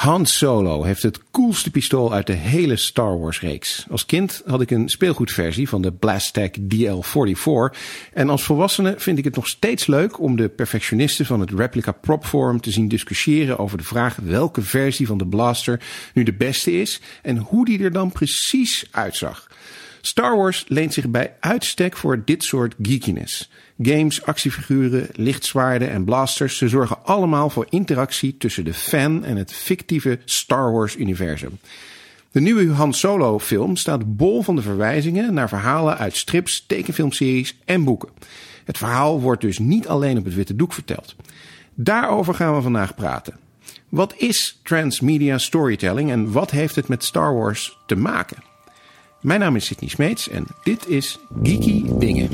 Han Solo heeft het coolste pistool uit de hele Star Wars reeks. Als kind had ik een speelgoedversie van de Blastech DL44. En als volwassene vind ik het nog steeds leuk om de perfectionisten van het Replica Prop Forum te zien discussiëren over de vraag welke versie van de blaster nu de beste is en hoe die er dan precies uitzag. Star Wars leent zich bij uitstek voor dit soort geekiness. Games, actiefiguren, lichtzwaarden en blasters, ze zorgen allemaal voor interactie tussen de fan en het fictieve Star Wars universum. De nieuwe Han Solo film staat bol van de verwijzingen naar verhalen uit strips, tekenfilmseries en boeken. Het verhaal wordt dus niet alleen op het witte doek verteld. Daarover gaan we vandaag praten. Wat is transmedia storytelling en wat heeft het met Star Wars te maken? Mijn naam is Sidney Smeets en dit is Geeky Dingen.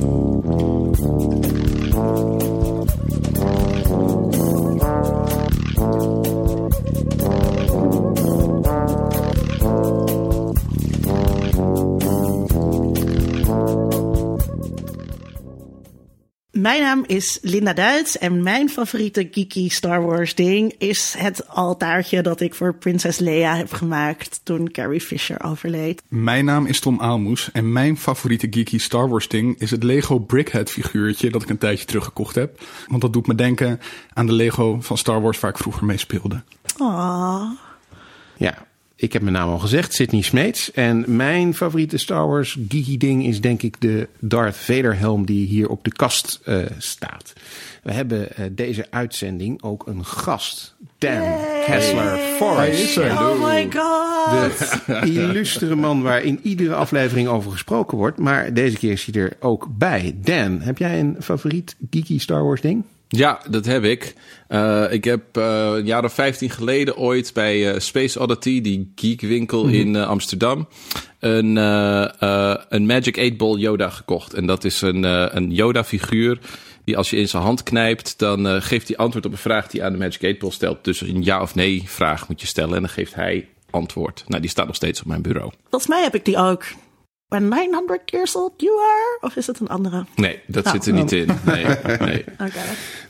Mijn naam is Linda Duits en mijn favoriete geeky Star Wars ding is het altaartje dat ik voor prinses Leia heb gemaakt toen Carrie Fisher overleed. Mijn naam is Tom Aalmoes en mijn favoriete geeky Star Wars ding is het Lego Brickhead figuurtje dat ik een tijdje terug gekocht heb. Want dat doet me denken aan de Lego van Star Wars waar ik vroeger mee speelde. Aww. Ja, ik heb mijn naam al gezegd, Sidney Smeets. En mijn favoriete Star Wars geeky ding is denk ik de Darth Vader helm die hier op de kast uh, staat. We hebben uh, deze uitzending ook een gast. Dan Kessler Forrest. Oh my god. De illustere man waar in iedere aflevering over gesproken wordt. Maar deze keer is hij er ook bij. Dan, heb jij een favoriet geeky Star Wars ding? Ja, dat heb ik. Uh, ik heb uh, een jaar of 15 geleden ooit bij uh, Space Oddity, die geekwinkel mm -hmm. in Amsterdam, een, een Magic 8 Ball Yoda gekocht. En dat is een, een Yoda-figuur die als je in zijn hand knijpt, dan geeft hij antwoord op een vraag die aan de Magic 8 Ball stelt. Dus een ja of nee vraag moet je stellen en dan geeft hij antwoord. Nou, die staat nog steeds op mijn bureau. Volgens mij heb ik die ook. When 900 years old you are? Of is het een andere? Nee, dat nou. zit er niet in. Nee, nee. Okay.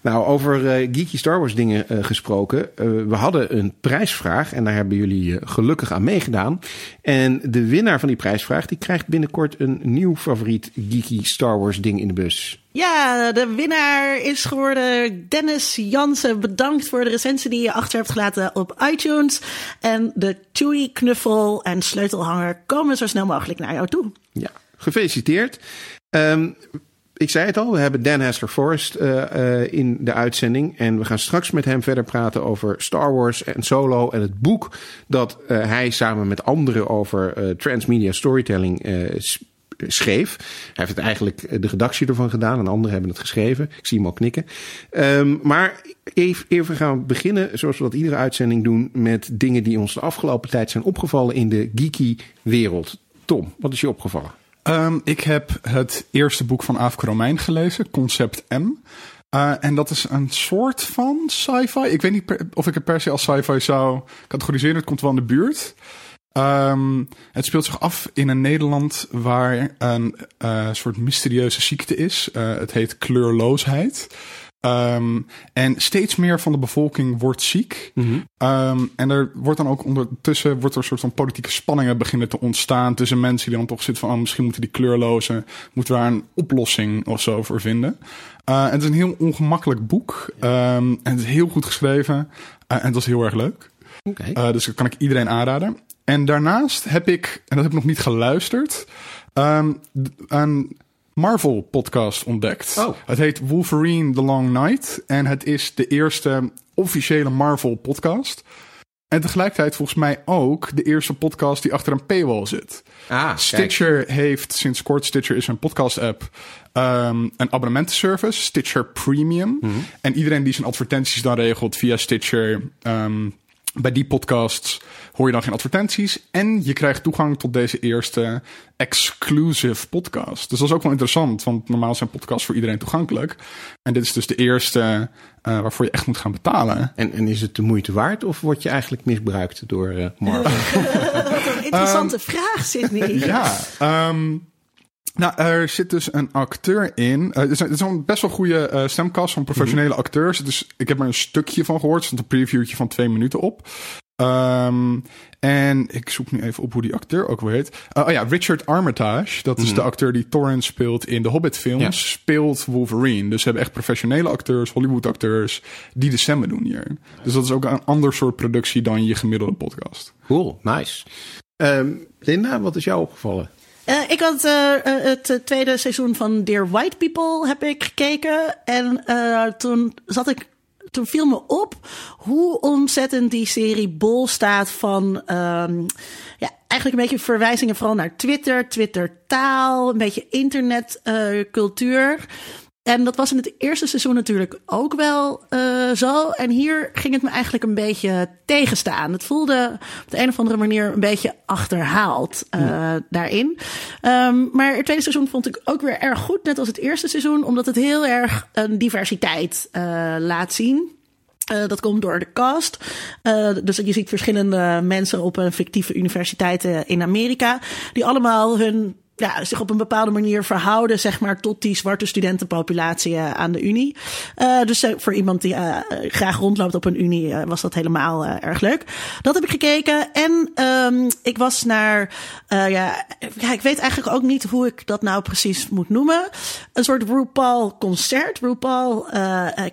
Nou, over uh, geeky Star Wars dingen uh, gesproken. Uh, we hadden een prijsvraag en daar hebben jullie gelukkig aan meegedaan. En de winnaar van die prijsvraag die krijgt binnenkort een nieuw favoriet geeky Star Wars ding in de bus. Ja, de winnaar is geworden Dennis Jansen. Bedankt voor de recensie die je achter hebt gelaten op iTunes. En de Chewie knuffel en sleutelhanger komen zo snel mogelijk naar jou toe. Ja, gefeliciteerd. Um, ik zei het al, we hebben Dan Hassler Forrest uh, uh, in de uitzending. En we gaan straks met hem verder praten over Star Wars en Solo. En het boek dat uh, hij samen met anderen over transmedia storytelling schreef. Hij heeft het eigenlijk de redactie ervan gedaan en anderen hebben het geschreven. Ik zie hem al knikken. Um, maar even, even gaan we beginnen, zoals we dat iedere uitzending doen, met dingen die ons de afgelopen tijd zijn opgevallen in de geeky wereld. Tom, wat is je opgevallen? Um, ik heb het eerste boek van Aafke Romein gelezen, Concept M. Uh, en dat is een soort van sci-fi. Ik weet niet of ik het per se als sci-fi zou categoriseren. Het komt wel in de buurt. Um, het speelt zich af in een Nederland waar een uh, soort mysterieuze ziekte is. Uh, het heet kleurloosheid. Um, en steeds meer van de bevolking wordt ziek. Mm -hmm. um, en er wordt dan ook ondertussen wordt er een soort van politieke spanningen beginnen te ontstaan tussen mensen die dan toch zitten van oh, misschien moeten die kleurlozen, moeten we daar een oplossing of zo voor vinden. Uh, en het is een heel ongemakkelijk boek. Um, en het is heel goed geschreven. Uh, en het was heel erg leuk. Okay. Uh, dus dat kan ik iedereen aanraden. En daarnaast heb ik, en dat heb ik nog niet geluisterd, een Marvel podcast ontdekt. Oh. Het heet Wolverine The Long Night. En het is de eerste officiële Marvel podcast. En tegelijkertijd volgens mij ook de eerste podcast die achter een paywall zit. Ah, Stitcher kijk. heeft sinds kort, Stitcher is een podcast app, um, een abonnementenservice, Stitcher Premium. Mhm. Mm -hmm. En iedereen die zijn advertenties dan regelt via Stitcher... Um, bij die podcasts hoor je dan geen advertenties. En je krijgt toegang tot deze eerste exclusive podcast. Dus dat is ook wel interessant, want normaal zijn podcasts voor iedereen toegankelijk. En dit is dus de eerste uh, waarvoor je echt moet gaan betalen. En, en is het de moeite waard of word je eigenlijk misbruikt door uh, Marvel? Wat een interessante um, vraag, Sidney. Ja, um, nou, er zit dus een acteur in. Uh, het is een, het is een best wel goede uh, stemcast van professionele mm -hmm. acteurs. Dus ik heb er een stukje van gehoord. Er stond een previewtje van twee minuten op. Ehm, en ik zoek nu even op hoe die acteur ook weer heet. Uh, oh ja, Richard Armitage. Dat is de acteur die Thorin speelt in de Hobbit-films. Ja. Speelt Wolverine. Dus ze hebben echt professionele acteurs, Hollywood-acteurs. die de stemmen doen hier. Dus dat is ook een ander soort productie dan je gemiddelde podcast. Cool, nice. Ehm, Linda, wat is jou opgevallen? Eh, ik had eh, eh, het tweede seizoen van Dear White People heb ik gekeken. En toen zat ik. Toen viel me op hoe ontzettend die serie bol staat van. ehm, ja, eigenlijk een beetje verwijzingen vooral naar Twitter, Twitter-taal, een beetje internetcultuur. En dat was in het eerste seizoen natuurlijk ook wel eh, zo. En hier ging het me eigenlijk een beetje tegenstaan. Het voelde op de een of andere manier een beetje achterhaald eh, daarin. Ehm, maar het tweede seizoen vond ik ook weer erg goed, net als het eerste seizoen, omdat het heel erg een diversiteit eh, laat zien. Eh, dat komt door de cast. Eh, dus je ziet verschillende mensen op een fictieve universiteit in Amerika. Die allemaal hun, ja, zich op een bepaalde manier verhouden, zeg maar, tot die zwarte studentenpopulatie eh, aan de Unie. Eh, dus eh, voor iemand die graag rondloopt op een Unie was dat helemaal erg leuk. Dat heb ik gekeken. En ehm, ik was naar, ja, ja, ik weet eigenlijk ook niet hoe ik dat nou precies moet noemen. Een soort RuPaul concert. RuPaul,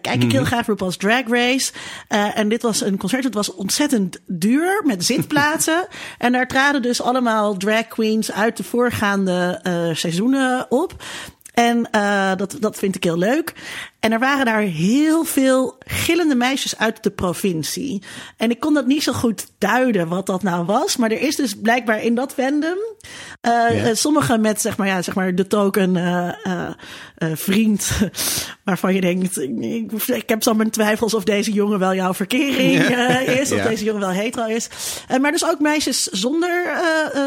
kijk ik heel graag, RuPaul's Drag Race. En dit was een concert, het was ontzettend duur met zitplaatsen. en daar traden dus allemaal drag queens uit de voorgaande eh, seizoenen op. En eh, dat, dat vind ik heel leuk. En er waren daar heel veel gillende meisjes uit de provincie. En ik kon dat niet zo goed duiden wat dat nou was. Maar er is dus blijkbaar in dat fandom. eh eh, Sommigen met zeg maar, ja, zeg maar de token eh, vriend. Waarvan je denkt, ik, ik heb zo mijn twijfels of deze jongen wel jouw verkering is. Of Ja. deze jongen wel hetero is. Maar dus ook meisjes zonder,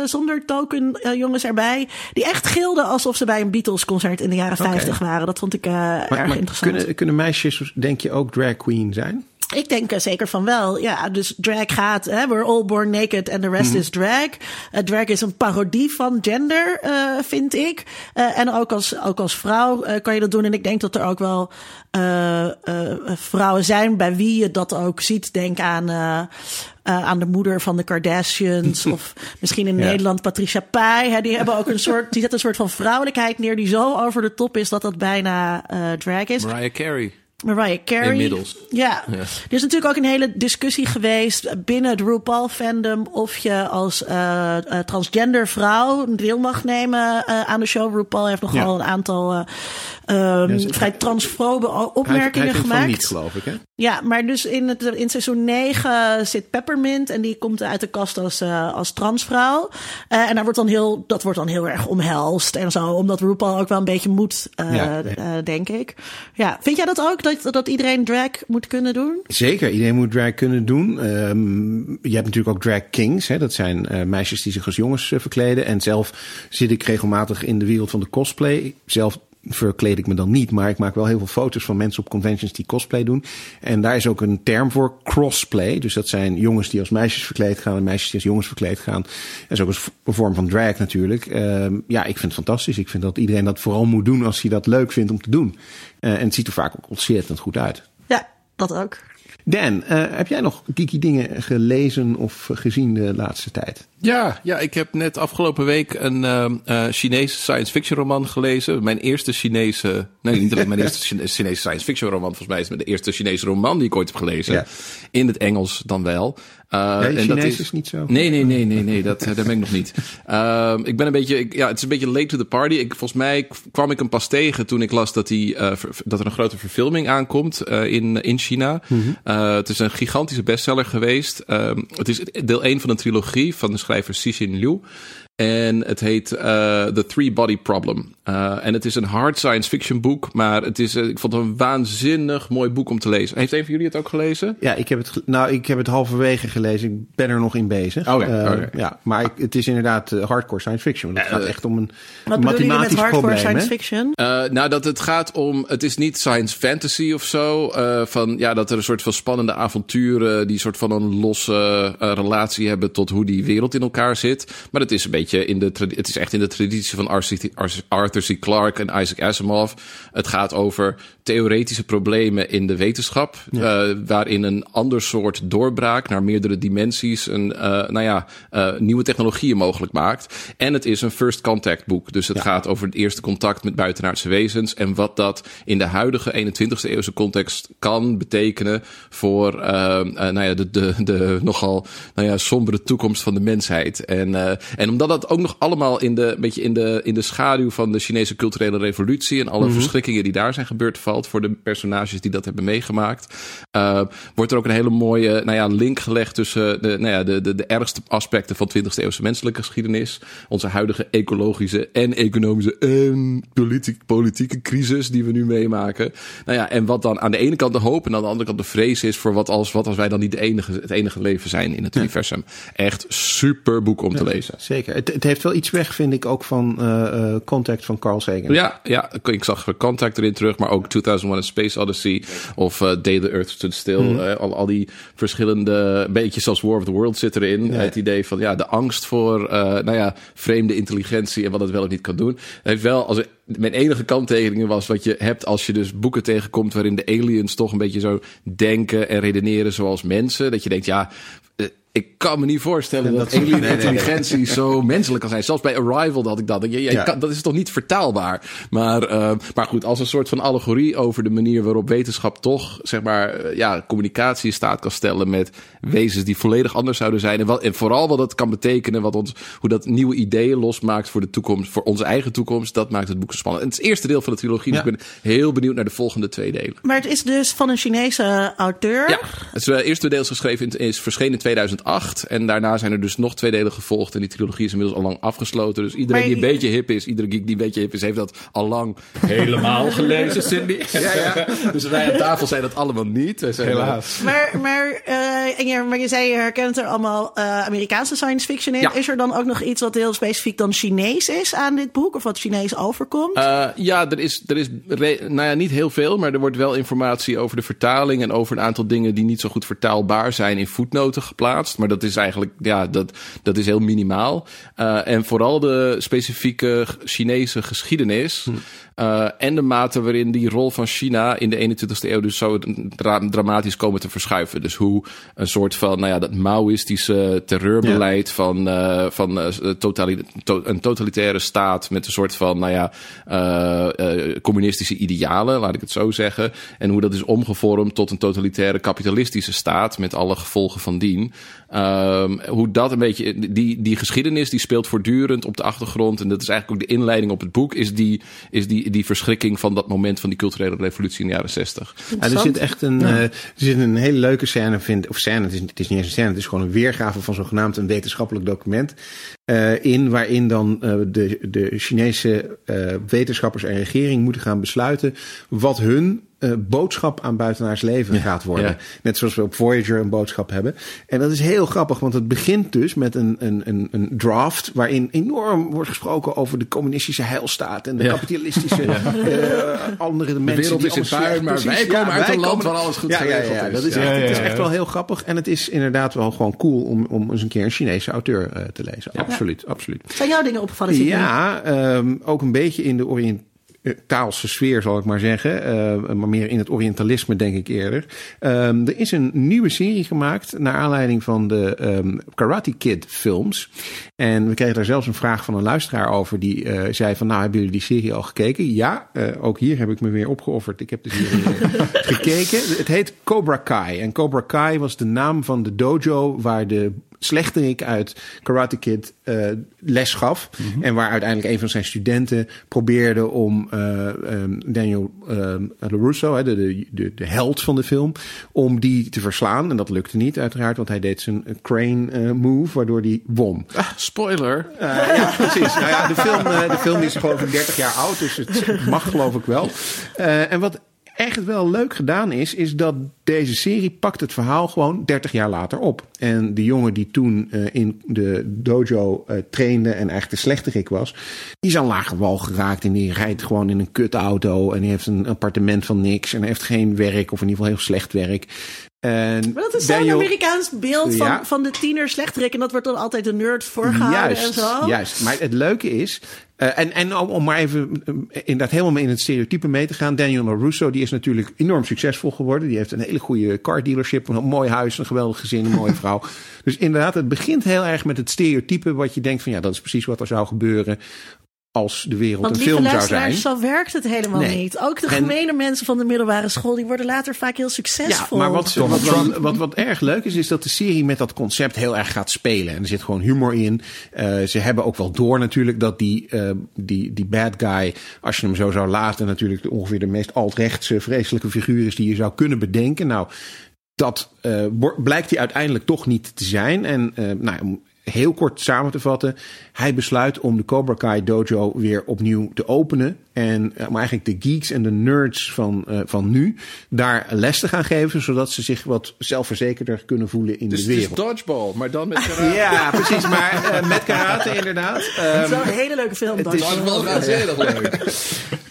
zonder token jongens erbij. Die echt gilden alsof ze bij een Beatles concert in de jaren 50 waren. Dat vond ik Maar, erg maar interessant. Kunnen, kunnen meisjes, denk je, ook drag queen zijn? Ik denk er zeker van wel. Ja, dus drag gaat. Hè, we're all born naked and the rest is drag. Eh, drag is een parodie van gender, eh, vind ik. Eh, en ook als, ook als vrouw eh, kan je dat doen. En ik denk dat er ook wel eh, eh, vrouwen zijn bij wie je dat ook ziet. Denk aan. eh, eh, aan de moeder van de Kardashians. of misschien in Ja. Nederland Patricia Pai. Hè, die hebben ook een soort. Die zetten een soort van vrouwelijkheid neer. die zo over de top is dat dat bijna eh, drag is. Mariah Carey. Mariah Carey. Inmiddels. Ja. Ja. Er is natuurlijk ook een hele discussie geweest binnen het RuPaul-fandom... of je als eh, eh, transgender vrouw deel mag nemen eh, aan de show. RuPaul heeft nogal Ja. een aantal ehm, Ja, vrij Hij, opmerkingen hij vindt gemaakt. van niet, geloof ik, hè? Ja, maar dus in, het, in seizoen 9 zit Peppermint en die komt uit de kast als, eh, als transvrouw. Eh, en daar wordt dan heel, dat wordt dan heel erg omhelst en zo, omdat RuPaul ook wel een beetje moet, eh, Ja. eh, denk ik. Ja, vind jij dat ook, dat, dat iedereen drag moet kunnen doen? Zeker, iedereen moet drag kunnen doen. Ehm, je hebt natuurlijk ook drag kings. Hè? Dat zijn meisjes die zich als jongens verkleden. En zelf zit ik regelmatig in de wereld van de cosplay. Zelf verkleed ik me dan niet, maar ik maak wel heel veel foto's van mensen op conventions die cosplay doen. En daar is ook een term voor crossplay. Dus dat zijn jongens die als meisjes verkleed gaan en meisjes die als jongens verkleed gaan. Dat is ook een vorm van drag natuurlijk. Ehm, ja, ik vind het fantastisch. Ik vind dat iedereen dat vooral moet doen als hij dat leuk vindt om te doen. Eh, en het ziet er vaak ook ontzettend goed uit. Ja, dat ook. Dan, eh, heb jij nog geeky dingen gelezen of gezien de laatste tijd? Ja, ja, ik heb net afgelopen week een eh Chinese science fiction roman gelezen. Mijn eerste Chinese, nee niet alleen mijn eerste Chine- Chinese science fiction roman, volgens mij is het de eerste Chinese roman die ik ooit heb gelezen. Ja. In het Engels dan wel. Uh, je en dat is niet zo. Nee, nee, nee, nee, nee, dat, eh, daar ben ik nog niet. Ehm, ik ben een beetje, ik- ja, het is een beetje late to the party. Ik, volgens mij kwam ik hem pas tegen toen ik las dat, die, eh, dat er een grote verfilming aankomt eh, in, in China. Eh, het is een gigantische bestseller geweest. Ehm, het is deel 1 van een trilogie van de schrijver Cixin Liu. En het heet eh, The Three Body Problem. Eh, en het is een hard science fiction boek, maar het is, eh, ik vond het een waanzinnig mooi boek om te lezen. Heeft een van jullie het ook gelezen? Ja, ik heb het, nou, ik heb het halverwege gelezen. Ik ben er nog in bezig. Oh ja, Eh, oké. ja maar ik, het is inderdaad hardcore science fiction. Want het gaat echt om een Wat bedoel je met mathematisch hardcore probleem. science fiction? Eh, nou, dat het gaat om. Het is niet science fantasy of zo. eh, van ja, dat er een soort van spannende avonturen. die soort van een losse eh, relatie hebben. tot hoe die wereld in elkaar zit. Maar het is een beetje in de. Het is echt in de traditie van Arthur C. Clarke en Isaac Asimov. Het gaat over theoretische problemen in de wetenschap, eh, waarin een ander soort doorbraak naar meerdere dimensies een uh, nou ja, uh, nieuwe technologieën mogelijk maakt. En het is een first contact boek, dus het gaat over het eerste contact met buitenaardse wezens en wat dat in de huidige 21ste eeuwse context kan betekenen voor nou ja, de, de, de nogal nou ja, sombere toekomst van de mensheid. En, en omdat dat ook nog allemaal in de, beetje in de, in de schaduw van de Chinese culturele revolutie en alle mm -hmm. verschrikkingen die daar zijn gebeurd valt voor de personages die dat hebben meegemaakt. Uh, wordt er ook een hele mooie nou ja, link gelegd tussen de, nou ja, de, de, de ergste aspecten van 20e eeuwse menselijke geschiedenis. Onze huidige ecologische en economische en politiek, politieke crisis die we nu meemaken. Nou ja, en wat dan aan de ene kant de hoop en aan de andere kant de vrees is voor wat als, wat als wij dan niet de enige, het enige leven zijn in het ja. universum. Echt super boek om ja, te lezen. Zeker. Het, het, heeft wel iets weg, vind ik, ook van uh, uh, Contact van Carl Sagan. Ja, ja, ik zag Contact erin terug, maar ook 2001 Space Odyssey of uh, Day the Earth Stood Still. Mm. Uh, al, al die verschillende, beetje zoals War of the World zit erin. Ja. Het idee van ja, de angst voor uh, nou ja, vreemde intelligentie en wat het wel of niet kan doen. Heeft wel, als mijn enige kanttekening was wat je hebt als je dus boeken tegenkomt waarin de aliens toch een beetje zo denken en redeneren zoals mensen. Dat je denkt, ja, ik kan me niet voorstellen dat, dat alien intelligentie nee, nee, nee. zo menselijk kan zijn. Zelfs bij Arrival had ik dat. Je, je ja. kan, dat is toch niet vertaalbaar. Maar, uh, maar goed, als een soort van allegorie over de manier waarop wetenschap toch, zeg maar, uh, ja, communicatie in staat kan stellen met wezens die volledig anders zouden zijn. En, wat, en vooral wat dat kan betekenen, wat ons, hoe dat nieuwe ideeën losmaakt voor de toekomst, voor onze eigen toekomst, dat maakt het boek zo spannend. En het, is het eerste deel van de trilogie. Ja. Dus ik ben heel benieuwd naar de volgende twee delen. Maar het is dus van een Chinese auteur. Ja, het uh, eerste deel is geschreven, is verschenen in 2008. En daarna zijn er dus nog twee delen gevolgd. En die trilogie is inmiddels al lang afgesloten. Dus iedereen maar, die een beetje hip is, iedere geek die een beetje hip is, heeft dat al lang helemaal gelezen, Cindy. Ja, ja. Dus wij aan tafel zijn dat allemaal niet. Helaas. Maar, maar, uh, en je, maar je zei, je herkent er allemaal uh, Amerikaanse science fiction in. Ja. Is er dan ook nog iets wat heel specifiek dan Chinees is aan dit boek? Of wat Chinees overkomt? Uh, ja, er is, er is nou ja, niet heel veel. Maar er wordt wel informatie over de vertaling. En over een aantal dingen die niet zo goed vertaalbaar zijn in voetnoten geplaatst. Maar dat is eigenlijk, ja, dat, dat is heel minimaal. Uh, en vooral de specifieke Chinese geschiedenis. Hm. Uh, en de mate waarin die rol van China in de 21ste eeuw dus zo dra dramatisch komen te verschuiven. Dus hoe een soort van, nou ja, dat Maoïstische terreurbeleid ja. van, uh, van uh, totali to een totalitaire staat met een soort van, nou ja, communistische idealen, laat ik het zo zeggen. En hoe dat is omgevormd tot een totalitaire kapitalistische staat met alle gevolgen van dien. Um, hoe dat een beetje, die, die geschiedenis die speelt voortdurend op de achtergrond. En dat is eigenlijk ook de inleiding op het boek, is die, is die, die verschrikking van dat moment van die culturele revolutie in de jaren zestig. Ja, er zit echt een, ja. uh, er zit een hele leuke scène, vind, of scène, het is, het is niet eens een scène, het is gewoon een weergave van zogenaamd een wetenschappelijk document. Uh, in waarin dan uh, de, de Chinese uh, wetenschappers en regering moeten gaan besluiten wat hun uh, boodschap aan buitenaars leven ja, gaat worden. Ja. Net zoals we op Voyager een boodschap hebben. En dat is heel grappig, want het begint dus met een, een, een, een draft waarin enorm wordt gesproken over de communistische heilstaat en de ja. kapitalistische uh, andere de mensen. De wereld die is in puin, maar wij komen uit een land waar alles goed ja, ja, ja, dat is echt, Het is echt wel heel grappig en het is inderdaad wel gewoon cool om, om eens een keer een Chinese auteur uh, te lezen. Absoluut, absoluut. Zijn jouw dingen opgevallen? Ja, um, ook een beetje in de oriëntatie taalse sfeer, zal ik maar zeggen. Uh, maar meer in het orientalisme, denk ik eerder. Um, er is een nieuwe serie gemaakt naar aanleiding van de um, Karate Kid films. En we kregen daar zelfs een vraag van een luisteraar over. Die uh, zei van, nou, hebben jullie die serie al gekeken? Ja, uh, ook hier heb ik me weer opgeofferd. Ik heb de serie gekeken. Het heet Cobra Kai. En Cobra Kai was de naam van de dojo waar de slechterik uit Karate Kid uh, les gaf. Mm -hmm. En waar uiteindelijk een van zijn studenten probeerde om uh, um, Daniel uh, LaRusso, de, de, de, de held van de film, om die te verslaan. En dat lukte niet uiteraard, want hij deed zijn crane move, waardoor hij won. Ah, spoiler. ja, precies. nou ja, de film, de film is geloof ik 30 jaar oud, dus het mag geloof ik wel. en wat echt wel leuk gedaan is, is dat deze serie pakt het verhaal gewoon 30 jaar later op. En de jongen die toen uh, in de dojo uh, trainde en eigenlijk de slechterik was, die is aan lage wal geraakt en die rijdt gewoon in een kutauto en die heeft een appartement van niks en heeft geen werk of in ieder geval heel slecht werk. En maar dat is zo'n Amerikaans beeld van, ja. van de tiener slechterik. En dat wordt dan altijd de nerd voorgehouden juist, en zo. Juist, maar het leuke is... Uh, en, en om, om, maar even uh, inderdaad helemaal in het stereotype mee te gaan. Daniel LaRusso, die is natuurlijk enorm succesvol geworden. Die heeft een hele goede car dealership, een mooi huis, een geweldig gezin, een mooie vrouw. Dus inderdaad, het begint heel erg met het stereotype wat je denkt van ja, dat is precies wat er zou gebeuren als de wereld Want, een film zou zijn. Zo werkt het helemaal Nee. niet. Ook de En- gemene mensen van de middelbare school, die worden later vaak heel Ja, succesvol. maar wat, wat, wat, wat, wat erg leuk is, is dat de serie met dat concept heel erg gaat spelen. En er zit gewoon humor in. Eh, ze hebben ook wel door natuurlijk dat die, eh, die, die bad guy, als je hem zo zou laten, natuurlijk de- ongeveer de meest alt-rechtse vreselijke figuur is die je zou kunnen bedenken. Nou, dat eh, blijkt hij uiteindelijk toch niet te zijn. En eh, nou, heel kort samen te vatten, hij besluit om de Cobra Kai dojo weer opnieuw te openen. En eh, om eigenlijk de geeks en de nerds van, eh, van nu daar les te gaan geven, zodat ze zich wat zelfverzekerder kunnen voelen in Dus de het is wereld. dodgeball, maar dan met karate. Ja, precies. Maar eh, met karate inderdaad. Het Ehm, is wel een hele leuke film. het is- wel. Heel leuk.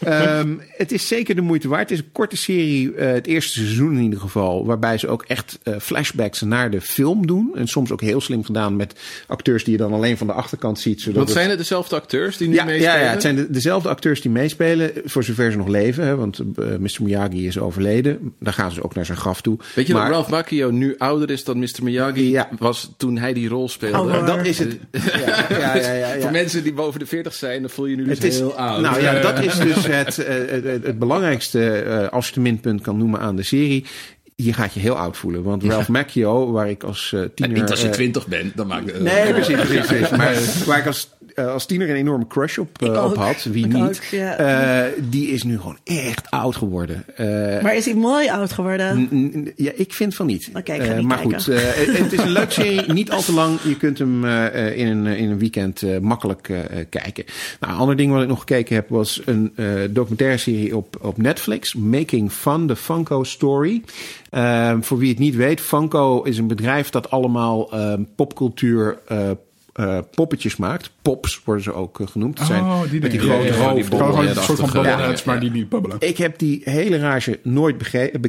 Ehm, het is zeker de moeite waard. Het is een korte serie, het eerste seizoen in ieder geval, waarbij ze ook echt eh, flashbacks naar de film doen. En soms ook heel slim gedaan met acteurs die je dan alleen van de achterkant ziet. Zodat Want zijn het dezelfde acteurs die nu ja, meespelen? ja, ja, het zijn de- dezelfde acteurs die meespelen, voor zover ze nog leven. Hè, want eh, Mr. Miyagi is overleden. Daar gaan ze ook naar zijn graf toe. Weet je maar, dat Ralph Macchio nu ouder is dan Mr. Miyagi Ja. was toen hij die rol speelde? Oh. Dat is het. Ja, ja, ja, ja, ja. Voor mensen die boven de 40 zijn, dan voel je nu dus Het is, heel oud. nou ja, dat is dus het, eh, het, het, het belangrijkste, eh, als je het een minpunt kan noemen aan de serie. Je gaat je heel oud voelen. Want Ralph Macchio, waar ik als eh, En tiener... niet als je eh, 20 bent, dan maakt het... Nee, precies, precies. precies. Maar waar ik als, eh, als tiener een enorme crush op, eh, op had, wie Ik niet, ook, ja. eh, die is nu gewoon echt oud geworden. Maar is hij mooi oud geworden? Ja, ik vind van niet. Oké, maar kijken. goed, het, is een leuke serie. Niet al te lang. Je kunt hem in, een, in een weekend makkelijk kijken. Nou, een ander ding wat ik nog gekeken heb was een documentaire serie op, op Netflix. Making Fun, the Funko Story. Voor wie het niet weet, Funko is een bedrijf dat allemaal popcultuur... eh, poppetjes maakt. Pops worden ze ook eh, genoemd. Zijn Oh, die met die grote Ja, een soort van Ja, maar die niet. Ik heb die hele rage nooit eh,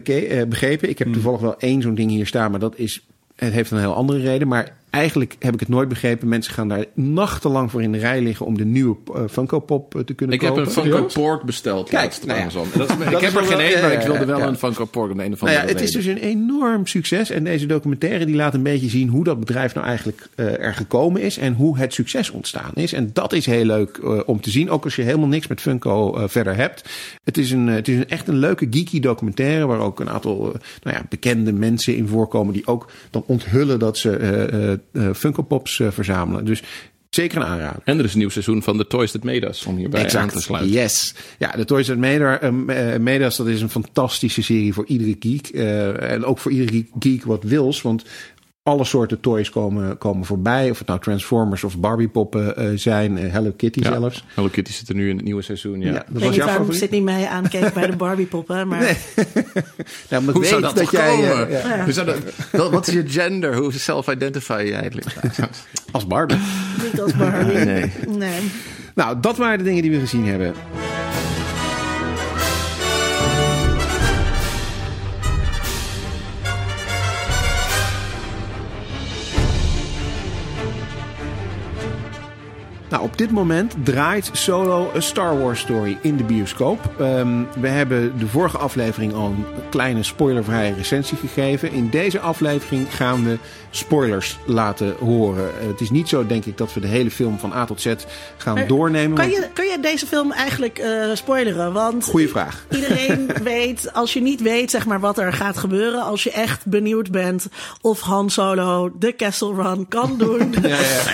begrepen. Ik heb toevallig wel één zo'n ding hier staan, maar dat is. Het heeft een heel andere reden. Maar eigenlijk heb ik het nooit begrepen. Mensen gaan daar nachtenlang voor in de rij liggen om de nieuwe eh, Funko Pop eh, te kunnen Ik heb kopen. een Funko Pork besteld Kijk, laatst nou ja. Amazon. En Dat is, Dat ik heb er geen wel- één, maar ik wilde wel ja. een Funko Pork om de een of Nou andere ja, het is dus een enorm succes. En deze documentaire die laat een beetje zien hoe dat bedrijf nou eigenlijk eh, er gekomen is. En hoe het succes ontstaan is. En dat is heel leuk eh, om te zien. Ook als je helemaal niks met Funko eh, verder hebt. Het is, een, het is een, echt een leuke geeky documentaire. Waar ook een aantal nou ja, bekende mensen in voorkomen. Die ook dan onthullen dat ze eh, eh, eh, Funko Pops eh, verzamelen. Dus zeker een aanrader. En er is een nieuw seizoen van The Toys That Made Us, om hierbij aan te sluiten. Yes. Ja, de Toys That Made, eh, eh, Made Us, dat is een fantastische serie voor iedere geek. Eh, en ook voor iedere geek wat wils. Want alle soorten toys komen, komen voorbij. Of het nou Transformers of Barbie poppen eh, zijn. eh, Hello Kitty Ja. zelfs. Hello Kitty zit er nu in het nieuwe seizoen, ja. Ja, dat Ik weet was niet zit niet mee aankeek bij de Barbie-poppen. Maar Nou, ik Hoe zou dat, jij eh, komen? ja, Hoe zou dat, wat is je gender? Hoe self-identify je eigenlijk? als Barbie. niet als Barbie. Nee. nee. nou, dat waren de dingen die we gezien hebben. Op dit moment draait Solo een Star Wars story in de bioscoop. Ehm, we hebben de vorige aflevering al een kleine spoilervrije recensie gegeven. In deze aflevering gaan we spoilers laten horen. Eh, het is niet zo, denk ik, dat we de hele film van A tot Z gaan Maar doornemen. Kan want- je, kan je deze film eigenlijk eh, spoileren? Want Goeie vraag. Iedereen weet, als je niet weet zeg maar, wat er gaat gebeuren, als je echt benieuwd bent of Han Solo de Castle Run kan doen.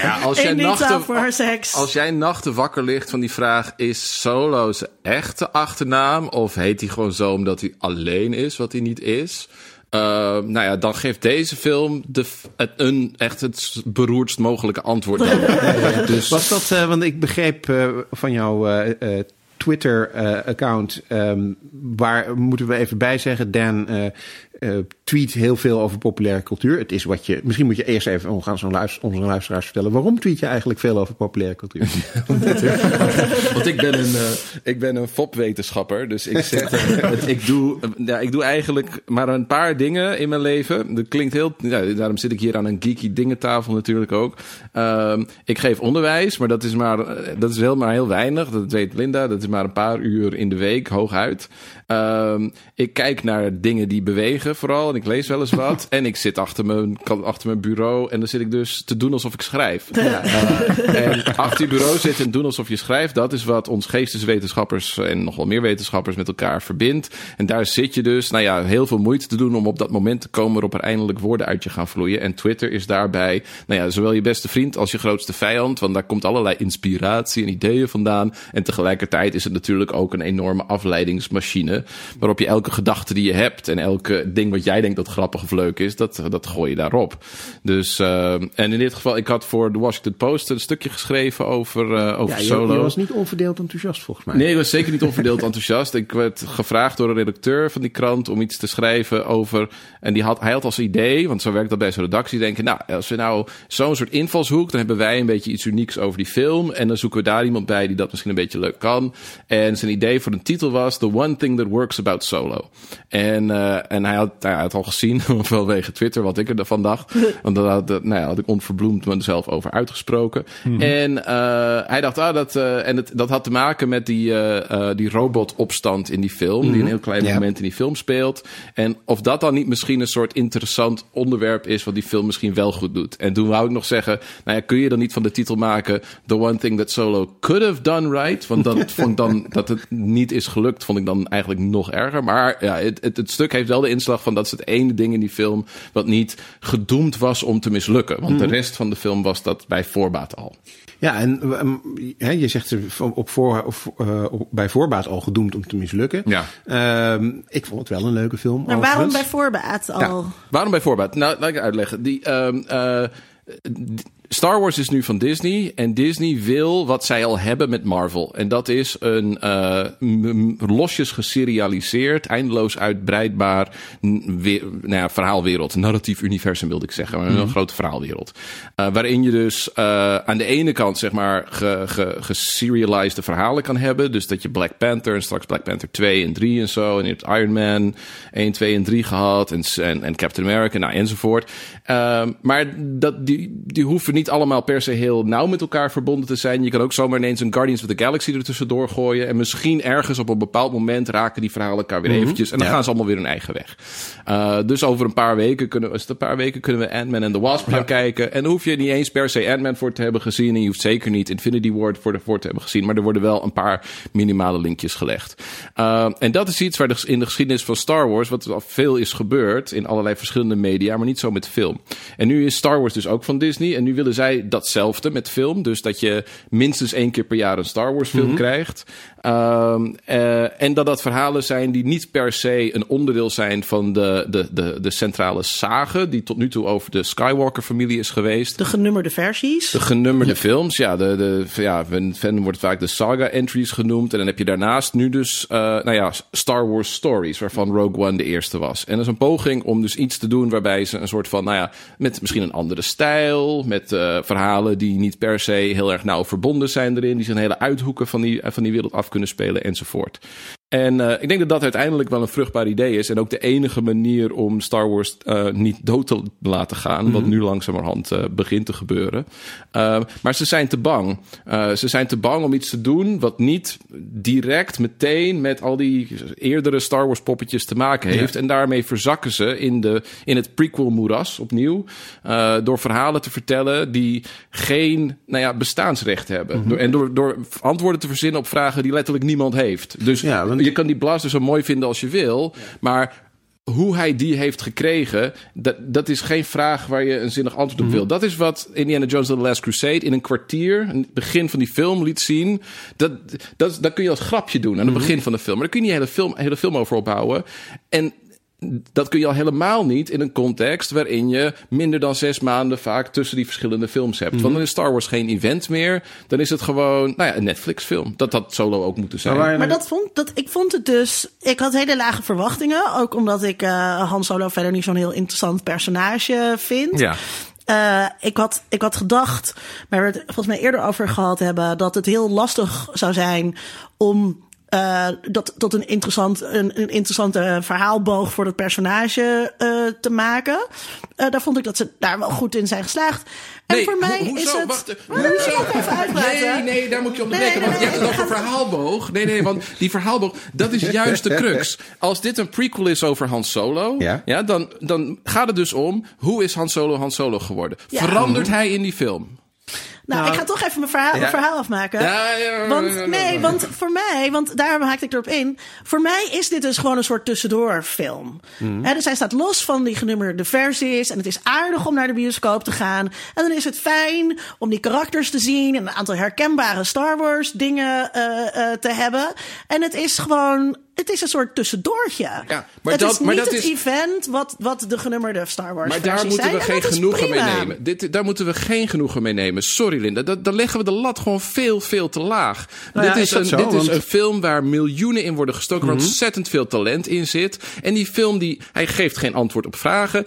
Ja, als, jij in Nita nachten, voor haar seks. Als jij nachten wakker ligt van die vraag... is Solo zijn echte achternaam? Of heet hij gewoon zo omdat hij alleen is, wat hij niet is? Uh, nou ja, dan geeft deze film de, het, een, echt het beroerdst mogelijke antwoord. Dus, Was dat, eh, want ik begreep eh, van jouw eh, Twitter-account, ehm, waar moeten we even bij zeggen, Dan, eh, eh, tweet heel veel over populaire cultuur. Het is wat je. Misschien moet je eerst even om gaan zo'n luister, onze luisteraars vertellen. Waarom tweet je eigenlijk veel over populaire cultuur? Want ik ben een, uh, ik ben een fopwetenschapper. Dus ik, zit, uh, ik, doe, ja, ik doe eigenlijk maar een paar dingen in mijn leven. Dat klinkt heel. Ja, daarom zit ik hier aan een geeky dingentafel natuurlijk ook. Uh, ik geef onderwijs, maar dat is maar, dat is heel, maar heel weinig. Dat weet Linda. Dat is maar een paar uur in de week, hooguit. Ehm, ik kijk naar dingen die bewegen vooral. En ik lees wel eens wat. en ik zit achter mijn, achter mijn bureau. En dan zit ik dus te doen alsof ik schrijf. Ja. Uh, en achter je bureau zitten en doen alsof je schrijft. Dat is wat ons geesteswetenschappers en nog wel meer wetenschappers met elkaar verbindt. En daar zit je dus, nou ja, heel veel moeite te doen om op dat moment te komen waarop er eindelijk woorden uit je gaan vloeien. En Twitter is daarbij, nou ja, zowel je beste vriend als je grootste vijand. Want daar komt allerlei inspiratie en ideeën vandaan. En tegelijkertijd is het natuurlijk ook een enorme afleidingsmachine. Waarop je elke gedachte die je hebt en elke ding wat jij denkt dat grappig of leuk is, dat, dat gooi je daarop. Dus, uh, en in dit geval, ik had voor de Washington Post een stukje geschreven over, uh, over ja, je, solo. Je was niet onverdeeld enthousiast volgens mij. Nee, ik was zeker niet onverdeeld enthousiast. Ik werd gevraagd door een redacteur van die krant om iets te schrijven over. En die had, hij had als idee, want zo werkt dat bij zo'n redactie, denken: Nou, als we nou zo'n soort invalshoek, dan hebben wij een beetje iets unieks over die film. En dan zoeken we daar iemand bij die dat misschien een beetje leuk kan. En zijn idee voor een titel was: The One Thing That Works About Solo. En, uh, en hij, had, hij had al gezien, vanwege Twitter, wat ik ervan dacht. Want daar had, nou ja, had ik onverbloemd mezelf over uitgesproken. Mm -hmm. En uh, hij dacht, ah, dat, uh, en het, dat had te maken met die, die robotopstand in die film. Mm -hmm. Die een heel klein moment in die film speelt. En of dat dan niet misschien een soort interessant onderwerp is, wat die film misschien wel goed doet. En toen wou ik nog zeggen, nou ja, kun je dan niet van de titel maken The One Thing That Solo Could Have Done Right? Want dat vond ik dan, dat het niet is gelukt, vond ik dan eigenlijk nog erger. Maar ja, het, het, het, stuk heeft wel de inslag van dat is het ene ding in die film wat niet gedoemd was om te mislukken. Want mm. de rest van de film was dat bij voorbaat al. Ja, en he, je zegt op voor, of, uh, op, bij voorbaat al gedoemd om te mislukken. Ja. Um, ik vond het wel een leuke film. Maar waarom bij voorbaat al? Ja. Waarom bij voorbaat? Nou, laat ik uitleggen. Die, um, uh, Star Wars is nu van Disney en Disney wil wat zij al hebben met Marvel. En dat is een uh, losjes geserialiseerd, eindeloos uitbreidbaar weer, nou ja, verhaalwereld. Narratief universum wilde ik zeggen, maar een mm. grote verhaalwereld. Uh, waarin je dus uh, aan de ene kant zeg maar ge, verhalen kan hebben. Dus dat je Black Panther en straks Black Panther 2 en 3 en zo. En je hebt Iron Man 1, 2 en 3 gehad en, en, en Captain America nou, enzovoort. maar dat, die, die hoeven niet niet allemaal per se heel nauw met elkaar verbonden te zijn. Je kan ook zomaar ineens een Guardians of the Galaxy er tussendoor gooien. En misschien ergens op een bepaald moment raken die verhalen elkaar weer mm -hmm. eventjes. En dan ja. gaan ze allemaal weer hun eigen weg. Uh, dus over een paar weken kunnen we, een paar weken kunnen we Ant-Man en the Wasp gaan ja. kijken. En dan hoef je niet eens per se Ant-Man voor te hebben gezien. En je hoeft zeker niet Infinity War voor, de, voor te hebben gezien. Maar er worden wel een paar minimale linkjes gelegd. Uh, en dat is iets waar de, in de geschiedenis van Star Wars, wat al veel is gebeurd in allerlei verschillende media, maar niet zo met film. En nu is Star Wars dus ook van Disney. En nu willen zij datzelfde met film. Dus dat je minstens één keer per jaar een Star Wars film mm -hmm. krijgt. Um, uh, en dat dat verhalen zijn die niet per se een onderdeel zijn van de, de, de, de centrale sage. Die tot nu toe over de Skywalker-familie is geweest. De genummerde versies. De genummerde ja. films. Ja, de, de, ja, fan wordt vaak de saga-entries genoemd. En dan heb je daarnaast nu dus uh, nou ja, Star Wars Stories. Waarvan Rogue One de eerste was. En dat is een poging om dus iets te doen waarbij ze een soort van, nou ja, met misschien een andere stijl. Met uh, verhalen die niet per se heel erg nauw verbonden zijn erin. Die zijn hele uithoeken van die, van die wereld af kunnen spelen enzovoort. En uh, ik denk dat dat uiteindelijk wel een vruchtbaar idee is. En ook de enige manier om Star Wars uh, niet dood te laten gaan. Mm -hmm. Wat nu langzamerhand uh, begint te gebeuren. maar ze zijn te bang. ze zijn te bang om iets te doen wat niet direct meteen met al die eerdere Star Wars poppetjes te maken heeft. Ja. En daarmee verzakken ze in, de, in het prequel moeras opnieuw. door verhalen te vertellen die geen nou ja, bestaansrecht hebben. Mm -hmm. door, en door, door antwoorden te verzinnen op vragen die letterlijk niemand heeft. Dus ja, want je kan die blaster zo mooi vinden als je wil, maar hoe hij die heeft gekregen, dat, dat is geen vraag waar je een zinnig antwoord op mm wil. Dat is wat Indiana Jones The Last Crusade in een kwartier, het begin van die film liet zien. Dat, dat, dat kun je als grapje doen aan het mm -hmm. begin van de film. Maar daar kun je niet hele film, hele film over opbouwen. En dat kun je al helemaal niet in een context waarin je minder dan zes maanden vaak tussen die verschillende films hebt. Want dan is Star Wars geen event meer. Dan is het gewoon nou ja, een Netflix-film. Dat had solo ook moeten zijn. Maar Maar dat vond, dat, ik vond het dus. Ik had hele lage verwachtingen. Ook omdat ik eh Han Solo verder niet zo'n heel interessant personage vind. Ja. Eh, ik, had, ik had gedacht, waar we het volgens mij eerder over gehad hebben, dat het heel lastig zou zijn om eh, dat tot een, interessant, een, een interessante verhaalboog voor dat personage eh, te maken. Eh, daar vond ik dat ze daar wel goed in zijn geslaagd. En Nee, voor mij ho- hoezo? is het. Wacht, je hoezo? Nee, nee, daar moet je onderbreken. Nee, nee, want je hebt het over verhaalboog. Nee, nee, want die verhaalboog, dat is juist de crux. Als dit een prequel is over Han Solo, Ja. dan, dan gaat het dus om hoe is Han Solo Han Solo geworden? Ja. Verandert hij in die film? Nou, ik ga toch even mijn verhaal, mijn verhaal afmaken. Ja, ja, want nee, want voor mij, want daar haakte ik erop in. Voor mij is dit dus gewoon een soort tussendoorfilm. Hè, dus hij staat los van die genummerde versies. En het is aardig om naar de bioscoop te gaan. En dan is het fijn om die karakters te zien. En een aantal herkenbare Star Wars dingen eh, te hebben. En het is gewoon. Het is een soort tussendoortje. Ja, maar het dat- is maar niet dat het is- event wat, wat de genummerde Star Wars Maar daar moeten we zijn. Geen genoegen mee nemen. Dit, daar moeten we geen genoegen mee nemen. Sorry, Linda. Dat, dan leggen we de lat gewoon veel, veel te laag. Nou ja, dit is een, zo? dit is Want- Mhm. een film waar miljoenen in worden gestoken. Waar ontzettend veel talent in zit. En die film, die, hij geeft geen antwoord op vragen.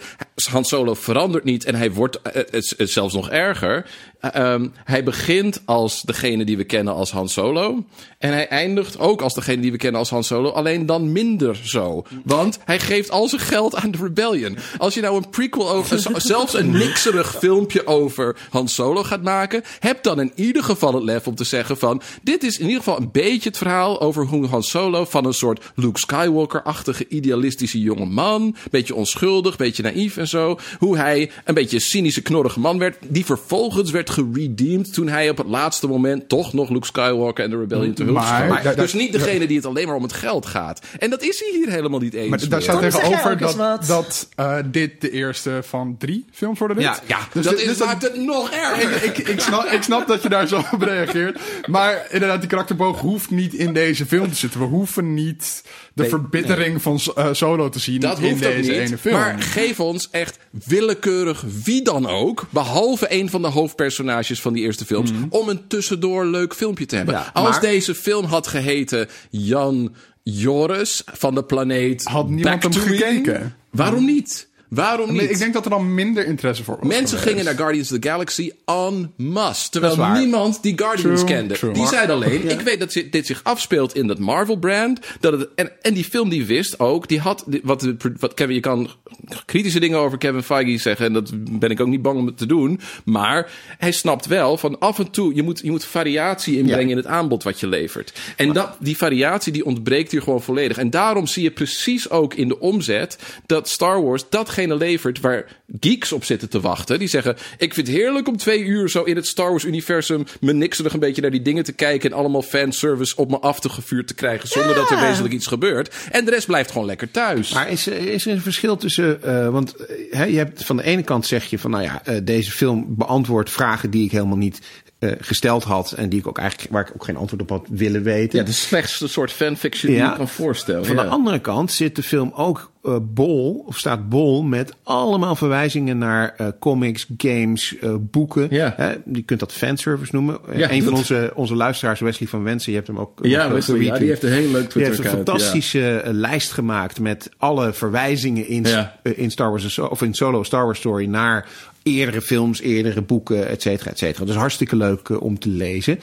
Han Solo verandert niet. En hij wordt is zelfs nog erger. Eh, ehm, hij begint als degene die we kennen als Han Solo. En hij eindigt ook als degene die we kennen als Han Solo. Alleen dan minder zo. Want hij geeft al zijn geld aan de Rebellion. Als je nou een prequel over, zelfs een nikserig filmpje over Han Solo gaat maken. Heb dan in ieder geval het lef om te zeggen van. Dit is in ieder geval een beetje het verhaal over hoe Han Solo van een soort Luke Skywalker-achtige idealistische jonge man. Beetje onschuldig, beetje naïef en zo. Hoe hij een beetje een cynische, knorrige man werd. Die vervolgens werd geredeemd toen hij op het laatste moment toch nog Luke Skywalker en de Rebellion te hulp Maar- Dus niet degene die het alleen maar om het geld gaat. En dat is hij hier helemaal niet eens Maar daar staat tegenover dat, dat eh, dit de eerste van drie films worden. Ja, dit. ja Dus dat dit- is, dus dat- maakt het nog erger. ik, ik, ik, snap, ik snap dat je daar zo op reageert. Maar inderdaad, die karakterboog hoeft niet in deze film te zitten. We hoeven niet de Nee, verbittering van eh, Solo te zien Dat in hoeft deze niet. ene film. Maar geef ons echt willekeurig wie dan ook, behalve een van de hoofdpersonages van die eerste films, om een tussendoor leuk filmpje te hebben. Ja, Als maar- deze film had geheten Jan Joris van de planeet Had niemand hem gekeken? Waarom niet? Waarom niet? ik denk dat er dan minder interesse voor was Mensen gingen naar Guardians of the Galaxy en masse. Terwijl niemand die Guardians True, kende. true. Die zeiden alleen, ik weet dat dit zich afspeelt in dat Marvel-brand. Dat het, en, en die film die wist ook, die had, wat, wat Kevin, je kan kritische dingen over Kevin Feige zeggen. En dat ben ik ook niet bang om het te doen. Maar hij snapt wel van af en toe, je moet, je moet variatie inbrengen Ja. in het aanbod wat je levert. En dat, die variatie die ontbreekt hier gewoon volledig. En daarom zie je precies ook in de omzet dat Star Wars datgene levert waar geeks op zitten te wachten. Die zeggen, ik vind het heerlijk om twee uur zo in het Star Wars universum me nikserig een beetje naar die dingen te kijken en allemaal fanservice op me af te gevuurd te krijgen zonder dat er wezenlijk iets gebeurt. En de rest blijft gewoon lekker thuis. Maar is, er- is er een verschil tussen. eh, want eh, hè, je hebt van de ene kant zeg je van nou ja, eh, deze film beantwoordt vragen die ik helemaal niet eh, gesteld had. En die ik ook eigenlijk waar ik ook geen antwoord op had willen weten. ja, de slechtste soort fanfiction die je kan voorstellen. Van ja. de andere kant zit de film ook eh, bol, of staat bol, met allemaal verwijzingen naar eh, comics, games, boeken. Ja. Je kunt dat fanservice noemen. Ja, een van onze, onze luisteraars, Wesley van Wensen, je hebt hem ook. Ja, Wesley, ja, die heeft een heel leuk die heeft een fantastische lijst gemaakt met alle verwijzingen in, in Star Wars of in Solo Star Wars Story naar eerdere films, eerdere boeken, et cetera, et cetera. Dus hartstikke leuk eh, om te lezen.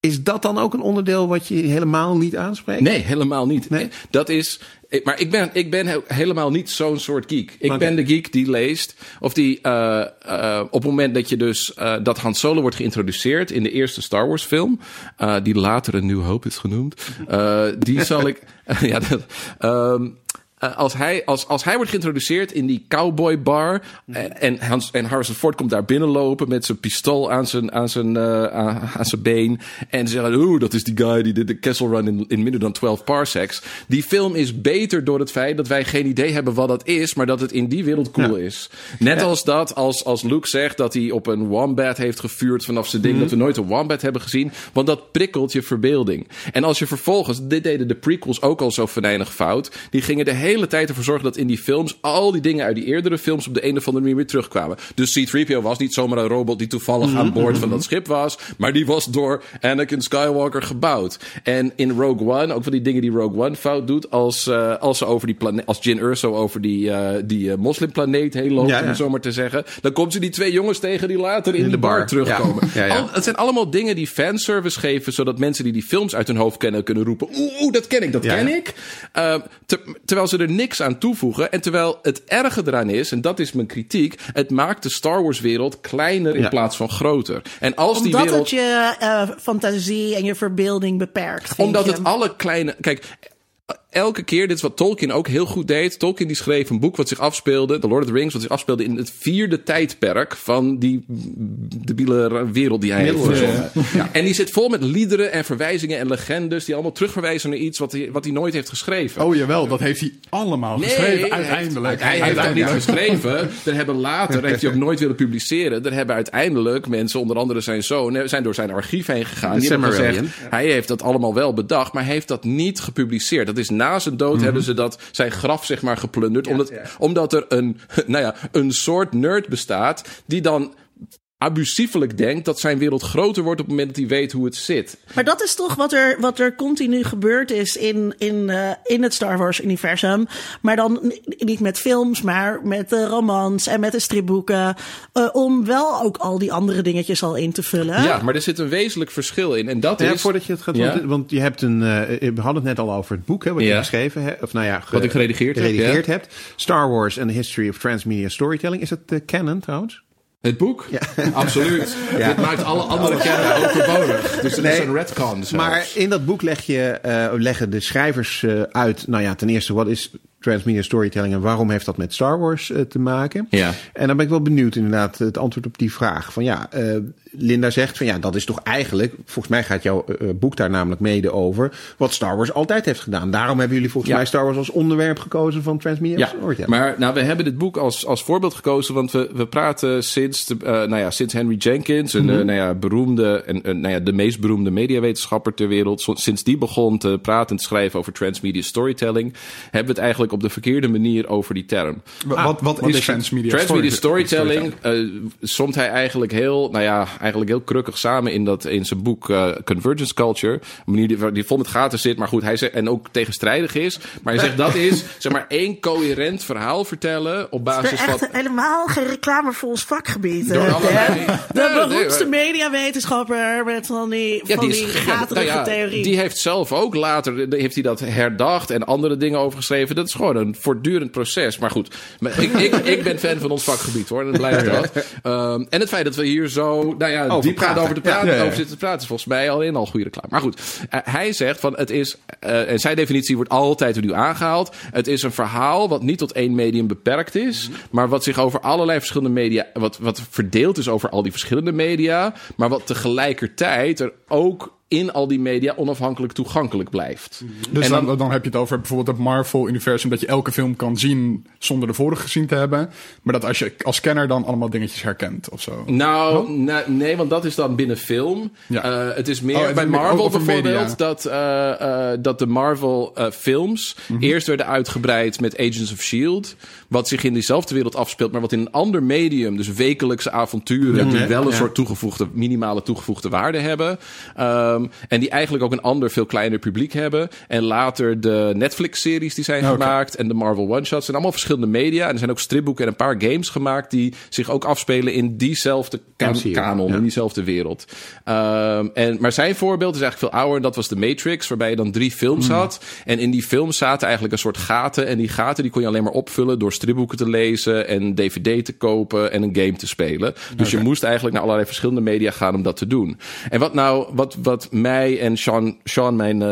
Is dat dan ook een onderdeel wat je helemaal niet aanspreekt? Nee, helemaal niet. Nee? Dat is. ik- Maar ik ben, ik ben he- helemaal niet zo'n soort geek. Ik ben de geek die leest. Of die eh, eh, op het moment dat je dus. eh, dat Han Solo wordt geïntroduceerd in de eerste Star Wars film. eh, die later een New Hope is genoemd. eh, die zal ik. ja, dat, ehm, eh, als, hij, als, als hij wordt geïntroduceerd in die cowboy bar. en, en, Hans, en Harrison Ford komt daar binnenlopen met zijn pistool aan zijn, aan zijn, eh, aan, zijn been. En ze zeggen: Oeh, dat is die guy die de, de Kessel Run in, in minder dan 12 parsecs. Die film is beter door het feit dat wij geen idee hebben wat dat is. maar dat het in die wereld cool Ja. is. Net als dat, als, als Luke zegt dat hij op een wombat heeft gevuurd vanaf zijn Mhm. ding. dat we nooit een wombat hebben gezien. Want dat prikkelt je verbeelding. En als je vervolgens. dit deden de prequels ook al zo venijnig fout. die gingen de hele hele tijd ervoor zorgen dat in die films al die dingen uit die eerdere films op de een of andere manier weer terugkwamen. Dus C-3PO was niet zomaar een robot die toevallig aan boord van dat schip was, maar die was door Anakin Skywalker gebouwd. En in Rogue One, ook van die dingen die Rogue One fout doet, als, uh, als ze over die planeet, als Jin Urso over die, uh, die uh, moslimplaneet heen loopt, ja, ja. om zo maar te zeggen, dan komt ze die twee jongens tegen die later in, in de bar, bar terugkomen. Ja. Al, het zijn allemaal dingen die fanservice geven, zodat mensen die die films uit hun hoofd kennen kunnen roepen, oeh, oeh dat ken ik, dat ken ik. Ter, terwijl ze er niks aan toevoegen. En terwijl het erge eraan is, en dat is mijn kritiek, het maakt de Star Wars wereld kleiner in ja. plaats van groter. En als Omdat die wereld, het je uh, fantasie en je verbeelding beperkt. Omdat je? het alle kleine. Kijk, elke keer, dit is wat Tolkien ook heel goed deed. Tolkien die schreef een boek wat zich afspeelde, The Lord of the Rings, wat zich afspeelde in het vierde tijdperk van die debiele wereld die hij heeft verzonnen. Ja. En die zit vol met liederen en verwijzingen en legendes die allemaal terugverwijzen naar iets wat hij, wat hij nooit heeft geschreven. Oh jawel, dat heeft hij allemaal nee, geschreven, uiteindelijk. Hij, hij heeft dat niet geschreven. Er hebben later, heeft hij ook nooit willen publiceren. Er hebben uiteindelijk mensen, onder andere zijn zoon, zijn door zijn archief heen gegaan. Die hebben gezegd, hij heeft dat allemaal wel bedacht, maar hij heeft dat niet gepubliceerd. Dat is na zijn dood hebben ze dat, zijn graf zeg maar geplunderd. omdat, omdat er een, nou ja, een soort nerd bestaat die dan abusiefelijk denkt dat zijn wereld groter wordt op het moment dat hij weet hoe het zit. Maar dat is toch wat er, wat er continu gebeurd is in, in, uh, in het Star Wars-universum. Maar dan niet met films, maar met de romans en met de stripboeken. Uh, om wel ook al die andere dingetjes al in te vullen. Ja, maar er zit een wezenlijk verschil in. En dat ja, is. Voordat je het gaat. Ja? Want, want je hebt een. Uh, we hadden het net al over het boek, hè, wat je geschreven hebt. Of nou ja, ge- Wat ik geredigeerd heb, geredigeerd ja. hebt. Star Wars and the History of Transmedia Storytelling. Is het uh, canon trouwens? Het boek? Absoluut. Ja. Dit maakt alle andere kennen overbodig. Dus dat is een retcon. zelfs. Maar in dat boek leg je, eh, leggen de schrijvers eh, uit. Nou ja, ten eerste, wat is transmedia storytelling en waarom heeft dat met Star Wars eh, te maken? Ja. En dan ben ik wel benieuwd, inderdaad, het antwoord op die vraag. Van ja, eh, Linda zegt van ja, dat is toch eigenlijk, volgens mij gaat jouw eh, boek daar namelijk mede over, wat Star Wars altijd heeft gedaan. Daarom hebben jullie volgens Ja. mij Star Wars als onderwerp gekozen van transmedia Ja, storytelling. maar nou, we hebben dit boek als, als voorbeeld gekozen, want we, we praten sinds, de, nou ja, sinds Henry Jenkins, een eh, nou ja, beroemde, en, nou ja, de meest beroemde mediawetenschapper ter wereld, sinds die begon te praten en te schrijven over transmedia storytelling, hebben we het eigenlijk op de verkeerde manier over die term. Wa- wat wat wat is transmedia, Transmedia story- storytelling eh somt hij eigenlijk heel, nou ja, eigenlijk heel krukkig samen in, dat, in zijn boek eh, Convergence Culture. Een manier die, die vol met gaten zit, maar goed, hij zegt, en ook tegenstrijdig is. Maar hij zegt dat is, zeg maar, één coherent verhaal vertellen op basis is van... helemaal geen reclame voor ons vakgebied. Door allerlei- de beroemdste mediawetenschapper met van die, Ja, van die gaterige nou ja, theorie. Die heeft zelf ook later heeft hij dat herdacht en andere dingen over geschreven. Dat is gewoon een voortdurend proces. Maar goed, maar ik, ik, ik ben fan van ons vakgebied hoor. En dat blijft dat. Ehm, en het feit dat we hier zo nou ja, Over diep gaan over, te praten, Ja, ja, ja. over zitten te praten, is volgens mij alleen al goede reclame. Maar goed, eh, hij zegt van het is, eh, en zijn definitie wordt altijd opnieuw aangehaald. Het is een verhaal wat niet tot één medium beperkt is, maar wat zich over allerlei verschillende media, wat, wat verdeeld is over al die verschillende media, maar wat tegelijkertijd er ook in al die media onafhankelijk toegankelijk blijft. Dus En dan, dan- dan, heb je het over bijvoorbeeld het Marvel-universum... dat je elke film kan zien zonder de vorige gezien te hebben. Maar dat als je als kenner dan allemaal dingetjes herkent of zo. Nou, na- nee, want dat is dan binnen film. Ja. Eh, het is meer Oh, bij Marvel bijvoorbeeld dat, eh, eh, dat de Marvel eh, films Mhm. eerst werden uitgebreid met Agents of Shield, wat zich in diezelfde wereld afspeelt, maar wat in een ander medium, dus wekelijkse avonturen, die wel een ja. soort toegevoegde, minimale toegevoegde waarde hebben, Ehm, en die eigenlijk ook een ander, veel kleiner publiek hebben. En later de Netflix-series die zijn gemaakt en de Marvel one-shots zijn allemaal verschillende media. En er zijn ook stripboeken en een paar games gemaakt die zich ook afspelen in diezelfde kan- kanon, ja. in diezelfde wereld. Ehm, en, maar zijn voorbeeld is eigenlijk veel ouder en dat was de Matrix, waarbij je dan drie films Hmm. had. En in die films zaten eigenlijk een soort gaten. En die gaten die kon je alleen maar opvullen door stripboeken te lezen en DVD te kopen en een game te spelen. Dus je moest eigenlijk naar allerlei verschillende media gaan om dat te doen. En wat nou, wat, wat mij en Sean, Sean mijn.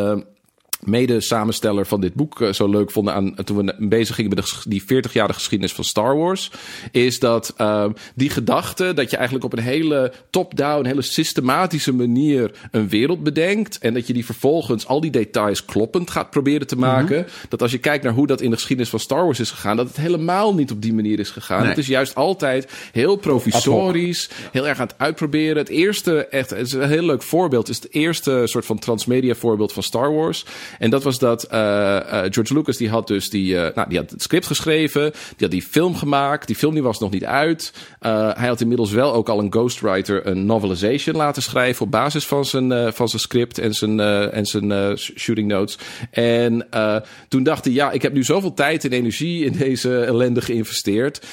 Mede-samensteller van dit boek eh, zo leuk vonden aan toen we bezig gingen met de, die 40-jarige geschiedenis van Star Wars, is dat eh, die gedachte dat je eigenlijk op een hele top-down, hele systematische manier een wereld bedenkt en dat je die vervolgens al die details kloppend gaat proberen te maken, dat als je kijkt naar hoe dat in de geschiedenis van Star Wars is gegaan, dat het helemaal niet op die manier is gegaan. Nee. Het is juist altijd heel provisorisch, heel erg aan het uitproberen. Het eerste, echt, het is een heel leuk voorbeeld, is het eerste soort van transmedia voorbeeld van Star Wars. En dat was dat eh, eh, George Lucas die had dus die, eh, nou, die had het script geschreven, die had die film gemaakt. Die film die was nog niet uit. Hij had inmiddels wel ook al een ghostwriter een novelization laten schrijven op basis van zijn, van zijn script en zijn, en zijn shooting notes. En toen dacht hij, ja, ik heb nu zoveel tijd en energie in deze ellende geïnvesteerd.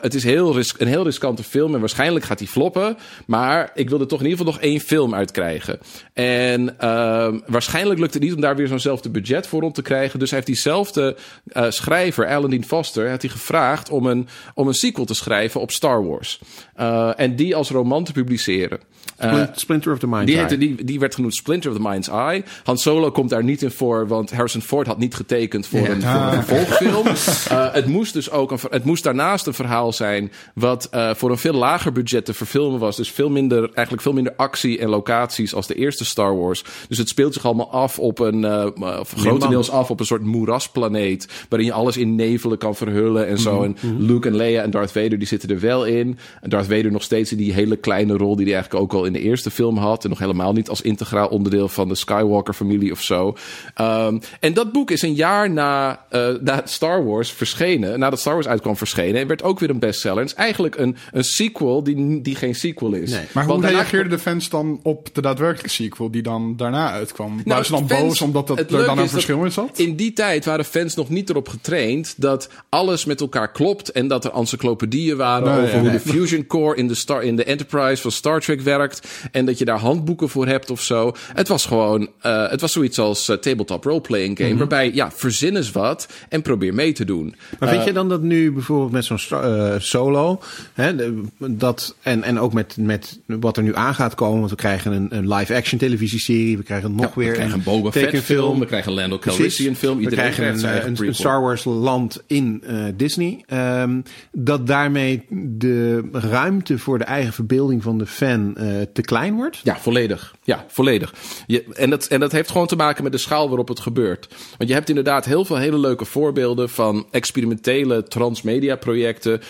Het is heel een heel riskante film en waarschijnlijk gaat hij floppen. Maar ik wil er toch in ieder geval nog één film uit krijgen. En ehm, waarschijnlijk lukt het niet om daar weer zo'nzelfde budget voor rond te krijgen. Dus hij heeft diezelfde eh, schrijver, Alan Dean Foster, heeft hij gevraagd om een, om een sequel te schrijven op Star Wars. Eh, en die als roman te publiceren. Eh, Splin- Splinter of the Mind. die, heette, die, die werd genoemd Splinter of the Mind's Eye. Han Solo komt daar niet in voor, want Harrison Ford had niet getekend voor, een, voor een vervolgfilm. Eh, het moest dus ook een, het moest daarnaast een verhaal zijn wat eh, voor een veel lager budget te verfilmen was. Dus veel minder, eigenlijk veel minder actie en locaties als de eerste Star Wars. Dus het speelt zich allemaal af op een, eh, of grotendeels af op een soort moerasplaneet. Waarin je alles in nevelen kan verhullen en zo. En Luke en Leia en Darth Vader die zitten er wel in. En Darth Vader nog steeds in die hele kleine rol die hij eigenlijk ook al in de eerste film had. En nog helemaal niet als integraal onderdeel van de Skywalker-familie of zo. Ehm, en dat boek is een jaar na, eh, na Star Wars verschenen. Nadat Star Wars uitkwam verschenen. En werd ook weer een bestseller. En het is eigenlijk een, een sequel die, die geen sequel is. Nee. Maar hoe Want daarna- reageerden de fans dan op de daadwerkelijke sequel die dan daarna uitkwam? Nou, Waren ze dan fans- boos omdat dat, er dan een verschil in zat? In die tijd waren fans nog niet erop getraind dat alles met elkaar klopt en dat er encyclopedieën waren Nee, over ja, hoe nee. de Fusion Core in de, Star, in de Enterprise van Star Trek werkt en dat je daar handboeken voor hebt of zo. Het was gewoon, eh, het was zoiets als eh, tabletop role-playing Mhm. game, waarbij ja, verzin eens wat en probeer mee te doen. Maar vind je dan dat nu bijvoorbeeld met zo'n eh, solo, hè, dat, en, en ook met, met wat er nu aan gaat komen, want we krijgen een, een live-action televisieserie, we krijgen nog Ja, weer we krijgen een Boba Fett film, we krijgen een Lando. Calrissian film. We Iedereen krijgen een, eh, een. Star Wars land in eh, Disney. Ehm, dat daarmee de ruimte voor de eigen verbeelding van de fan eh, te klein wordt. Ja, volledig. Ja, volledig. Je, en, dat, en dat heeft gewoon te maken met de schaal waarop het gebeurt. Want je hebt inderdaad heel veel hele leuke voorbeelden van experimentele transmedia projecten.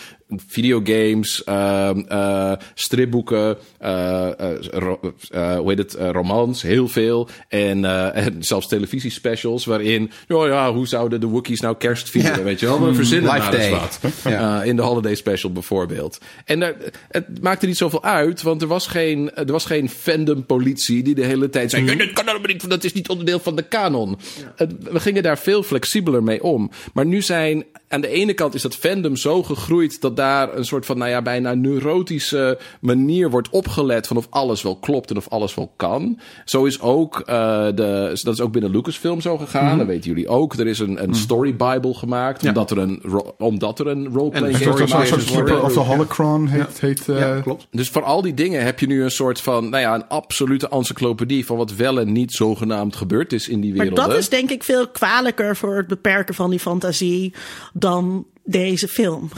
Videogames, ehm, eh, stripboeken, eh, eh, hoe heet het, romans, heel veel. En, en zelfs televisiespecials waarin, oh ja, hoe zouden de Wookiees nou kerst vieren, Ja. weet je wel? We verzinnen Life Day. wat. Ja. In de holiday special bijvoorbeeld. En daar, het maakte niet zoveel uit, want er was geen, er was geen fandom politie die de hele tijd zei: "Ja, dat kan allemaal niet, dat is niet onderdeel van de kanon. We gingen daar veel flexibeler mee om. Maar nu zijn aan de ene kant is dat fandom zo gegroeid dat daar een soort van, nou ja, bijna neurotische manier wordt opgelet van of alles wel klopt en of alles wel kan. Zo is ook, eh, de, dat is ook binnen Lucasfilm zo gegaan. Dat weten jullie ook. Er is een, een story bible gemaakt, omdat er een, omdat er een game soort Bible is. worden. Keeper of the Holocron heet, heet eh, ja, klopt. Dus voor al die dingen heb je nu een soort van, nou ja, een absolute encyclopedie van wat wel en niet zogenaamd gebeurd is in die Maar wereld. dat is denk ik veel kwalijker voor het beperken van die fantasie dan deze film.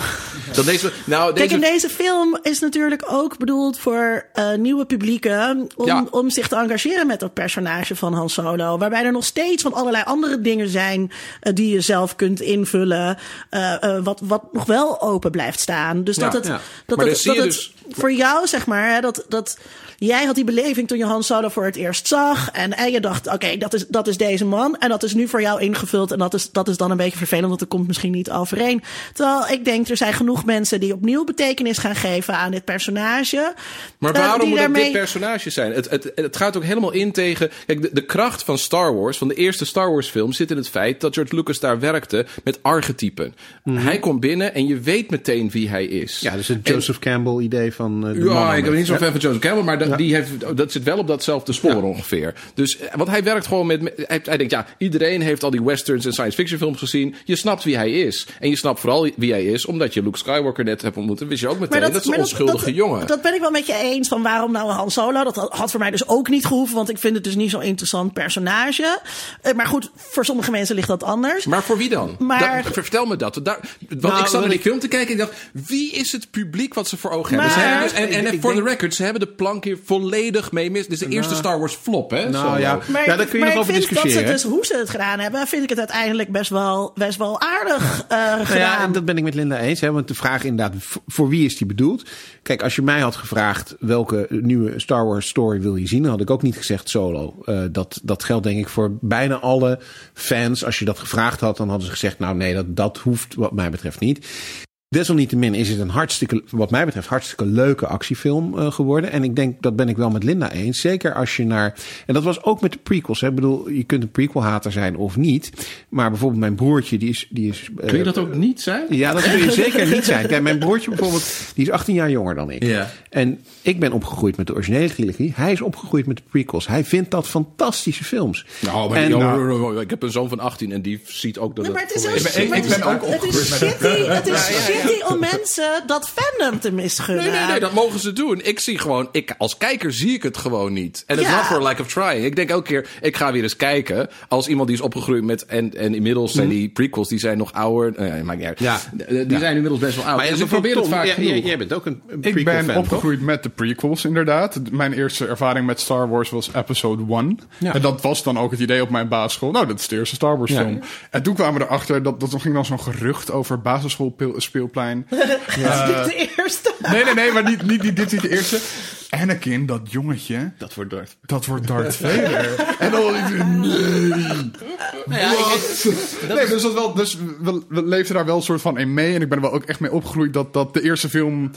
Dat deze, nou, Kijk, deze, en deze film is natuurlijk ook bedoeld voor eh, nieuwe publieken. Om, Ja. om zich te engageren met dat personage van Han Solo. Waarbij er nog steeds van allerlei andere dingen zijn eh, die je zelf kunt invullen. eh, wat, wat nog wel open blijft staan. Dus Ja, dat het, ja. dat Maar het, dan dat het dus- voor jou, zeg maar, hè, dat, dat jij had die beleving toen je Han Solo voor het eerst zag. En, en je dacht, oké, dat, is, dat is deze man. En dat is nu voor jou ingevuld. En dat is, dat is dan een beetje vervelend, want het komt misschien niet overeen. Terwijl ik denk, er zijn genoeg mensen die opnieuw betekenis gaan geven aan dit personage. Maar Eh, waarom moet het daarmee- dit personage zijn? Het, het, het gaat ook helemaal in tegen. Kijk, de, de kracht van Star Wars, van de eerste Star Wars film, zit in het feit dat George Lucas daar werkte met archetypen. Hij komt binnen en je weet meteen wie hij is. Ja, dus het Joseph Campbell idee van uh, de Ja, mannen ik ben niet zo Ja. fan van Joseph Campbell, maar dat, die heeft, dat zit wel op datzelfde spoor ongeveer. Dus, eh, want hij werkt gewoon met, hij, hij denkt, ja, iedereen heeft al die westerns en science fiction films gezien. Je snapt wie hij is. En je snapt vooral wie hij is, omdat je Luke Skywalker net hebt ontmoet. En wist je ook meteen, dat, is een onschuldige dat, jongen. Dat ben ik wel met je eens. Van waarom nou Han Solo? Dat had voor mij dus ook niet gehoeven. Want ik vind het dus niet zo'n interessant personage. Eh, Maar goed, voor sommige mensen ligt dat anders. Maar voor wie dan? Maar- Da- vertel me dat. Daar, want Nou, ik zat wat die film te kijken en ik dacht... wie is het publiek wat ze voor ogen hebben? Ze hebben dus, en voor de record, ze hebben de plank hier volledig mee mis. Dit is de eerste Star Wars flop, hè? Nou Solo. ja, Maar, ja, daar kun je maar nog over ik vind dat ze discussiëren. dus, hoe ze het gedaan hebben, vind ik het uiteindelijk best wel, best wel aardig eh, gedaan. Nou gedaan. dat ben ik met Linda eens. Hè, want de vraag inderdaad, voor wie is die bedoeld? Kijk, als je mij had gevraagd welke nieuwe Star Wars story wil je zien, dan had ik ook niet gezegd solo. Eh, dat, dat geldt denk ik voor bijna alle fans. Als je dat gevraagd had, dan hadden ze gezegd, nou nee, dat, dat hoeft wat mij betreft niet. Desalniettemin is het een hartstikke, wat mij betreft, hartstikke leuke actiefilm eh, geworden. En ik denk, dat ben ik wel met Linda eens. Zeker als je naar. En dat was ook met de prequels. Hè. Ik bedoel, je kunt een prequel-hater zijn of niet. Maar bijvoorbeeld mijn broertje, die is. Die is eh, Kun je dat ook niet zijn? ja, dat kun je zeker niet zijn. Kijk, mijn broertje bijvoorbeeld, die is 18 jaar jonger dan ik. Ja. En ik ben opgegroeid met de originele trilogie. Hij is opgegroeid met de prequels. Hij vindt dat fantastische films. Nou, maar En- joh, Nou- joh, joh, ik heb een zoon van 18 en die ziet ook dat Nee, maar het is, Ik ben- ik ook opgegroeid met shitty, het is shitty om mensen dat fandom te misgunnen. Nee, nee, nee, dat mogen ze doen. Ik zie gewoon, ik, als kijker zie ik het gewoon niet. En it's Ja. not for lack of trying. Ik denk elke keer, ik ga weer eens kijken. Als iemand die is opgegroeid met, en, en inmiddels zijn die prequels, die zijn nog ouder. Nou ja, maakt niet uit. Ja. Die zijn inmiddels best wel oud. Maar en ze proberen het vaak jij- genoeg. jij, jij bent ook een, een Ik ben opgegroeid met de prequels, inderdaad. Mijn eerste ervaring met Star Wars was episode 1. Ja. En dat was dan ook het idee op mijn basisschool. Nou, dat is de eerste Star Wars Ja. film. En toen kwamen we erachter, dat, dat er ging dan zo'n gerucht over Dat is niet de eerste. Nee, nee, nee, maar niet, niet, niet, dit is niet de eerste. Anakin, dat jongetje, Dat wordt Darth. dat wordt Darth Vader. en dan zo, nee. Wat? Nee, dus, dat wel, dus we, we leefden daar wel een soort van in mee. En ik ben er wel ook echt mee opgegroeid dat, dat de eerste film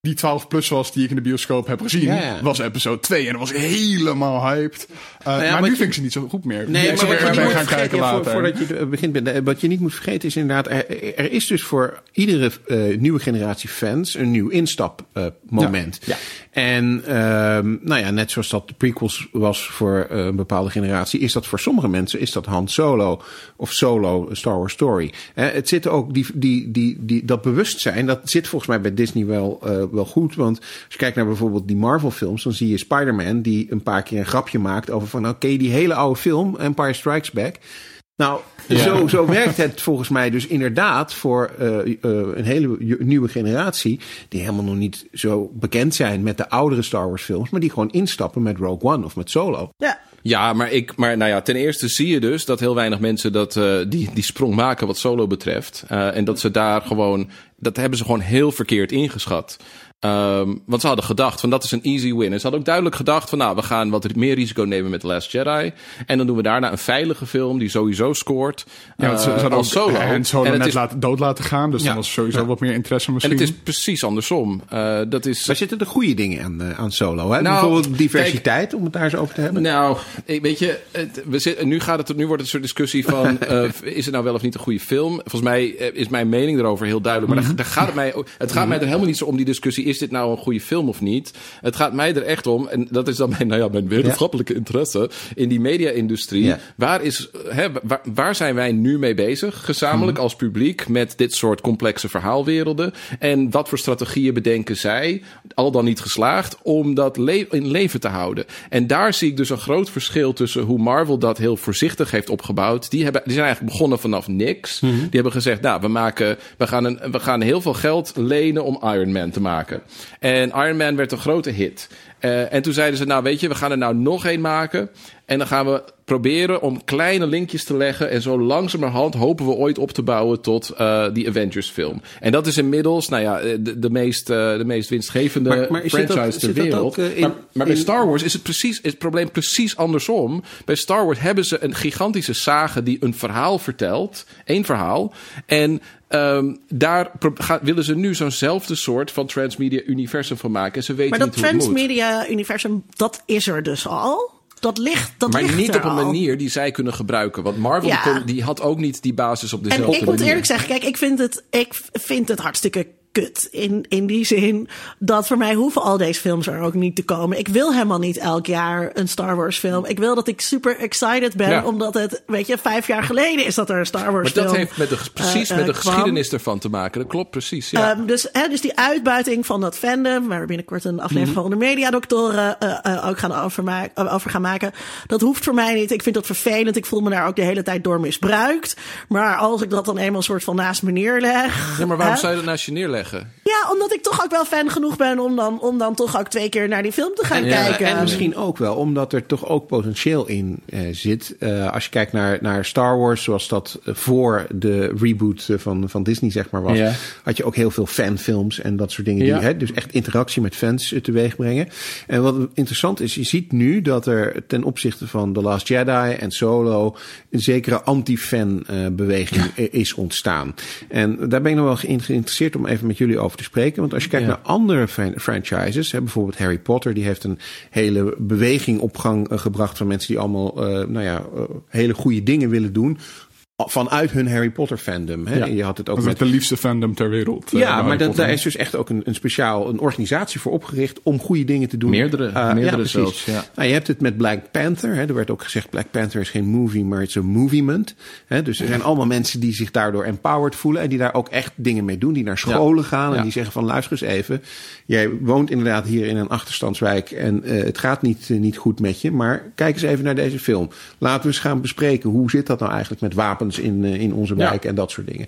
die 12 plus was die ik in de bioscoop heb gezien, Ja, ja. was episode 2. En dat was helemaal hyped. Uh, maar wat nu je- vind ik ze niet zo goed meer. Nee, maar zou wat je niet mee moet gaan kijken voor- later. voordat je eh, begint, met de- wat je niet moet vergeten is inderdaad, er, er is dus voor iedere eh, nieuwe generatie fans een nieuw instapmoment. Ja, En ehm, nou ja, net zoals dat de prequels was voor eh, een bepaalde generatie, is dat voor sommige mensen is dat Han Solo of Solo Star Wars Story. Het zit ook die, die, die, die, dat bewustzijn, dat zit volgens mij bij Disney wel, wel goed. Want als je kijkt naar bijvoorbeeld die Marvel films, dan zie je Spider-Man die een paar keer een grapje maakt over van oké, die hele oude film, Empire Strikes Back. Nou, zo, zo werkt het volgens mij dus inderdaad voor eh, eh, een hele nieuwe generatie. Die helemaal nog niet zo bekend zijn met de oudere Star Wars films. Maar die gewoon instappen met Rogue One of met Solo. Ja. Ja, maar, ik, maar nou ja, ten eerste zie je dus dat heel weinig mensen dat, eh, die, die sprong maken wat solo betreft. Eh, en dat ze daar gewoon, dat hebben ze gewoon heel verkeerd ingeschat. Ehm, want ze hadden gedacht van dat is een easy win. En ze hadden ook duidelijk gedacht van nou, we gaan wat meer risico nemen met The Last Jedi. En dan doen we daarna een veilige film die sowieso scoort. Ja, want ze, ze eh, hadden ook solo. En solo En net is- laten, dood laten gaan. Dus Ja. dan was sowieso Ja. wat meer interesse En misschien. het is precies andersom. Eh, dat is, Daar zitten de goede dingen aan, eh, aan Solo. Hè? Nou, Bijvoorbeeld diversiteit, om het daar eens over te hebben. Nou, ik- weet je, het, we zitten, nu, gaat het, nu wordt het een soort discussie van... eh, is het nou wel of niet een goede film? Volgens mij is mijn mening erover heel duidelijk. Maar daar, daar gaat het, mij, ook- het gaat mij er helemaal niet zo om die discussie... is dit nou een goede film of niet? Het gaat mij er echt om, en dat is dan mijn, nou ja, mijn wetenschappelijke interesse... in die media-industrie. Ja. Waar, is, hè, waar, waar zijn wij nu mee bezig, gezamenlijk als publiek... met dit soort complexe verhaalwerelden? En wat voor strategieën bedenken zij, al dan niet geslaagd... om dat le- in leven te houden? En daar zie ik dus een groot verschil tussen hoe Marvel dat heel voorzichtig heeft opgebouwd. Die, hebben, die zijn eigenlijk begonnen vanaf niks. Die hebben gezegd, nou, we, maken, we, gaan een, we gaan heel veel geld lenen om Iron Man te maken. En Iron Man werd een grote hit. Eh, en toen zeiden ze, nou weet je, we gaan er nou nog één maken. En dan gaan we proberen om kleine linkjes te leggen. En zo langzamerhand hopen we ooit op te bouwen tot eh, die Avengers film. En dat is inmiddels, nou ja, de, de, meest, eh, de meest winstgevende Maar- maar zit dat- franchise ter wereld. ook, eh, in- maar, maar bij Star Wars is het, precies, is het probleem precies andersom. Bij Star Wars hebben ze een gigantische sage die een verhaal vertelt. één verhaal. En ehm, daar gaan- willen ze nu zo'nzelfde soort van transmedia universum van maken. En ze weten Maar dat niet hoe het moet. Transmedia-universum, dat is er dus al. Dat ligt, dat Maar ligt niet op een al. manier die zij kunnen gebruiken. Want Marvel Ja. die kon- die had ook niet die basis op En dezelfde ik moet eerlijk zeggen, kijk, ik vind het, ik vind het hartstikke kut. In, in die zin dat voor mij hoeven al deze films er ook niet te komen. Ik wil helemaal niet elk jaar een Star Wars film. Ik wil dat ik super excited ben, Ja. omdat het, weet je, vijf jaar geleden is dat er een Star Wars maar film dat heeft met de, precies eh, met de eh, kwam. geschiedenis ervan te maken. Dat klopt precies. Ja. Ehm, dus, hè, dus die uitbuiting van dat fandom, waar we binnenkort een aflevering Mhm. van de mediadoktoren eh, eh, ook gaan over, eh, over gaan maken, dat hoeft voor mij niet. Ik vind dat vervelend. Ik voel me daar ook de hele tijd door misbruikt. Maar als ik dat dan eenmaal soort van naast me neerleg. ja, maar waarom hè, zou je dat naast je neerleggen? leggen. Ja, omdat ik toch ook wel fan genoeg ben om dan, om dan toch ook twee keer naar die film te gaan Ja, kijken. En misschien ook wel, omdat er toch ook potentieel in eh, zit. Eh, als je kijkt naar, naar Star Wars, zoals dat eh, voor de reboot eh, van, van Disney zeg maar was, Ja. had je ook heel veel fanfilms en dat soort dingen. Die, Ja. hè, dus echt interactie met fans teweeg brengen. En wat interessant is, je ziet nu dat er ten opzichte van The Last Jedi en Solo een zekere anti-fan eh, beweging is ontstaan. En daar ben ik nog wel geïn- geïnteresseerd om even met jullie over te spreken. Want als je kijkt Ja. naar andere fran- franchises, hè, bijvoorbeeld Harry Potter, die heeft een hele beweging op gang eh, gebracht van mensen die allemaal eh, nou ja, eh, hele goede dingen willen doen. Vanuit hun Harry Potter fandom. Hè. Ja. Je had het ook Dat is met de liefste fandom ter wereld. eh, ja, maar dat, daar is dus echt ook een, een speciaal een organisatie voor opgericht om goede dingen te doen. Meerdere, Eh, meerdere zelfs, ja. Nou, je hebt het met Black Panther. Hè. Er werd ook gezegd, Black Panther is geen movie, maar het is een movement. Hè. Dus er zijn allemaal mensen die zich daardoor empowered voelen. En die daar ook echt dingen mee doen. Die naar scholen gaan en Ja. die zeggen van luister eens even. Jij woont inderdaad hier in een achterstandswijk en eh, het gaat niet, niet goed met je. Maar kijk eens even naar deze film. Laten we eens gaan bespreken. Hoe zit dat nou eigenlijk met wapens in, eh, in onze Ja. wijk en dat soort dingen.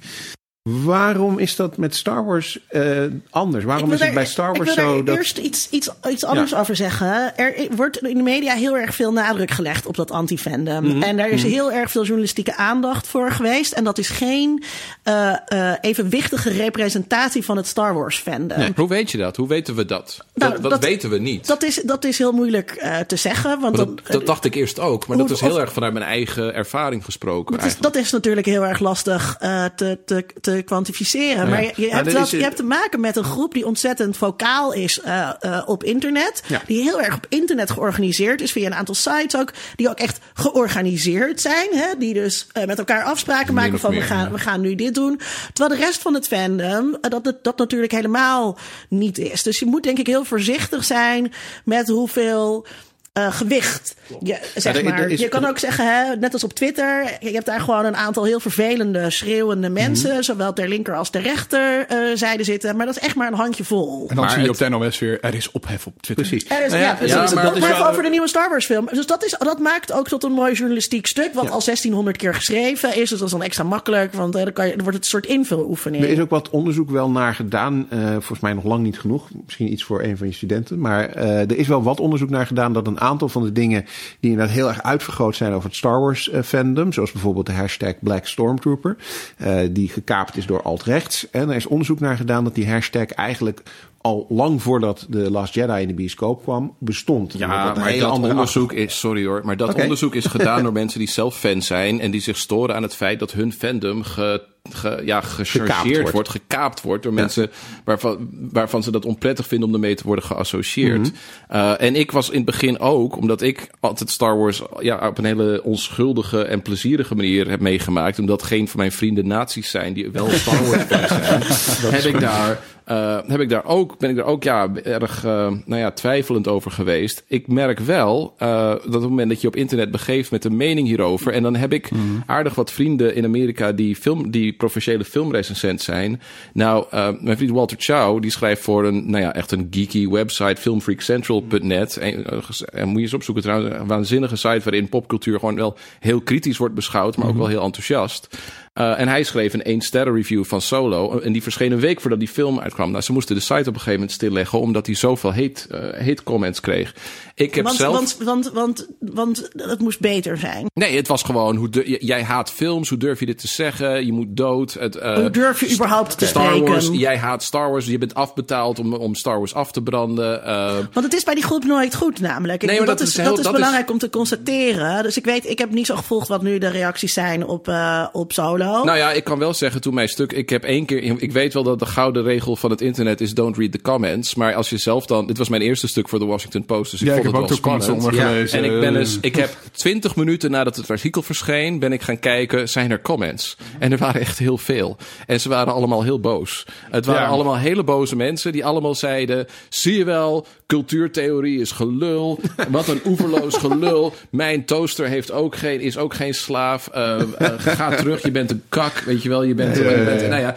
Waarom is dat met Star Wars eh, anders? Waarom Ik is wil het bij Star Wars Ik wil zo dat... eerst iets, iets, iets anders over zeggen. Er wordt in de media heel erg veel nadruk gelegd op dat anti-fandom. Mhm. En daar is heel erg veel journalistieke aandacht voor geweest. En dat is geen eh, eh, evenwichtige representatie van het Star Wars fandom. Hoe weet je dat? Hoe weten we dat? Nou, dat, dat, dat- weten we niet. Dat, is, dat is heel moeilijk eh, te zeggen. Want dat, dat dacht ik eerst ook, maar hoe- dat is heel of- erg vanuit mijn eigen ervaring gesproken. Dat is, dat is natuurlijk heel erg lastig eh, te, te, te kwantificeren. Maar je, je, Nou, hebt wel- is een- je hebt te maken met een groep die ontzettend vocaal is eh, eh, op internet. Ja. Die heel erg op internet georganiseerd is. Via een aantal sites ook. Die ook echt georganiseerd zijn. Hè? Die dus eh, met elkaar afspraken maken van we, gaan, ja. we gaan nu dit doen. Terwijl de rest van het fandom dat, dat, dat natuurlijk helemaal niet is. Dus je moet denk ik heel voorzichtig zijn met hoeveel... eh, gewicht. Je, zeg maar. is- je kan ook zeggen, hè, net als op Twitter, je hebt daar gewoon een aantal heel vervelende, schreeuwende mensen, zowel ter linker als ter rechter eh, zijde zitten. Maar dat is echt maar een handje vol. En dan Maar zie je het- op de NOS weer, er is ophef op Twitter. Precies. Er is, Nou ja, precies. ja, maar dat is wel- over de nieuwe Star Wars film. Dus dat, is, dat maakt ook tot een mooi journalistiek stuk, wat Ja. al 1600 keer geschreven is. Dus dat is dan extra makkelijk, want eh, dan, kan je, dan wordt het een soort invuloefening. Er is ook wat onderzoek wel naar gedaan. eh, volgens mij nog lang niet genoeg. Misschien iets voor een van je studenten. Maar eh, er is wel wat onderzoek naar gedaan dat een aantal van de dingen die inderdaad heel erg uitvergroot zijn over het Star Wars eh, fandom. Zoals bijvoorbeeld de hashtag Black Stormtrooper. eh, die gekaapt is door alt-rechts. En er is onderzoek naar gedaan dat die hashtag eigenlijk al lang voordat de Last Jedi in de bioscoop kwam, bestond. Ja, dat maar dat onderzoek is, sorry hoor, maar dat onderzoek is gedaan door mensen die zelf fan zijn en die zich storen aan het feit dat hun fandom ge, ge- ja, gechargeerd wordt. wordt. gekaapt wordt door mensen waarvan, waarvan ze dat onprettig vinden om ermee te worden geassocieerd. Mhm. Eh, en ik was in het begin ook, omdat ik altijd Star Wars ja, op een hele onschuldige en plezierige manier heb meegemaakt, omdat geen van mijn vrienden nazi's zijn die wel Star Wars fans zijn, heb ik daar eh, heb ik daar ook, ben ik daar ook ja, erg eh, nou ja, twijfelend over geweest. Ik merk wel eh, dat op het moment dat je op internet begeeft met een mening hierover. En dan heb ik aardig wat vrienden in Amerika die, film, die professionele filmrecensent zijn. Nou, mijn vriend Walter Chow, die schrijft voor een, nou ja, echt een geeky website, filmfreakcentral.net. En, en moet je eens opzoeken trouwens, een waanzinnige site waarin popcultuur gewoon wel heel kritisch wordt beschouwd, maar ook wel heel enthousiast. Eh, en hij schreef een 1 sterren review van Solo. En die verscheen een week voordat die film uitkwam. Nou, ze moesten de site op een gegeven moment stilleggen. Omdat hij zoveel hate, eh, hate comments kreeg. Ik heb want, zelf... want, want, want, want het moest beter zijn. Nee, het was gewoon... Hoe jij haat films. Hoe durf je dit te zeggen? Je moet dood. Het, eh, Hoe durf je überhaupt te Star spreken? Wars. Jij haat Star Wars. Je bent afbetaald om, om Star Wars af te branden. eh, Want het is bij die groep nooit goed, namelijk. Nee, maar dat, dat is, heel- dat is dat is- belangrijk om te constateren. Dus ik weet, ik heb niet zo gevolgd wat nu de reacties zijn op, eh, op Solo. Nou ja, ik kan wel zeggen, toen mijn stuk... Ik heb één keer... Ik weet wel dat de gouden regel van het internet is... don't read the comments. Maar als je zelf dan... Dit was mijn eerste stuk voor de Washington Post. Dus ik Ja, ik vond heb het ook wel spannend. En ik ben Eh, dus... Ik heb twintig minuten nadat het artikel verscheen... ben ik gaan kijken, zijn er comments? En er waren echt heel veel. En ze waren allemaal heel boos. Het waren Ja. allemaal hele boze mensen... die allemaal zeiden... zie je wel, cultuurtheorie is gelul. Wat een oeverloos gelul. Mijn toaster heeft ook geen, is ook geen slaaf. Uh, uh, ga terug, je bent een kak, weet je wel. Je bent, je bent nou ja,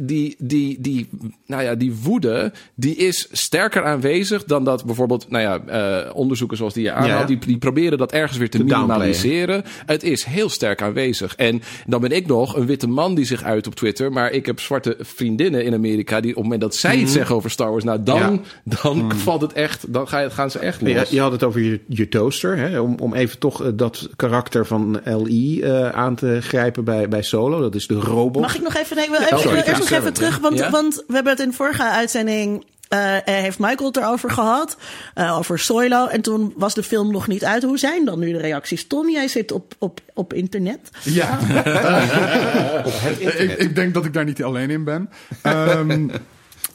die, die, die, nou ja, die woede, die is sterker aanwezig dan dat bijvoorbeeld, nou ja, uh, onderzoeken zoals die je aanhaalt, die, die proberen dat ergens weer te, Te minimaliseren. Het is heel sterk aanwezig. En dan ben ik nog een witte man die zich uit op Twitter, maar ik heb zwarte vriendinnen in Amerika die op het moment dat zij iets zeggen over Star Wars, nou dan, dan valt het echt, dan ga je, gaan ze echt los. Je, je had het over je, je toaster. Hè? Om, om even toch eh, dat karakter van LI eh, aan te grijpen bij, bij Solo. Dat is de robot. Mag ik nog even, nee, ik wil even, Oh, sorry. ik wil eerst Ja, nog even terug, want, Ja? want we hebben het in de vorige uitzending. eh, eh, heeft Michael het erover gehad, eh, over Solo. En toen was de film nog niet uit. Hoe zijn dan nu de reacties? Tom, jij zit op, op, op internet. Ja, ik, ik denk dat ik daar niet alleen in ben. Ehm,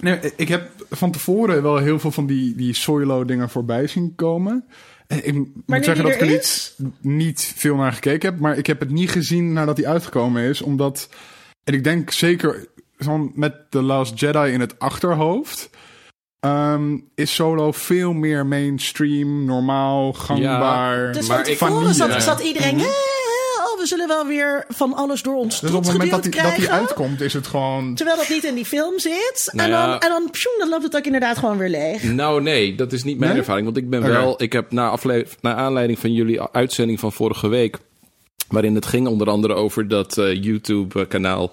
nee, ik heb van tevoren wel heel veel van die, die Soilo-dingen voorbij zien komen. Ik moet zeggen dat ik er niet, niet veel naar gekeken heb. Maar ik heb het niet gezien nadat hij uitgekomen is. Omdat, en ik denk zeker met The Last Jedi in het achterhoofd... ehm, is Solo veel meer mainstream, normaal, gangbaar. Dus Maar van ik- tevoren zat, zat iedereen. "Eh, oh, we zullen wel weer van alles door ons Dus op tot het moment dat geduwd hij, dat krijgen. uitkomt, is het gewoon... Terwijl dat niet in die film zit. Nou en, ja. dan, en dan, loopt het ook inderdaad gewoon weer leeg. Nou, nee, dat is niet mijn Nee? ervaring. Want ik ben wel, ik heb na, afle- na aanleiding van jullie uitzending van vorige week. Waarin het ging onder andere over dat eh, YouTube-kanaal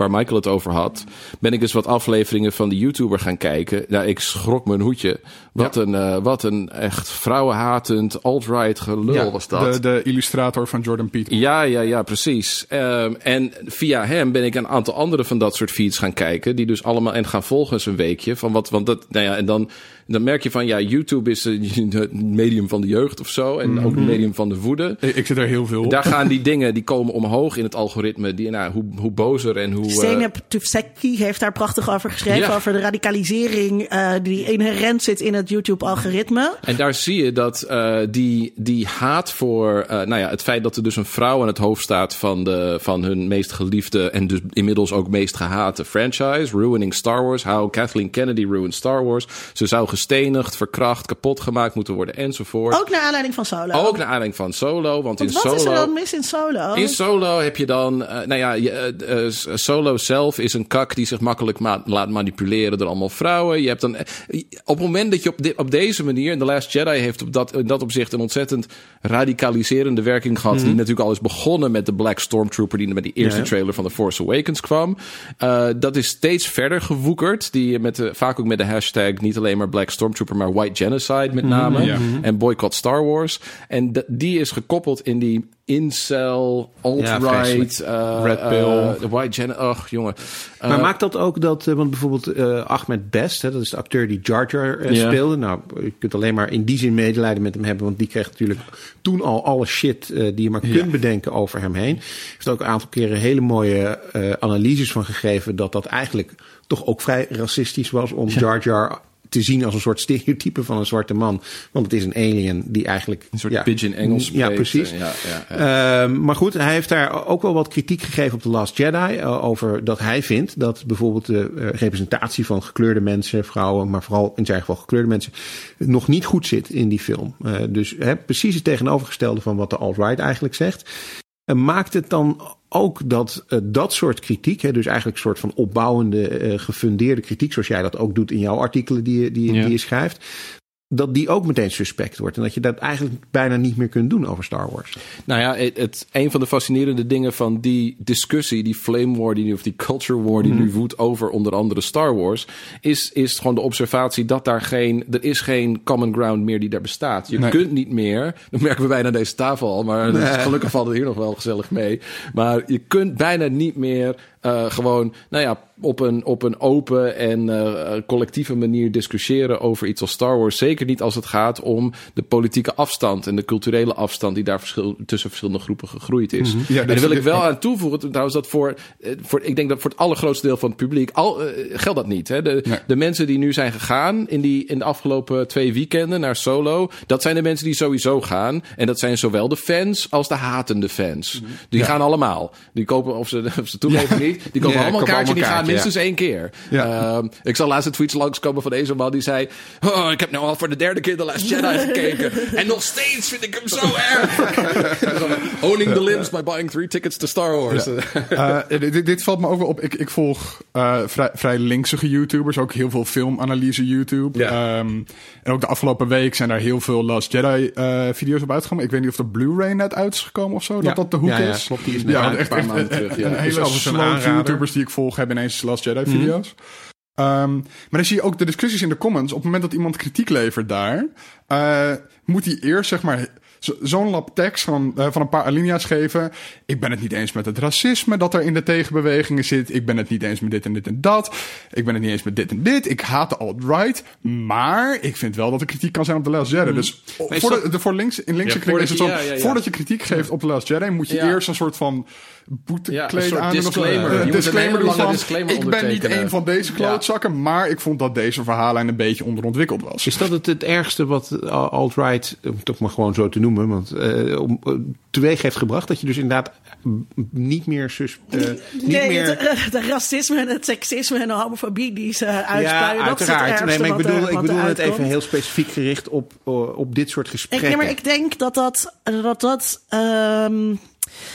waar Michael het over had. Ben ik dus wat afleveringen van die YouTuber gaan kijken. Nou, ik schrok mijn hoedje. Wat, een, eh, wat een echt vrouwenhatend alt-right gelul was dat. De, de illustrator van Jordan Peterson. Ja, ja, ja, precies. Ehm, en via hem ben ik een aantal andere van dat soort feeds gaan kijken. Die dus allemaal en gaan volgen een weekje. Van wat, want dat, nou ja, en dan, dan merk je van ja, YouTube is eh, het medium van de jeugd of zo. En ook het medium van de woede. Ik, ik zit er heel veel op. Daar gaan die dingen, die komen omhoog in het algoritme. Die, nou, hoe, hoe bozer en hoe... eh, Zeynep Tufekci heeft daar prachtig over geschreven. Ja. Over de radicalisering eh, die inherent zit in het YouTube-algoritme. En daar zie je dat eh, die, die haat voor eh, nou ja, het feit dat er dus een vrouw aan het hoofd staat van, de, van hun meest geliefde en dus inmiddels ook meest gehate franchise, Ruining Star Wars, How Kathleen Kennedy Ruined Star Wars. Ze zou gestenigd, verkracht, kapot gemaakt moeten worden enzovoort. Ook naar aanleiding van Solo. Ook naar aanleiding van Solo, want, Want in wat Solo... is er dan mis in Solo? In Solo heb je dan, eh, nou ja, je, eh, eh, Solo zelf is een kak die zich makkelijk ma- laat manipuleren door allemaal vrouwen. Je hebt dan, op het moment dat je op, op deze manier, en The Last Jedi heeft op dat, in dat opzicht een ontzettend radicaliserende werking gehad, die natuurlijk al is begonnen met de Black Stormtrooper die met die eerste Ja, ja. trailer van The Force Awakens kwam. Eh, dat is steeds verder gewoekerd, die met de, vaak ook met de hashtag niet alleen maar Black Stormtrooper, maar White Genocide met name. ja. En boycott Star Wars. En die is gekoppeld in die incel, alt-right, eh, Red eh, pill. de white gen... Och, jongen. Eh, Maar maakt dat ook dat, eh, want bijvoorbeeld eh, Ahmed Best, hè, dat is de acteur die Jar Jar eh, Ja. speelde. Nou, je kunt alleen maar in die zin medelijden met hem hebben, want die kreeg natuurlijk toen al alle shit eh, die je maar kunt bedenken over hem heen. Heeft ook een aantal keren hele mooie eh, analyses van gegeven dat dat eigenlijk toch ook vrij racistisch was om Jar Jar te zien als een soort stereotype van een zwarte man. Want het is een alien die eigenlijk... een soort ja, pigeon Engels Ja, spreekt. precies. Ja, ja, ja. Ehm, maar goed, hij heeft daar ook wel wat kritiek gegeven op The Last Jedi. eh, over dat hij vindt dat bijvoorbeeld de eh, representatie van gekleurde mensen, vrouwen, maar vooral in zijn geval gekleurde mensen, nog niet goed zit in die film. Eh, dus hè, precies het tegenovergestelde van wat de alt-right eigenlijk zegt. Eh, maakt het dan ook dat eh, dat soort kritiek, hè, dus eigenlijk een soort van opbouwende, eh, gefundeerde kritiek, zoals jij dat ook doet in jouw artikelen die je, die, je- Ja. die je schrijft, dat die ook meteen suspect wordt. En dat je dat eigenlijk bijna niet meer kunt doen over Star Wars. Nou ja, het, het, een van de fascinerende dingen van die discussie, die flame war, die, nu- of die culture war die nu woedt over onder andere Star Wars, is, is gewoon de observatie dat daar geen, er is geen common ground meer die daar bestaat. Je Nee. kunt niet meer, dat merken we bijna aan deze tafel al, maar gelukkig valt het hier nog wel gezellig mee. Maar je kunt bijna niet meer eh, gewoon, nou ja, op een, op een open en eh, collectieve manier discussiëren over iets als Star Wars. Zeker niet als het gaat om de politieke afstand en de culturele afstand die daar verschil, tussen verschillende groepen gegroeid is. Ja, en daar dus wil ik wel aan toevoegen, trouwens, dat voor, eh, voor, ik denk dat voor het allergrootste deel van het publiek, al, geldt dat niet. Hè? De, Nee. de mensen die nu zijn gegaan in, die, in de afgelopen twee weekenden naar Solo, dat zijn de mensen die sowieso gaan. En dat zijn zowel de fans als de hatende fans. Die gaan allemaal. Die kopen of ze, of ze toegeven niet. Niet. Die komen Ja, allemaal komen kaartje en die gaan minstens één keer. Ehm, ik zag laatst een tweets langskomen van deze man die zei... Oh, ik heb nou al voor de derde keer The Last Jedi gekeken. en nog steeds vind ik hem zo erg. Owning the limbs by buying three tickets to Star Wars. Eh, dit, dit valt me ook wel op. Ik, ik volg eh, vrij, vrij linksige YouTubers, ook heel veel filmanalyse YouTube. Ja. Ehm, en ook de afgelopen week zijn daar heel veel Last Jedi eh, video's op uitgekomen. Ik weet niet of de Blu-ray net uit is gekomen of zo, Ja. dat dat de hoek Ja, is. klopt, die is net ja, echt, paar echt, maanden eh, terug, ja. een hele slow aanrader. YouTubers die ik volg hebben ineens Last Jedi video's. Ehm, maar dan zie je ook de discussies in de comments. Op het moment dat iemand kritiek levert daar, eh, moet hij eerst zeg maar zo- zo'n lap tekst van, eh, van een paar alinea's geven. Ik ben het niet eens met het racisme dat er in de tegenbewegingen zit. Ik ben het niet eens met dit en dit en dat. Ik ben het niet eens met dit en dit. Ik haat de alt-right. Maar ik vind wel dat er kritiek kan zijn op de Last Jedi. Dus is voor, de, de- voor links, in linkse Ja, kring is het zo. voordat je- ja, ja, ja. Voordat je kritiek geeft op de Last Jedi, moet je eerst een soort van boetekleed Ja, aan of disclaimer. Moet een disclaimer lange van, disclaimer Ik ben niet een van deze klootzakken, maar ik vond dat deze verhaallijn een beetje onderontwikkeld was. Is dat het, het ergste wat alt-right, om toch maar gewoon zo te noemen, want eh, om, eh, teweeg heeft gebracht? Dat je dus inderdaad niet meer... Sus, eh, niet nee, meer het, eh, het racisme en het seksisme en de homofobie die ze uitspuien. ja, dat is het uiteraard. ergste Nee, maar ik wat bedoel, er, ik wat bedoel het even heel specifiek gericht op, eh, op dit soort Ik, gesprekken. nee, maar ik denk dat dat. dat, dat ehm,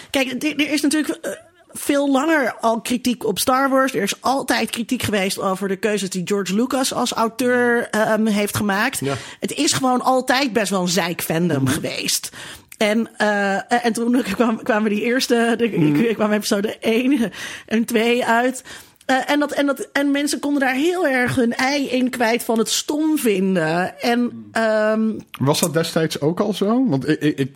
kijk, er is natuurlijk. eh, veel langer al kritiek op Star Wars. Er is altijd kritiek geweest over de keuzes die George Lucas als auteur ehm, heeft gemaakt. Ja. Het is gewoon altijd best wel een zeik-fandom geweest. En, eh, en toen kwam, kwamen die eerste, de, ik kwam episode 1 en 2 uit. Eh, en, dat, en, dat, en mensen konden daar heel erg hun ei in kwijt van het stom vinden. En ehm, Was dat destijds ook al zo? Want ik, ik, ik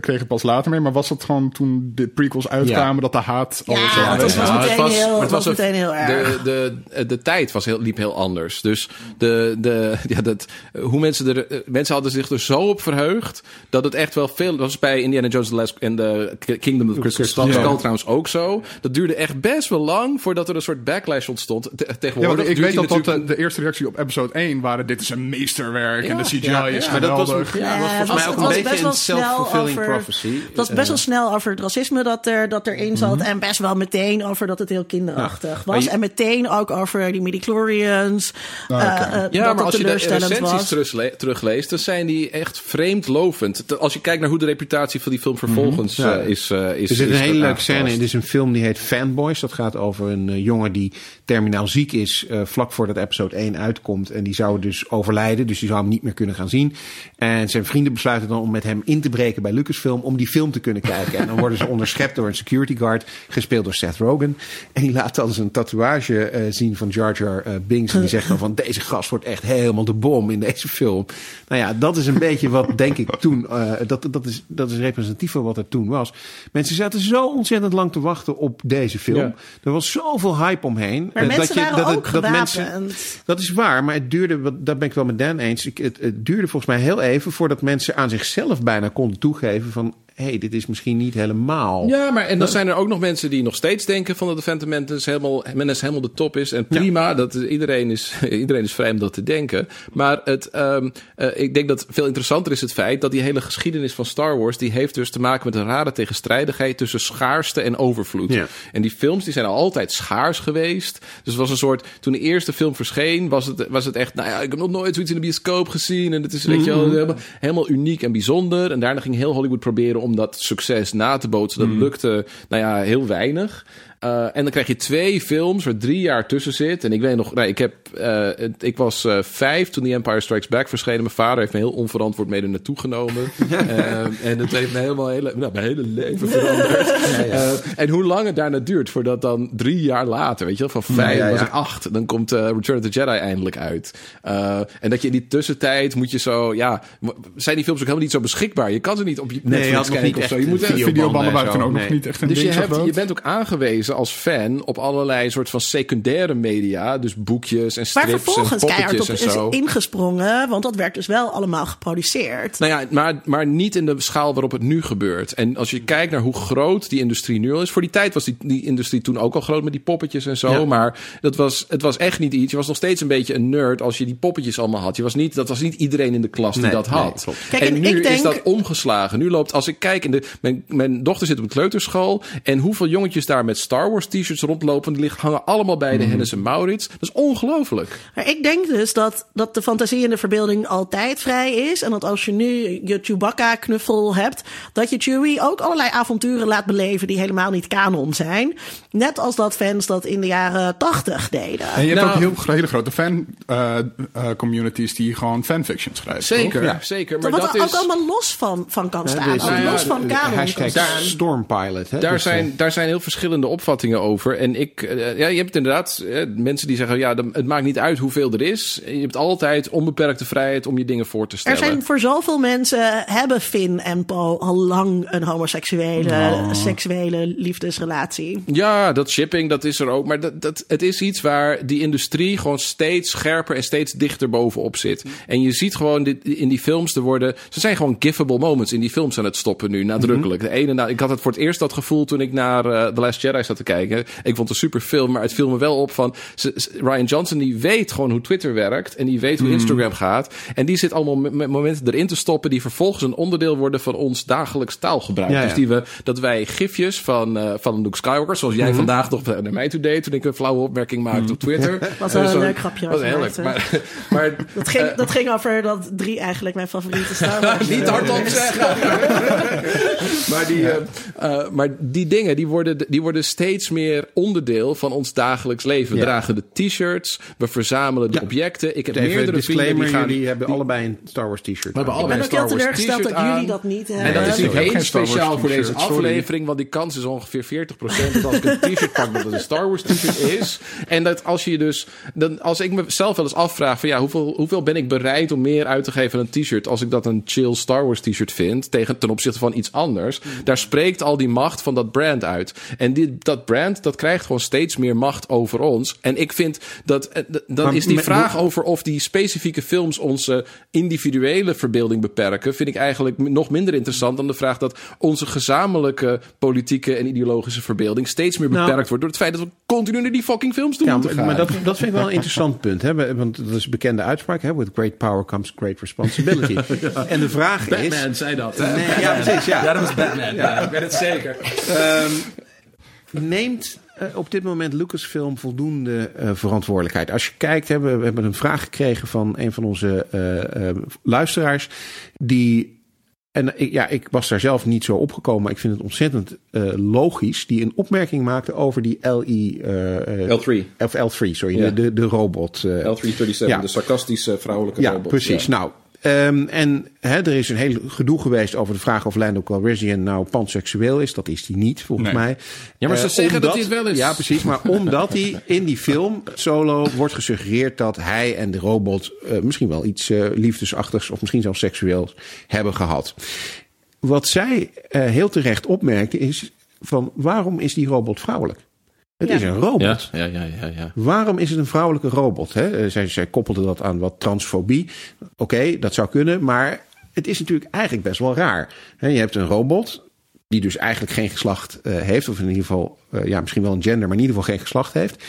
kreeg het pas later mee, maar was dat gewoon toen de prequels uitkwamen Ja. dat de haat al Ja, zo het was- aanwezig was meteen heel- het was een- meteen heel erg. De, de, de tijd was heel, liep heel anders. Dus de, de, ja, dat, hoe mensen, er, eh, mensen hadden zich er zo op verheugd dat het echt wel veel. Dat was bij Indiana Jones the Last en de Kingdom of the Crystal Skull, Ja. Skull trouwens ook zo. Dat duurde echt best wel lang voordat er een soort backlash ontstond. Te- tegenwoordig ik weet dat dat de, natuurlijk- de eerste reactie op episode 1 waren... dit is een meesterwerk en de CGI Ja, is ja, maar dat was, geweldig. ja, dat was Ja, volgens mij ook een best beetje wel een snel self-fulfilling over- prophecy. Het was best wel snel over het racisme dat, er, dat erin zat. En best wel meteen over dat het heel kinderachtig was. je- En meteen ook over die midichlorians. Eh, eh, Ja, dat maar als je de recensies terugle- terugleest, dan zijn die echt vreemdlovend. Als je kijkt naar hoe de reputatie van die film vervolgens Ja. eh, is, eh, is Er zit een hele leuke scène in. Dit is een film die heet Fanboys. Dat gaat over een eh, jongen die terminaal ziek is. eh, vlak voordat episode 1 uitkomt. En die zou dus overlijden. Dus die zou hem niet meer kunnen gaan zien. En zijn vrienden besluiten dan om met hem in te breken bij Lucasfilm. Om die film te kunnen kijken. En dan worden ze onderschept door een security guard. Gespeeld door Seth Rogen. En die laat dan zijn tatoeage eh, zien van Jar Jar eh, Binks. En die zegt dan van deze gast wordt echt helemaal de bom in deze film. Nou ja, dat is een beetje wat denk ik toen. dat, dat, is, dat is representatief van wat er toen was. Mensen zaten zo ontzettend lang te wachten op deze film. Ja. Er was zoveel hype omheen. Maar eh, mensen waren het- ook gewapend. mensen, dat is waar, maar het duurde, daar ben ik wel met Dan eens. Het duurde volgens mij heel even voordat mensen aan zichzelf bijna konden toegeven van... hé, hey, dit is misschien niet helemaal... Ja, maar en dan zijn er ook nog mensen die nog steeds denken van dat de Phantom Menace helemaal, Menace helemaal de top is. En prima, dat is, iedereen, is, iedereen is vrij om dat te denken. Maar het, ehm, eh, ik denk dat veel interessanter is het feit dat die hele geschiedenis van Star Wars, die heeft dus te maken met een rare tegenstrijdigheid tussen schaarste en overvloed. Ja. En die films die zijn altijd schaars geweest. Dus het was een soort, toen de eerste film verscheen, was het, was het echt, nou ja, ik heb nog nooit zoiets in de bioscoop gezien. En het is, weet je wel, helemaal, helemaal uniek en bijzonder. En daarna ging heel Hollywood proberen om dat succes na te bootsen. Dat lukte, nou ja, heel weinig. Uh, en dan krijg je twee films waar drie jaar tussen zit. En ik weet nog, nou, ik, heb, uh, het, ik was uh, vijf toen The Empire Strikes Back verscheen. Mijn vader heeft me heel onverantwoord mee er naartoe genomen. en het heeft me helemaal hele, nou, mijn hele leven veranderd. ja, ja. en hoe lang het daarna duurt voordat dan drie jaar later, weet je wel, van vijf ja, was ik acht. Dan komt Return of the Jedi eindelijk uit. en dat je in die tussentijd moet je zo, ja, zijn die films ook helemaal niet zo beschikbaar. Je kan ze niet op je nee, Netflix je kijken of zo. Je moet videobanden waren toen ook nee. nog niet echt een dus ding je, hebt, zo je bent ook aangewezen als fan op allerlei soort van secundaire media. Dus boekjes en strips maar vervolgens en poppetjes op en zo. is ingesprongen, want dat werd dus wel allemaal geproduceerd. Nou ja, maar, maar niet in de schaal waarop het nu gebeurt. En als je kijkt naar hoe groot die industrie nu al is. Voor die tijd was die, die industrie toen ook al groot met die poppetjes en zo. Ja. Maar dat was, het was echt niet iets. Je was nog steeds een beetje een nerd als je die poppetjes allemaal had. Je was niet, dat was niet iedereen in de klas die nee, dat had. Nee, Kijk, en, en nu denk... is dat omgeslagen. Nu loopt, als ik kijken. En de, mijn, mijn dochter zit op een kleuterschool. En hoeveel jongetjes daar met Star Wars t-shirts rondlopen. Die liggen, hangen allemaal bij de. Hennis en Maurits. Dat is ongelooflijk. Maar ik denk dus dat, dat de fantasie en de verbeelding altijd vrij is. En dat als je nu je Chewbacca-knuffel hebt, dat je Chewie ook allerlei avonturen laat beleven die helemaal niet kanon zijn. Net als dat fans dat in de jaren tachtig deden. En je hebt Nou- ook heel, hele grote fan eh, eh, communities die gewoon fanfiction schrijven. Zeker, zeker. Maar Wat dat er is... ook allemaal los van, van kan staan. dus, ook nou ja, los van kanon. Hashtag. Stormpilot. Hè? Daar, Dus, zijn, eh, daar zijn heel verschillende opvattingen over. En ik, eh, ja, je hebt inderdaad eh, mensen die zeggen: ja, dan- het maakt niet uit hoeveel er is. Je hebt altijd onbeperkte vrijheid om je dingen voor te Er stellen. zijn voor zoveel mensen hebben Finn en Poe al lang een homoseksuele Oh. seksuele liefdesrelatie. Ja, dat shipping, dat is er ook. Maar dat, dat, het is iets waar die industrie gewoon steeds scherper en steeds dichter bovenop zit. En je ziet gewoon dit, in die films, er worden, ze zijn gewoon gifable moments in die films aan het stoppen nu, nadrukkelijk. De ene, na- ik had het voor het eerst dat gevoel toen ik naar eh, The Last Jedi zat te kijken. Ik vond het een super film, maar het viel me wel op van Ryan Johnson die weet gewoon hoe Twitter werkt en die weet hoe Instagram gaat. En die zit allemaal met, momenten erin te stoppen die vervolgens een onderdeel worden van ons dagelijks taalgebruik. Ja, ja. Dus die we, dat wij gifjes van, eh, van Luke Skywalker, zoals jij vandaag nog naar mij toe deed toen ik een flauwe opmerking maakte op Twitter. Was Eh, wel een leuk grapje Was heel leuk. Maar, maar Dat ging, dat ging over dat drie eigenlijk mijn favoriete Star Wars niet hardop zeggen. maar, die, eh, eh, maar die dingen die worden, die worden steeds meer onderdeel van ons dagelijks leven. We Ja. dragen de t-shirts, we verzamelen de Ja. objecten. Ik heb Even meerdere vrienden disclaimer, die gaan... jullie hebben allebei een Star Wars t-shirt. We hebben allebei een heel Star Wars teleurgesteld dat t-shirt jullie aan. dat niet hebben. En dat is Wars speciaal voor deze t-shirt, sorry. aflevering, want die kans is ongeveer 40%. Dat als ik een t-shirt pak, dat het een Star Wars t-shirt is. En dat als je dus, dan, als ik mezelf wel eens afvraag van ja, hoeveel, hoeveel ben ik bereid om meer uit te geven aan een t-shirt als ik dat een chill Star Wars t-shirt vind, tegen, ten opzichte van iets anders. Daar spreekt al die macht van dat brand uit. En die, dat brand, dat krijgt gewoon steeds meer macht over ons. En ik vind dat, eh, dan Maar is die vraag over of die specifieke films onze individuele verbeelding beperken, vind ik eigenlijk nog minder interessant dan de vraag dat onze gezamenlijke politieke en ideologische verbeelding steeds meer Nou. beperkt wordt door het feit dat we continu naar die fucking films toe Ja, moeten gaan. maar dat, dat vind ik wel een interessant punt. Hè? Want dat is een bekende uitspraak. Hè? With great power comes great responsibility. En de vraag is... zei dat. Nee, ja, precies. Ja. Ja, dat was Batman. Ja, ik weet het zeker. Ehm, neemt eh, op dit moment Lucasfilm voldoende eh, verantwoordelijkheid? Als je kijkt, hè, we, hebben een vraag gekregen van een van onze eh, luisteraars. Die, en ik, ja, ik was daar zelf niet zo opgekomen, maar ik vind het ontzettend logisch. Die een opmerking maakte over die LI. eh, L3. Of L3, sorry, Ja. de, de, robot. eh, L337, Ja. de sarcastische vrouwelijke ja, robot. precies. Ja. Nou, ehm, en er is een heel gedoe geweest over de vraag of Lando Calrissian nou panseksueel is. Dat is hij niet, volgens Nee. mij. Ja, maar ze Eh, zeggen dat hij het wel is. Ja, precies. Maar omdat hij in die film Solo wordt gesuggereerd dat hij en de robot eh, misschien wel iets eh, liefdesachtigs of misschien zelfs seksueels hebben gehad. Wat zij heel terecht opmerkte is van waarom is die robot vrouwelijk? Het Ja. is een robot. Ja, ja, ja, ja, ja. Waarom is het een vrouwelijke robot? Hè? Eh, Zij, zij koppelde dat aan wat transfobie. Oké, dat zou kunnen, maar het is natuurlijk eigenlijk best wel raar. Hè, Je hebt een robot die dus eigenlijk geen geslacht eh, heeft, of in ieder geval, eh, ja, misschien wel een gender, maar in ieder geval geen geslacht heeft.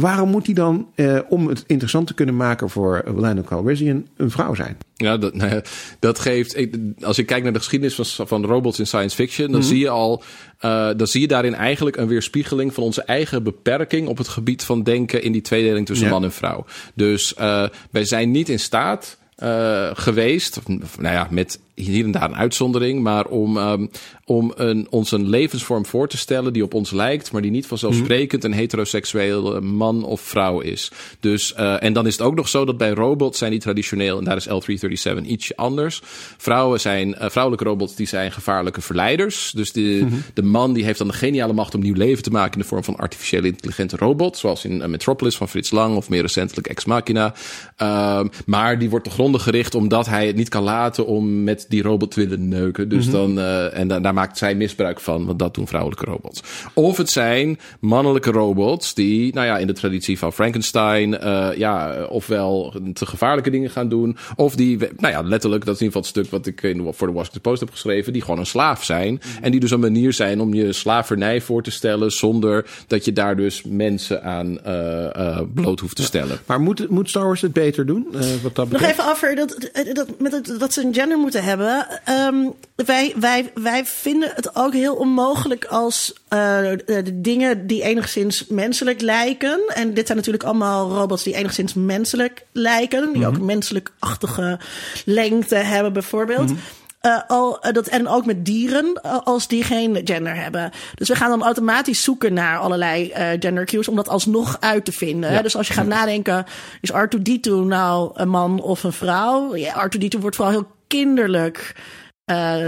Waarom moet hij dan, eh, om het interessant te kunnen maken voor Lando Calrissian, een vrouw zijn? Ja, dat, nou dat geeft. ik- Als ik kijk naar de geschiedenis van, van robots in science fiction, dan zie je al. eh, dan zie je daarin eigenlijk een weerspiegeling van onze eigen beperking op het gebied van denken in die tweedeling tussen Ja. man en vrouw. Dus eh, wij zijn niet in staat. eh, geweest, of, nou ja, met hier en daar een uitzondering, maar om, ehm, om een, ons een levensvorm voor te stellen die op ons lijkt, maar die niet vanzelfsprekend een heteroseksueel man of vrouw is. Dus, eh, en dan is het ook nog zo dat bij robots zijn die traditioneel, en daar is L337 ietsje anders. Vrouwen zijn, eh, vrouwelijke robots die zijn gevaarlijke verleiders. Dus de, de man die heeft dan de geniale macht om nieuw leven te maken in de vorm van artificiële intelligente robot, zoals in eh, Metropolis van Frits Lang of meer recentelijk Ex Machina. Ehm, maar die wordt te gronden gericht omdat hij het niet kan laten om met die robot te willen neuken. Dus dan, eh, en da- daar maakt zij misbruik van, want dat doen vrouwelijke robots. Of het zijn mannelijke robots die, nou ja, in de traditie van Frankenstein, eh, ja, ofwel te gevaarlijke dingen gaan doen, of die, nou ja, letterlijk, dat is in ieder geval het stuk wat ik in de- voor de Washington Post heb geschreven, die gewoon een slaaf zijn. En die dus een manier zijn om je slavernij voor te stellen, zonder dat je daar dus mensen aan eh, eh, bloot hoeft te stellen. Maar moet, moet Star Wars het beter doen? eh, wat dat Nog even over dat, dat, met het, dat ze een gender moeten hebben. Ehm, wij, wij, wij vinden het ook heel onmogelijk als uh, de dingen die enigszins menselijk lijken. En dit zijn natuurlijk allemaal robots die enigszins menselijk lijken. Die ook een menselijk-achtige lengte hebben, bijvoorbeeld. Uh, al, uh, dat, en ook met dieren, uh, als die geen gender hebben. Dus we gaan dan automatisch zoeken naar allerlei gender cues om dat alsnog uit te vinden. Ja. Dus als je gaat nadenken, is R2D2 nou een man of een vrouw? Ja, R2D2 wordt vooral heel kinderlijk uh,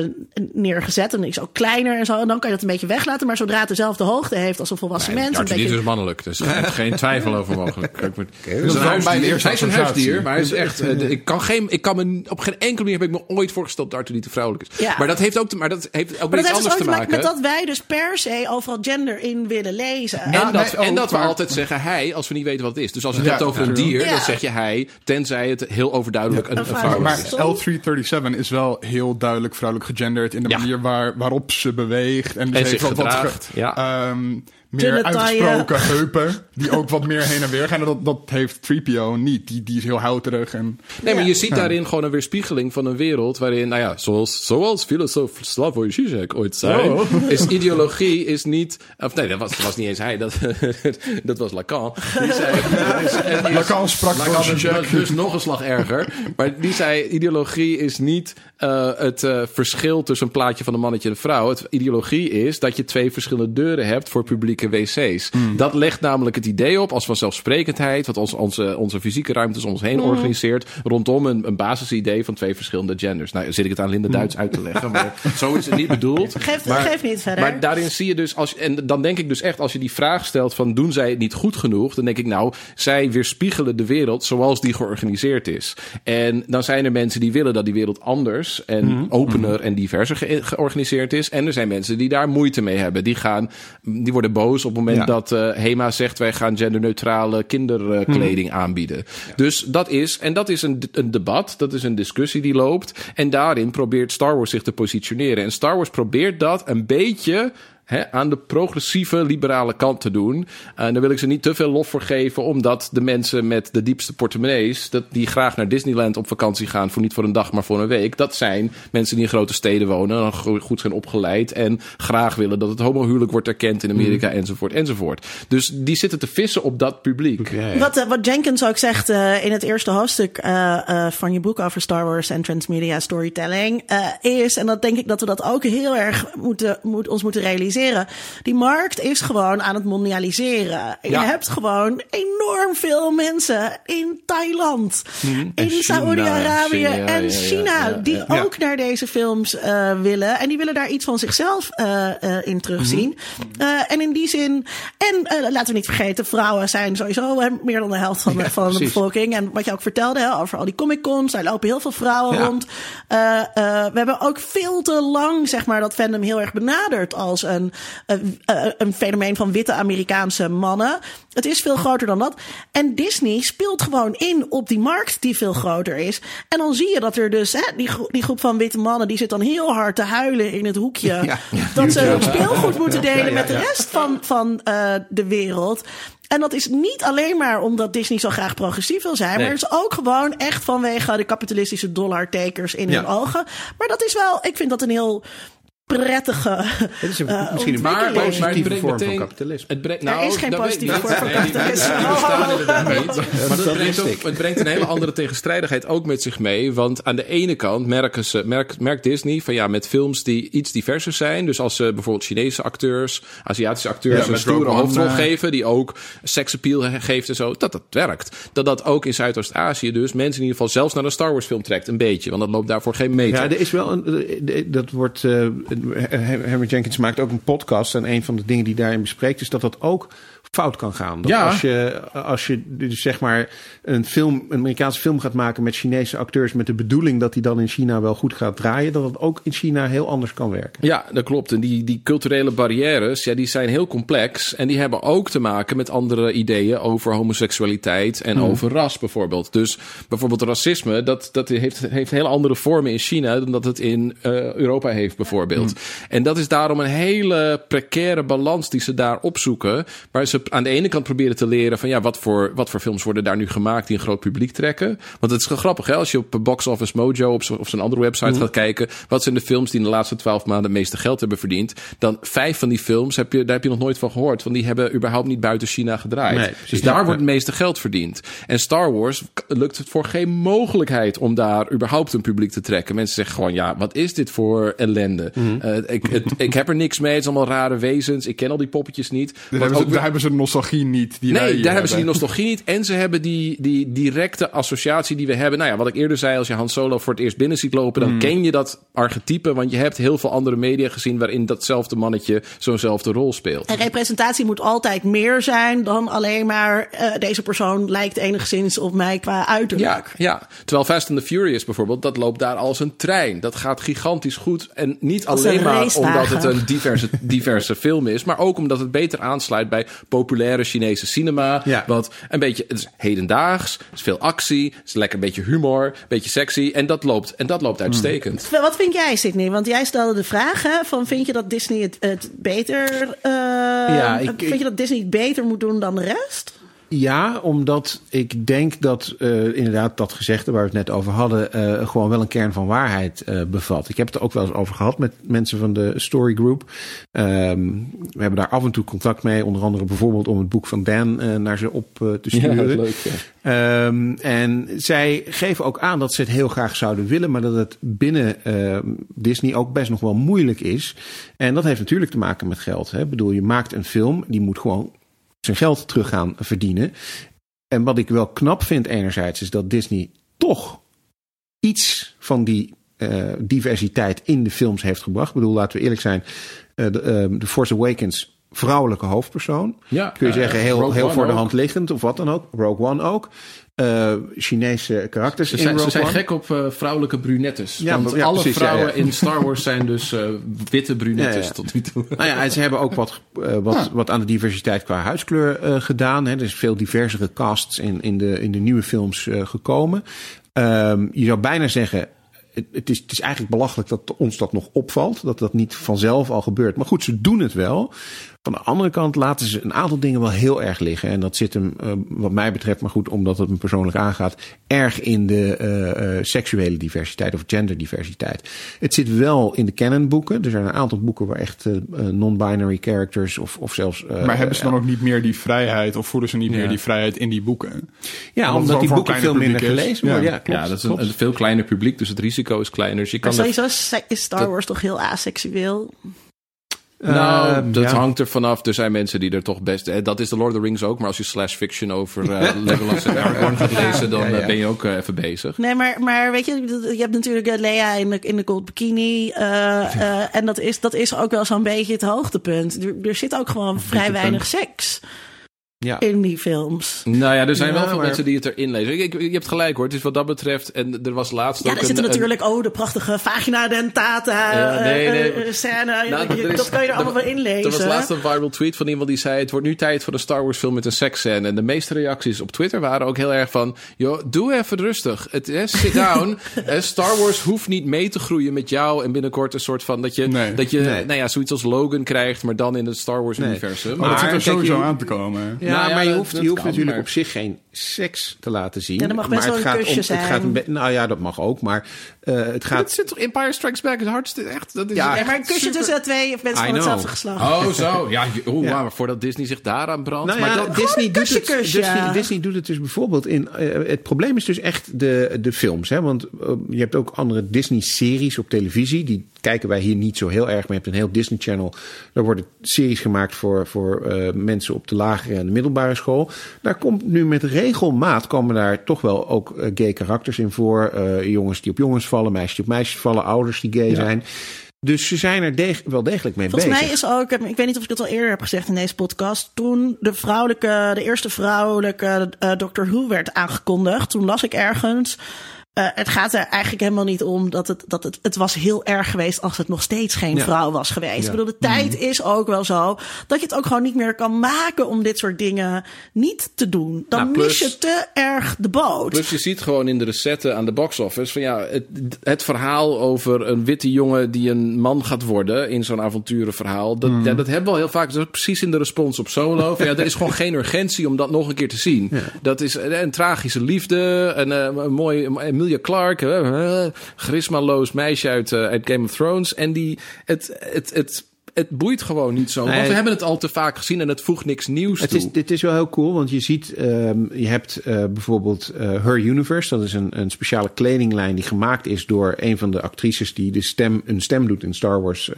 neergezet. En is ook kleiner en zo. En dan kan je dat een beetje weglaten. Maar zodra het dezelfde hoogte heeft als een volwassen nee, mens. Een beetje... is mannelijk, dus geen, geen twijfel over mogelijk. Okay, dus een huisdier, hij is een huisdier, maar hij is echt. Uh, ik kan geen, ik kan me op geen enkele manier heb ik me ooit voorgesteld dat Arthur niet te vrouwelijk is. Ja. Maar dat heeft ook, te, maar dat heeft ook maar iets dat anders dus te maken. Met dat wij dus per se overal gender in willen lezen. En, dat, nee, en dat we altijd zeggen hij, als we niet weten wat het is. Dus als je het ja, hebt over een dier, dan zeg je hij, tenzij het heel overduidelijk een, een vrouw is. Maar L337 is wel heel duidelijk vrouwelijk gegenderd in de manier waar, waarop ze beweegt. En, en zich gedraagt. Ja. Um, meer uitgesproken heupen. Die ook wat meer heen en weer gaan. En dat, dat heeft 3PO niet. Die, die is heel houterig. En, nee, maar je ziet daarin gewoon een weerspiegeling van een wereld. waarin, nou ja, zoals, zoals filosoof Slavoj Žižek ooit zei. Oh. is ideologie is niet. Of nee, dat was, dat was niet eens hij. Dat, dat was Lacan. Die zei. is, is, Lacan sprak Lacan dus nog een slag erger. Maar die zei: ideologie is niet uh, het uh, verschil tussen een plaatje van een mannetje en een vrouw. Het ideologie is dat je twee verschillende deuren hebt voor publiek wc's. Mm. Dat legt namelijk het idee op als vanzelfsprekendheid, wat ons, onze, onze fysieke ruimtes om ons heen mm. organiseert, rondom een, een basisidee van twee verschillende genders. Nou, zit ik het aan Linda Duits uit te leggen, maar zo is het niet bedoeld. Geef, maar, geef niet verder. Maar daarin zie je dus, als, en dan denk ik dus echt, als je die vraag stelt van doen zij het niet goed genoeg, dan denk ik nou, zij weerspiegelen de wereld zoals die georganiseerd is. En dan zijn er mensen die willen dat die wereld anders en mm. opener en diverser ge georganiseerd is. En er zijn mensen die daar moeite mee hebben. Die gaan, die worden boos op het moment ja. dat uh, HEMA zegt wij gaan genderneutrale kinderkleding hmm. aanbieden. Ja. Dus dat is, en dat is een, een debat, dat is een discussie die loopt. En daarin probeert Star Wars zich te positioneren. En Star Wars probeert dat een beetje He, aan de progressieve liberale kant te doen. En daar wil ik ze niet te veel lof voor geven, omdat de mensen met de diepste portemonnees, dat die graag naar Disneyland op vakantie gaan, voor niet voor een dag, maar voor een week, dat zijn mensen die in grote steden wonen, goed zijn opgeleid en graag willen dat het homohuwelijk wordt erkend in Amerika, mm. enzovoort, enzovoort. Dus die zitten te vissen op dat publiek. Okay. Wat, uh, wat Jenkins ook zegt uh, in het eerste hoofdstuk uh, van je boek over Star Wars en transmedia storytelling, is, en dat denk ik dat we dat ook heel erg moeten, moet, ons moeten realiseren die markt is gewoon aan het mondialiseren. Ja. Je hebt gewoon enorm veel mensen in Thailand, hmm. in Saoedi-Arabië en China, ja, die ook naar deze films uh, willen. En die willen daar iets van zichzelf uh, uh, in terugzien. Mm. en in die zin, en laten we niet vergeten, vrouwen zijn sowieso meer dan de helft van, de, van de bevolking. En wat je ook vertelde hè, over al die Comic-Cons, daar lopen heel veel vrouwen rond. we hebben ook veel te lang, zeg maar, dat fandom heel erg benaderd als een een, een fenomeen van witte Amerikaanse mannen. Het is veel groter dan dat. En Disney speelt gewoon in op die markt die veel groter is. En dan zie je dat er dus, hè, die, die groep van witte mannen, die zit dan heel hard te huilen in het hoekje. Ja, dat ze speelgoed moeten delen met de rest van, van uh, de wereld. En dat is niet alleen maar omdat Disney zo graag progressief wil zijn, nee. maar het is ook gewoon echt vanwege de kapitalistische dollartekers in hun ogen. Maar dat is wel, ik vind dat een heel prettige. Het is een, uh, misschien een maar, positieve maar vorm meteen, van kapitalisme. Het brengt, nou, er is geen positieve vorm van kapitalisme. Maar het brengt, ook, het brengt een hele andere tegenstrijdigheid ook met zich mee. Want aan de ene kant merken ze, merkt, merkt Disney van ja, met films die iets diverser zijn. Dus als ze bijvoorbeeld Chinese acteurs, Aziatische acteurs ja, een stoere hoofdrol uh, geven, die ook seksappeal geeft en zo, dat dat werkt. Dat dat ook in Zuidoost-Azië dus mensen in ieder geval zelfs naar een Star Wars film trekt. Een beetje, want dat loopt daarvoor geen meter. Ja, er is wel een, dat wordt. Uh, Henry Jenkins maakt ook een podcast. En een van de dingen die daarin bespreekt is dat dat ook fout kan gaan. Dat ja. Als je, als je dus zeg maar een film, een Amerikaanse film gaat maken met Chinese acteurs met de bedoeling dat die dan in China wel goed gaat draaien, dat het ook in China heel anders kan werken. Ja, dat klopt. En die, die culturele barrières, ja, die zijn heel complex en die hebben ook te maken met andere ideeën over homoseksualiteit en hmm. over ras bijvoorbeeld. Dus bijvoorbeeld racisme, dat, dat heeft, heeft hele andere vormen in China dan dat het in uh, Europa heeft bijvoorbeeld. Hmm. En dat is daarom een hele precaire balans die ze daar opzoeken, waar ze ze aan de ene kant proberen te leren van ja, wat voor, wat voor films worden daar nu gemaakt die een groot publiek trekken. Want het is grappig, hè? als je op Box Office Mojo op of zijn andere website gaat kijken, wat zijn de films die in de laatste twaalf maanden het meeste geld hebben verdiend? Dan vijf van die films heb je, daar heb je nog nooit van gehoord. Want die hebben überhaupt niet buiten China gedraaid. Nee, precies. dus daar Ja. wordt het meeste geld verdiend. En Star Wars lukt het voor geen mogelijkheid om daar überhaupt een publiek te trekken. Mensen zeggen gewoon, ja, wat is dit voor ellende? Mhm. Eh, ik, het, ik heb er niks mee. Het is allemaal rare wezens. Ik ken al die poppetjes niet. Daar Wat hebben, ze, ook daar hebben ze de nostalgie niet. Die Nee, daar hebben ze die nostalgie niet. En ze hebben die, die directe associatie die we hebben. Nou ja, wat ik eerder zei, als je Han Solo voor het eerst binnen ziet lopen, dan ken je dat archetype. Want je hebt heel veel andere media gezien waarin datzelfde mannetje zo'nzelfde rol speelt. En representatie moet altijd meer zijn dan alleen maar eh, deze persoon lijkt enigszins op mij qua uiterlijk. Ja, ja, terwijl Fast and the Furious bijvoorbeeld, dat loopt daar als een trein. Dat gaat gigantisch goed. En niet Als alleen een maar omdat het een diverse, diverse film is, maar ook omdat het beter aansluit bij populaire Chinese cinema. Ja. Wat een beetje, het is hedendaags, is veel actie, het is lekker een beetje humor, een beetje sexy. En dat loopt, en dat loopt uitstekend. Wat vind jij, Sydney? Want jij stelde de vraag: hè, van vind je dat Disney het, het beter. eh, Ja, ik- vind je dat Disney het beter moet doen dan de rest? Ja, omdat ik denk dat eh, inderdaad dat gezegde waar we het net over hadden, eh, gewoon wel een kern van waarheid eh, bevat. Ik heb het er ook wel eens over gehad met mensen van de Story Group. Ehm, we hebben daar af en toe contact mee, onder andere bijvoorbeeld om het boek van Dan naar ze op te sturen. Ehm, en zij geven ook aan dat ze het heel graag zouden willen, maar dat het binnen ehm, Disney ook best nog wel moeilijk is. En dat heeft natuurlijk te maken met geld. Hè. Ik bedoel, je maakt een film, die moet gewoon zijn geld terug gaan verdienen. En wat ik wel knap vind enerzijds is dat Disney toch iets van die eh, diversiteit in de films heeft gebracht. Ik bedoel, laten we eerlijk zijn, eh, de, ehm, The Force Awakens vrouwelijke hoofdpersoon. Ja, Kun je eh, zeggen, heel, Rogue heel One voor de hand liggend of wat dan ook. Rogue One ook. Eh, Chinese karakters Ze in zijn, Rogue ze zijn gek op eh, vrouwelijke brunettes. Ja, want ja, alle precies, vrouwen ja. in Star Wars zijn dus eh, witte brunettes tot nu toe. Nou ja, en ze hebben ook wat, wat, wat aan de diversiteit qua huidskleur gedaan. Hè. Er is veel diversere casts in, in, de, in de nieuwe films gekomen. Ehm, je zou bijna zeggen, het, het, is, het is eigenlijk belachelijk dat ons dat nog opvalt. Dat dat niet vanzelf al gebeurt. Maar goed, ze doen het wel. Van de andere kant laten ze een aantal dingen wel heel erg liggen. En dat zit hem, eh, wat mij betreft, maar goed, omdat het me persoonlijk aangaat, erg in de eh, eh, seksuele diversiteit of genderdiversiteit. Het zit wel in de canonboeken. Er zijn een aantal boeken waar echt non-binary characters of, of zelfs. eh, Maar hebben ze dan ook niet meer die vrijheid, of voelen ze niet Ja. meer die vrijheid in die boeken? Ja, Omdat die boeken veel minder is. gelezen worden. Ja. Ja, klopt. ja, dat is een, veel kleiner publiek, dus het risico is kleiner. Dus je Maar kan er- sowieso is- Star dat- Wars toch heel aseksueel. Nou, Eh, dat ja. hangt er vanaf. Er zijn mensen die er toch best... eh, Dat is de Lord of the Rings ook. Maar als je slash fiction over eh, Legolas en Aragorn gaat lezen... dan Ja, ja. eh, ben je ook even bezig. Nee, maar, maar weet je, je hebt natuurlijk Lea in de, in de gold bikini. eh, eh, en dat is, dat is ook wel zo'n beetje het hoogtepunt. Er, er zit ook gewoon vrij weinig seks Ja. in die films. Nou ja, er zijn Ja, wel veel maar- mensen die het erin lezen. Ik, ik- je hebt gelijk hoor. Het is wat dat betreft... En er was laatst Ja, er zitten een- natuurlijk, oh, de prachtige vagina dentata Ja, eh, nee, nee. eh, scène. Nou, dat, er is- dat kan je er allemaal wel Er inlezen. was laatst een viral tweet van iemand die zei... het wordt nu tijd voor een Star Wars film met een seksscène. En de meeste reacties op Twitter waren ook heel erg van... joh, doe even rustig. Het, eh, sit down. Eh, Star Wars hoeft niet mee te groeien met jou... en binnenkort een soort van... dat je, Nee. dat je Nee. nou ja, zoiets als Logan krijgt... maar dan in het Star Wars-universum. Oh, Maar dat zit er sowieso je- aan te komen. Ja, Nou ja, maar je hoeft, dat je hoeft kan, natuurlijk maar- op zich geen seks te laten zien. Ja, mag best maar wel het een kusje om, zijn. Het gaat nou ja, dat mag ook. Maar eh, het dat gaat... zit toch Empire Strikes Back is hartstikke echt. Dat is Ja, echt maar een kusje super- tussen twee mensen I van know. hetzelfde geslacht. Oh, zo. Ja, maar voordat Disney zich daaraan brandt. Nou maar ja, dat, Disney, een doet het, kusje. Disney, Disney doet het dus bijvoorbeeld in. eh, het probleem is dus echt de, de films. Hè? Want eh, je hebt ook andere Disney-series op televisie. Die kijken wij hier niet zo heel erg. Maar je hebt een heel Disney Channel. Daar worden series gemaakt voor, voor eh, mensen op de lagere en de middelbare school. Daar komt nu met regelmaat komen daar toch wel ook eh, gay karakters in voor. Eh, jongens die op jongens vallen, meisjes die op meisjes vallen, ouders die gay zijn. Dus ze zijn er deg- wel degelijk mee Volgens bezig. mij is ook, ik weet niet of ik dat al eerder heb gezegd in deze podcast, toen de vrouwelijke, de eerste vrouwelijke eh Doctor Who werd aangekondigd, toen las ik ergens Uh, het gaat er eigenlijk helemaal niet om dat het, dat het, het was heel erg geweest als het nog steeds geen Ja. vrouw was geweest. Ja. Ik bedoel, de tijd is ook wel zo dat je het ook gewoon niet meer kan maken om dit soort dingen niet te doen. Dan Nou, plus- mis je te erg de boot. Plus je ziet gewoon in de recette aan de box office van ja, het, het verhaal over een witte jongen die een man gaat worden in zo'n avonturenverhaal. Dat, ja, dat hebben we al heel vaak. Dat precies in de respons op solo. Van, ja, er is gewoon geen urgentie om dat nog een keer te zien. Dat is een, een tragische liefde, een, eh, een mooie Emilia Clarke, uh, charismaloos meisje uit, eh, uit Game of Thrones. En die, het, het, het, het boeit gewoon niet zo. Nee. Want we hebben het al te vaak gezien en het voegt niks nieuws Het toe. is, dit is wel heel cool, want je ziet, ehm, je hebt eh, bijvoorbeeld eh, Her Universe. Dat is een, een speciale kledinglijn die gemaakt is door een van de actrices die de stem, een stem doet in Star Wars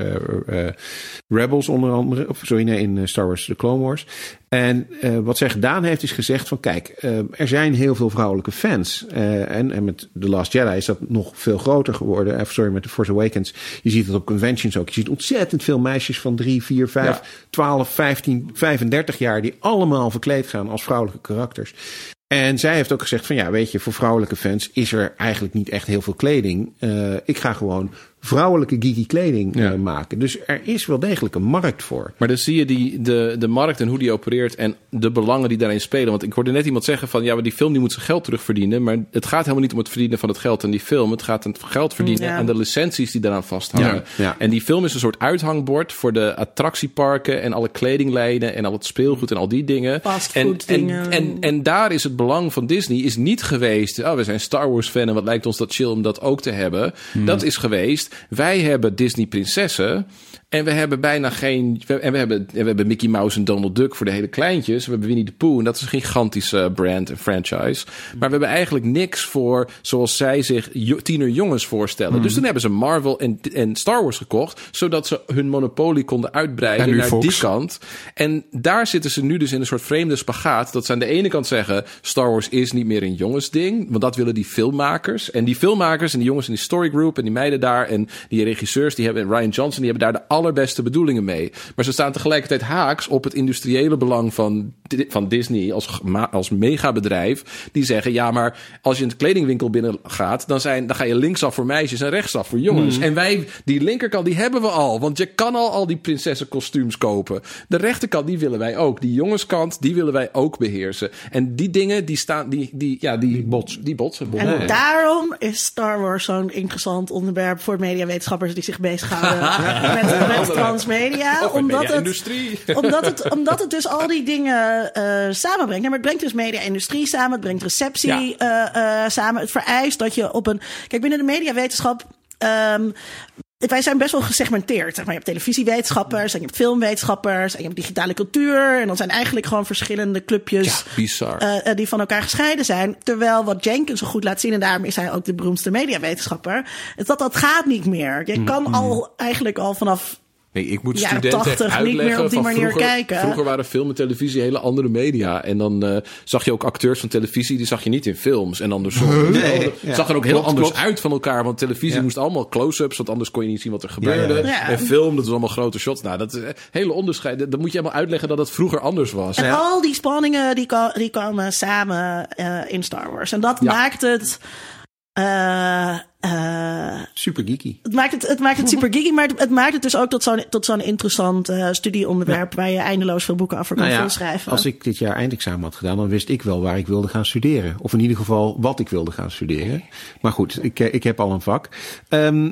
Rebels onder andere. Of sorry, nee, in Star Wars The Clone Wars. En eh, wat zij gedaan heeft is gezegd van kijk, eh, er zijn heel veel vrouwelijke fans. Eh, en, en met The Last Jedi is dat nog veel groter geworden. Sorry, met The Force Awakens. Je ziet het op conventions ook. Je ziet ontzettend veel meisjes van 3, 4, 5, Ja. 12, 15, 35 jaar die allemaal verkleed gaan als vrouwelijke karakters. En zij heeft ook gezegd van ja, weet je, voor vrouwelijke fans is er eigenlijk niet echt heel veel kleding. Ik ga gewoon vrouwelijke geeky kleding eh, Ja. maken. Dus er is wel degelijk een markt voor. Maar dan zie je die, de, de markt en hoe die opereert en de belangen die daarin spelen. Want ik hoorde net iemand zeggen van ja, maar die film die moet zijn geld terugverdienen. Maar het gaat helemaal niet om het verdienen van het geld aan die film. Het gaat om het geld verdienen Ja. aan de licenties die daaraan vasthangen. Ja, ja. En die film is een soort uithangbord voor de attractieparken en alle kledinglijnen en al het speelgoed en al die dingen. En, en, dingen. en, en daar is het belang van Disney is niet geweest. Oh, we zijn Star Wars fan en wat lijkt ons dat chill om dat ook te hebben. Dat is geweest. Wij hebben Disney prinsessen. En we hebben bijna geen. we- En we hebben, en we hebben Mickey Mouse en Donald Duck voor de hele kleintjes. We hebben Winnie the Pooh. En dat is een gigantische brand en franchise. Maar we hebben eigenlijk niks voor zoals zij zich jo- tienerjongens voorstellen. Dus toen hebben ze Marvel en, en Star Wars gekocht. Zodat ze hun monopolie konden uitbreiden naar Fox. die kant. En daar zitten ze nu dus in een soort vreemde spagaat. Dat ze aan de ene kant zeggen: Star Wars is niet meer een jongensding. Want dat willen die filmmakers. En die filmmakers en die jongens in die story group en die meiden daar. En die regisseurs die hebben, en Ryan Johnson, die hebben daar de allerbeste bedoelingen mee. Maar ze staan tegelijkertijd haaks op het industriële belang van, van Disney als, als megabedrijf. Die zeggen: ja, maar als je een kledingwinkel binnen gaat, dan, zijn, dan ga je linksaf voor meisjes en rechtsaf voor jongens. En wij, die linkerkant, die hebben we al. Want je kan al al die prinsessenkostuums kopen. De rechterkant, die willen wij ook. Die jongenskant, die willen wij ook beheersen. En die dingen, die staan, die, die, ja, die, botsen. Die botsen. En daarom is Star Wars zo'n interessant onderwerp voor mediawetenschappers die zich bezighouden met, met transmedia. Omdat het, omdat, het, omdat het dus al die dingen eh, samenbrengt. Ja, maar het brengt dus media-industrie samen, het brengt receptie Ja. eh, eh, samen. Het vereist dat je op een. Kijk, binnen de mediawetenschap. ehm, wij zijn best wel gesegmenteerd. Zeg maar, je hebt televisiewetenschappers en je hebt filmwetenschappers en je hebt digitale cultuur. En dan zijn eigenlijk gewoon verschillende clubjes Ja, bizar. die van elkaar gescheiden zijn. Terwijl wat Jenkins zo goed laat zien, en daarom is hij ook de beroemdste mediawetenschapper, is dat dat gaat niet meer. Je kan al eigenlijk al vanaf Nee, ik moet studenten echt 80 niet meer uitleggen op die van manier vroeger, kijken. Vroeger waren film en televisie hele andere media. En dan eh, zag je ook acteurs van televisie, die zag je niet in films. En andersom. Nee, ja. zag er ook heel Klopt, anders klopt. uit van elkaar. Want televisie Ja. moest allemaal close-ups, want anders kon je niet zien wat er gebeurde. Ja, ja. Ja. En film, dat was allemaal grote shots. Nou, dat is een hele onderscheid. Dat- Dan moet je helemaal uitleggen dat het vroeger anders was. En al die spanningen die, ko- die komen samen eh, in Star Wars. En dat Ja. maakt het. Eh, eh, Super geeky. het, maakt het, het maakt het super geeky, maar het, het maakt het dus ook tot zo'n tot zo'n interessant eh, studieonderwerp waar je eindeloos veel boeken over kan Nou ja, volschrijven. als ik dit jaar eindexamen had gedaan, dan wist ik wel waar ik wilde gaan studeren. Of in ieder geval wat ik wilde gaan studeren. Maar goed, ik, ik heb al een vak. Ehm,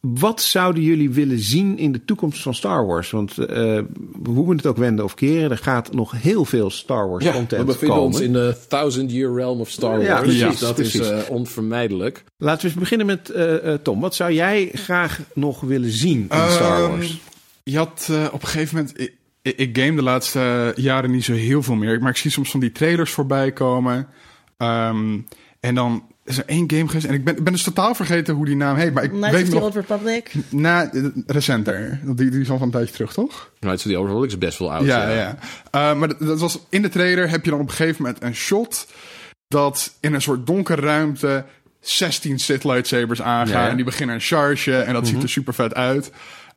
wat zouden jullie willen zien in de toekomst van Star Wars? Want eh, hoe we het ook wenden of keren, er gaat nog heel veel Star Wars Ja, we bevinden komen. ons in de thousand year realm of Star Wars. Ja, precies, Dus dat precies. is eh, onvermijdelijk. Laten we eens beginnen met eh, eh, Tom. Wat zou jij graag nog willen zien in Star Ehm, Wars? Je had op een gegeven moment... Ik, ik, ik game de laatste jaren niet zo heel veel meer. Maar ik zie soms van die trailers voorbij komen. Ehm, en dan is er één game geweest. En ik ben, ik ben dus totaal vergeten hoe die naam heet. Maar ik Knights weet of the nog... Old Republic. Na, eh, recenter. Die, die is al van een tijdje terug, toch? Knights of the Old Republic is best wel oud. Ja, ja. Eh, maar dat, dat was in de trailer heb je dan op een gegeven moment een shot dat in een soort donkere ruimte 16 Sith lightsabers aangaan Ja. en die beginnen een charge en dat ziet er super vet uit.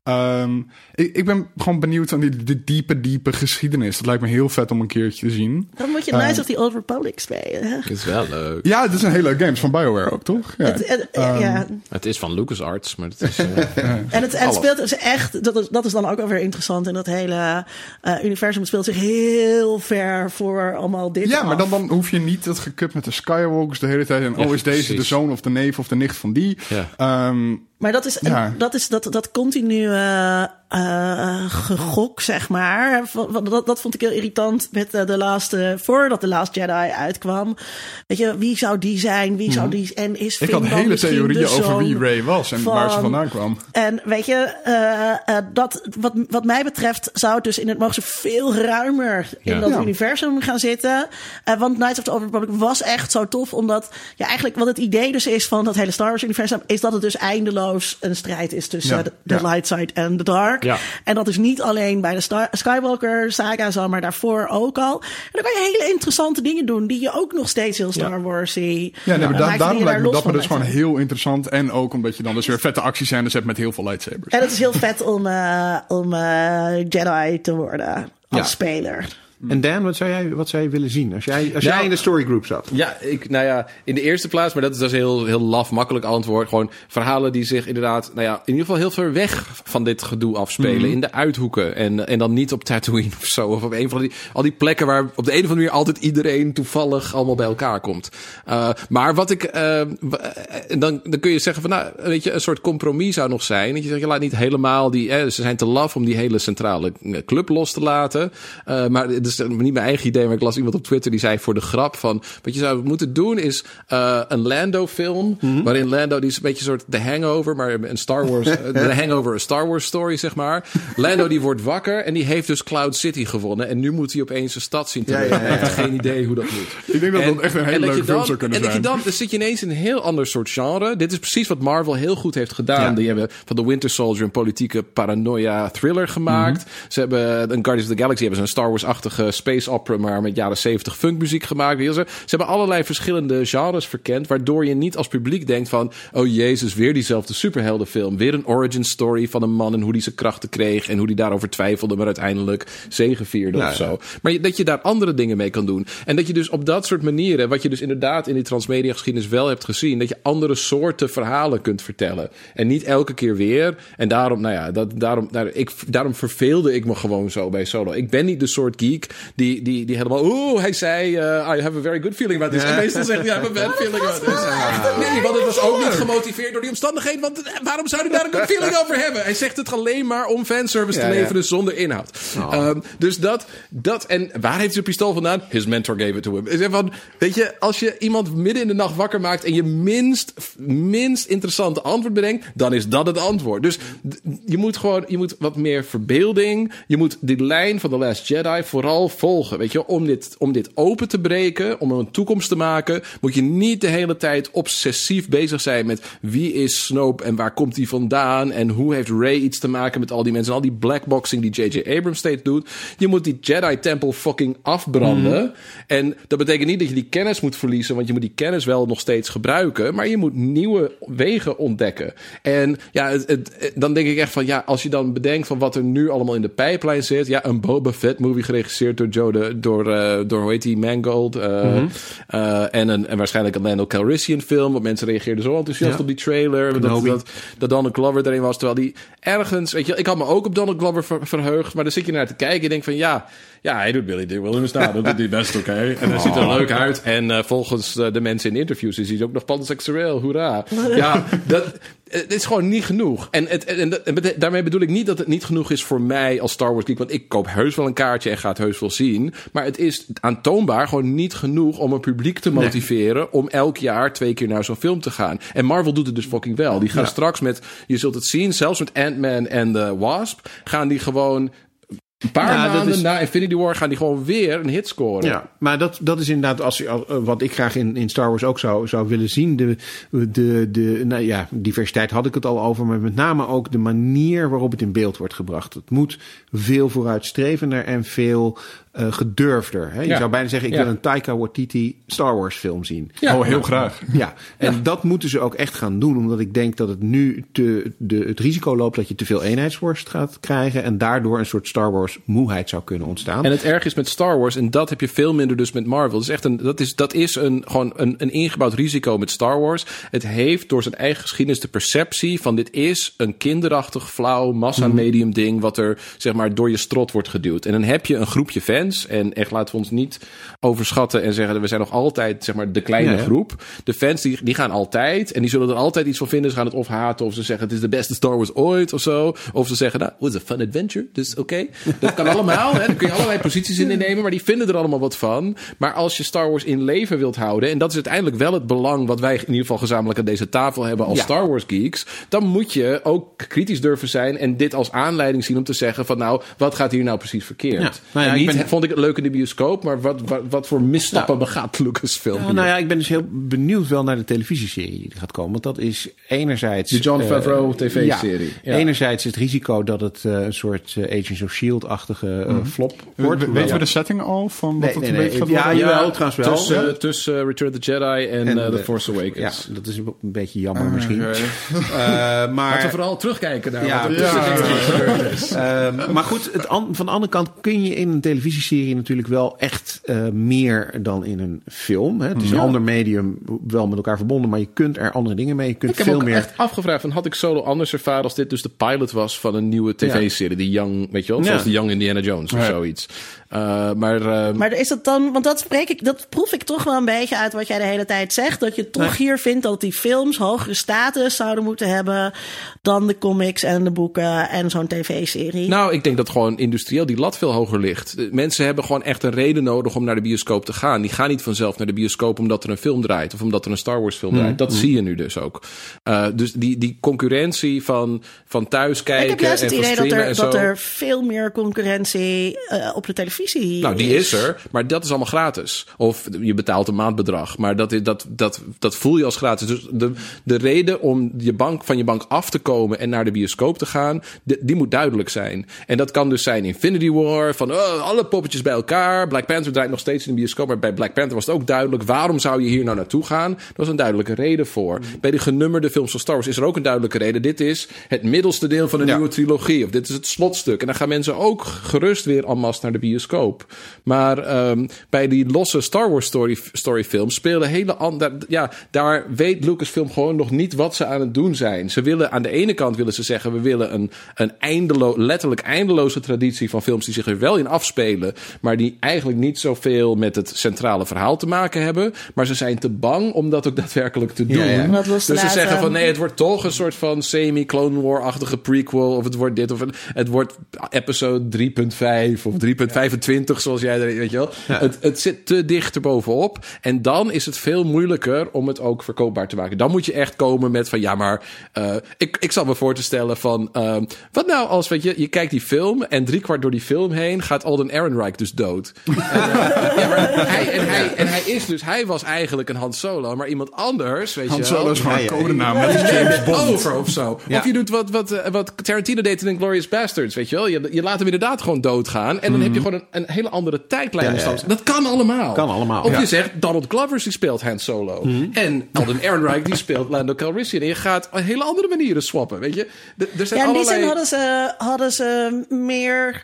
Ehm, ik, ik ben gewoon benieuwd aan die, de diepe, diepe geschiedenis. Dat lijkt me heel vet om een keertje te zien. Dan moet je Knights of the Old Republic spelen. is wel leuk. Ja, het is een hele leuke game. Het is van BioWare ook, toch? Ja. Het- het- ja. Het is van LucasArts, maar het is... eh, En het, en het speelt dus echt, dat is, dat is dan ook alweer interessant in dat hele eh, universum. Het speelt zich heel ver voor allemaal dit. Ja, maar dan, dan hoef je niet dat gekut met de Skywalkers de hele tijd. En Ja, oh, is deze de zoon of de neef of de nicht van die? Ja. Ehm, Maar dat is, Ja. dat, is dat, dat continu eh, eh, gegok, zeg maar. Dat, dat vond ik heel irritant met eh, de laatste, voordat de Last Jedi uitkwam. Weet je, wie zou die zijn? Wie zou die En is Mhm. ik had hele theorieën over wie Ray was en waar ze van- vandaan kwam. En weet je, eh, dat, wat, wat mij betreft zou het dus in het mogen ze veel ruimer in Ja. dat Ja. universum gaan zitten. Want Knights of the Old Republic was echt zo tof, omdat ja, eigenlijk wat het idee dus is van dat hele Star Wars universum, is dat het dus eindeloos een strijd is tussen Ja. de, de light side en de dark. Ja. En dat is niet alleen bij de Star Skywalker saga zo, maar daarvoor ook al. En dan kan je hele interessante dingen doen die je ook nog steeds heel Star Wars zie. Ja, nee, maar da- maakt daarom lijkt me dat me dus gewoon heel interessant. En ook omdat je dan dus weer vette actiescènes hebt met heel veel lightsabers. En het is heel vet om, eh, om eh, Jedi te worden als Ja. speler. En Dan, wat zou jij, wat zou je willen zien als jij, als Nou, jij in de storygroup zat? Ja, ik, nou ja, in de eerste plaats, maar dat is, een heel, heel laf, makkelijk antwoord. Gewoon verhalen die zich inderdaad, nou ja, in ieder geval heel ver weg van dit gedoe afspelen. In de uithoeken. En, en dan niet op Tatooine of zo. Of op een van die, al die plekken waar op de een of andere manier altijd iedereen toevallig allemaal bij elkaar komt. Uh, maar wat ik, uh, dan, dan kun je zeggen van, nou, weet je, een soort compromis zou nog zijn. Dat je zegt, je laat niet helemaal die, eh, ze zijn te laf om die hele centrale club los te laten. Uh, maar is niet mijn eigen idee, maar ik las iemand op Twitter die zei voor de grap van, wat je zou moeten doen is uh, een Lando-film, Mhm. waarin Lando, die is een beetje een soort The Hangover, maar een Star Wars, The Hangover, een Star Wars story, zeg maar. Lando die wordt wakker en die heeft dus Cloud City gewonnen en nu moet hij opeens een stad zien te Ja, ja, ja. Heeft geen idee hoe dat moet. Ik denk dat En- dat echt een en hele leuke film zou kunnen en dat je zijn. dan, dan zit je ineens in een heel ander soort genre. Dit is precies wat Marvel heel goed heeft gedaan. Die hebben van The Winter Soldier een politieke paranoia thriller gemaakt. Mhm. Ze hebben een Guardians of the Galaxy hebben ze een Star Wars-achtige space opera, maar met jaren 70 funkmuziek gemaakt. Ze, ze hebben allerlei verschillende genres verkend, waardoor je niet als publiek denkt van, oh jezus, weer diezelfde superheldenfilm. Weer een origin story van een man en hoe die zijn krachten kreeg en hoe die daarover twijfelde, maar uiteindelijk zegevierde Ja, of ja. zo. Maar dat je daar andere dingen mee kan doen. En dat je dus op dat soort manieren, wat je dus inderdaad in die transmedia geschiedenis wel hebt gezien, dat je andere soorten verhalen kunt vertellen. En niet elke keer weer. En daarom, nou ja, dat, daarom, daar, ik, daarom verveelde ik me gewoon zo bij Solo. Ik ben niet de soort geek die, die, die helemaal, oeh, hij zei, uh, I have a very good feeling about this. En meestal zegt hij, I have a bad feeling about this. Nee, want het was ook niet gemotiveerd door die omstandigheden. Want eh, waarom zou hij daar een good feeling over hebben? Hij zegt het alleen maar om fanservice Ja, te ja. leveren zonder inhoud. Ehm, dus dat, dat, en waar heeft hij zijn pistool vandaan? His mentor gave it to him. Is van, weet je, als je iemand midden in de nacht wakker maakt en je minst, minst interessante antwoord bedenkt, dan is dat het antwoord. Dus je moet gewoon, je moet wat meer verbeelding, je moet die lijn van The Last Jedi vooral volgen. Weet je, om dit, om dit open te breken, om een toekomst te maken, moet je niet de hele tijd obsessief bezig zijn met wie is Snoke en waar komt hij vandaan en hoe heeft Ray iets te maken met al die mensen en al die blackboxing die J.J. Abrams steeds doet. Je moet die Jedi-tempel fucking afbranden. En dat betekent niet dat je die kennis moet verliezen, want je moet die kennis wel nog steeds gebruiken, maar je moet nieuwe wegen ontdekken. En ja, het, het- dan denk ik echt van ja, als je dan bedenkt van wat er nu allemaal in de pijplijn zit, ja, een Boba Fett movie geregisseerd door Joe de, door, eh, door hoe heet die Mangold eh, eh, en een en waarschijnlijk een Lando Calrissian film, want mensen reageerden zo enthousiast Ja. op die trailer, dat, dat, dat Donald Glover erin was, terwijl die ergens, weet je, ik had me ook op Donald Glover ver- verheugd, maar dan zit je naar te kijken en je denkt van ja, ja, hij doet Billy Dick Williams nou, dat doet hij best oké. En hij ziet er leuk uit. En eh, volgens eh, de mensen in interviews is hij ook nog panseksueel, hoera. Ja, dat, het is gewoon niet genoeg. En, het, en, daarmee bedoel ik niet dat het niet genoeg is voor mij als Star Wars geek, want ik koop heus wel een kaartje en ga het heus wel zien. Maar het is aantoonbaar gewoon niet genoeg om een publiek te motiveren om elk jaar twee keer naar zo'n film te gaan. En Marvel doet het dus fucking wel. Die gaan Ja. straks met, je zult het zien, zelfs met Ant-Man en The Wasp, gaan die gewoon een paar Ja, maanden is- na Infinity War gaan die gewoon weer een hit scoren. Ja, maar dat, dat is inderdaad als, je- als, eh, wat ik graag in, in Star Wars ook zou, zou willen zien. De, de, de, nou ja, diversiteit had ik het al over, maar met name ook de manier waarop het in beeld wordt gebracht. Het moet veel vooruitstrevender en veel eh, gedurfder. Hè? Je Ja. zou bijna zeggen, ik Ja. wil een Taika Waititi Star Wars film zien. Ja. oh, heel graag. Ja, en dat moeten ze ook echt gaan doen. Omdat ik denk dat het nu te, de, het risico loopt dat je te veel eenheidsworst gaat krijgen. En daardoor een soort Star Wars moeheid zou kunnen ontstaan. En het erg is met Star Wars, en dat heb je veel minder dus met Marvel. Dat is echt een, dat is, dat is een, gewoon een, een ingebouwd risico met Star Wars. Het heeft door zijn eigen geschiedenis de perceptie van dit is een kinderachtig, flauw, massa-medium ding. wat er zeg maar door je strot wordt geduwd. En dan heb je een groepje fans. En echt laten we ons niet overschatten en zeggen we zijn nog altijd zeg maar de kleine Ja, groep. De fans die, die gaan altijd en die zullen er altijd iets van vinden. Ze gaan het of haten of ze zeggen het is de beste Star Wars ooit of zo. Of ze zeggen nou, it was a fun adventure. Dus oké, dat kan allemaal. Hè. Daar kun je allerlei posities in innemen, maar die vinden er allemaal wat van. Maar als je Star Wars in leven wilt houden, en dat is uiteindelijk wel het belang wat wij in ieder geval gezamenlijk aan deze tafel hebben als Ja. Star Wars geeks, dan moet je ook kritisch durven zijn en dit als aanleiding zien om te zeggen van nou, wat gaat hier nou precies verkeerd? Ja. Nou ja, en ik niet ben- vond ik het leuk in de bioscoop, maar wat, wat, wat voor misstappen begaat Lucasfilm Ja, hier? nou ja, ik ben dus heel benieuwd wel naar de televisieserie die er gaat komen. Want dat is enerzijds... De Jon eh, Favreau TV-serie. Ja, Ja. Enerzijds het risico dat het eh, een soort eh, Agents of S.H.I.E.L.-achtige eh, flop wordt. We- weten we de setting al van wat Nee, het nee, een nee. beetje gaat Ja, worden? jawel, trouwens wel. Tussen, Ja. tussen Return of the Jedi en, En The Force Ja, Awakens. dat is een beetje jammer misschien. oké. Eh, Laten we maar, vooral terugkijken naar Ja, wat er ja. gebeurd is. Ehm, maar goed, het an- van de andere kant kun je in een televisieserie natuurlijk wel echt eh, meer dan in een film. Hè. Het is een ander medium, wel met elkaar verbonden, maar je kunt er andere dingen mee. Je kunt Ik heb veel ook meer. echt afgevraagd van had ik solo anders ervaren als dit dus de pilot was van een nieuwe tv-serie, die Young, weet je wel, Ja. zoals de Young Indiana Jones of Ja. zoiets. Eh, maar eh, Maar is dat dan, want dat spreek ik, dat proef ik toch wel een beetje uit wat jij de hele tijd zegt. Dat je toch hier vindt dat die films hogere status zouden moeten hebben dan de comics en de boeken en zo'n tv-serie. Nou, ik denk dat gewoon industrieel die lat veel hoger ligt. De Mensen hebben gewoon echt een reden nodig om naar de bioscoop te gaan. Die gaan niet vanzelf naar de bioscoop omdat er een film draait of omdat er een Star Wars film draait. Dat zie je nu dus ook. Eh, dus die, die concurrentie van, van thuis kijken ik heb juist en het idee dat er, en zo. dat er veel meer concurrentie eh, op de televisie Nou, die is er, maar dat is allemaal gratis. Of je betaalt een maandbedrag, maar dat, is, dat, dat, dat voel je als gratis. Dus de, de reden om je bank, van je bank af te komen en naar de bioscoop te gaan, die, die moet duidelijk zijn. En dat kan dus zijn Infinity War, van oh, alle bij elkaar. Black Panther draait nog steeds in de bioscoop, maar bij Black Panther was het ook duidelijk. Waarom zou je hier nou naartoe gaan? Er was een duidelijke reden voor. Bij de genummerde films van Star Wars is er ook een duidelijke reden. Dit is het middelste deel van een Ja. nieuwe trilogie. Of dit is het slotstuk. En dan gaan mensen ook gerust weer en masse naar de bioscoop. Maar ehm, bij die losse Star Wars story, storyfilms spelen hele andere... Ja, daar weet Lucasfilm gewoon nog niet wat ze aan het doen zijn. Ze willen aan de ene kant willen ze zeggen... we willen een, een eindelo letterlijk eindeloze traditie van films... die zich er wel in afspelen... maar die eigenlijk niet zoveel met het centrale verhaal te maken hebben. Maar ze zijn te bang om dat ook daadwerkelijk te doen. Ja, ja. Dus ze zeggen van nee, het wordt toch een soort van semi-Clone War-achtige prequel. Of het wordt dit, of het, het wordt episode 3.5 of 3.25, zoals jij er, weet je wel. Het, het zit te dicht erbovenop. En dan is het veel moeilijker om het ook verkoopbaar te maken. Dan moet je echt komen met van ja, maar eh, ik, ik zal me voor te stellen van eh, wat nou als, weet je, je kijkt die film en driekwart door die film heen gaat Alden Ehrenreich dus dood. En, ja, maar hij, en, hij, en hij is dus, hij was eigenlijk een Han Solo, maar iemand anders, weet Han je wel. Solo is gewoon een codenaam. James Bond. over of zo. Ja. Of je doet wat, wat, eh, wat Tarantino deed in Glorious Bastards, weet je wel. Je, je laat hem inderdaad gewoon doodgaan. En dan heb je gewoon een, een hele andere tijdlijn. Ja, ja, ja. ontstaan. Dat kan allemaal. Kan allemaal, Of ja. je zegt, Donald Glover die speelt Han Solo. En Alden Ehrenreich die speelt Lando Calrissian. En je gaat op hele andere manieren swappen, weet je. Er zijn Ja, in die allerlei... zin hadden ze, hadden ze meer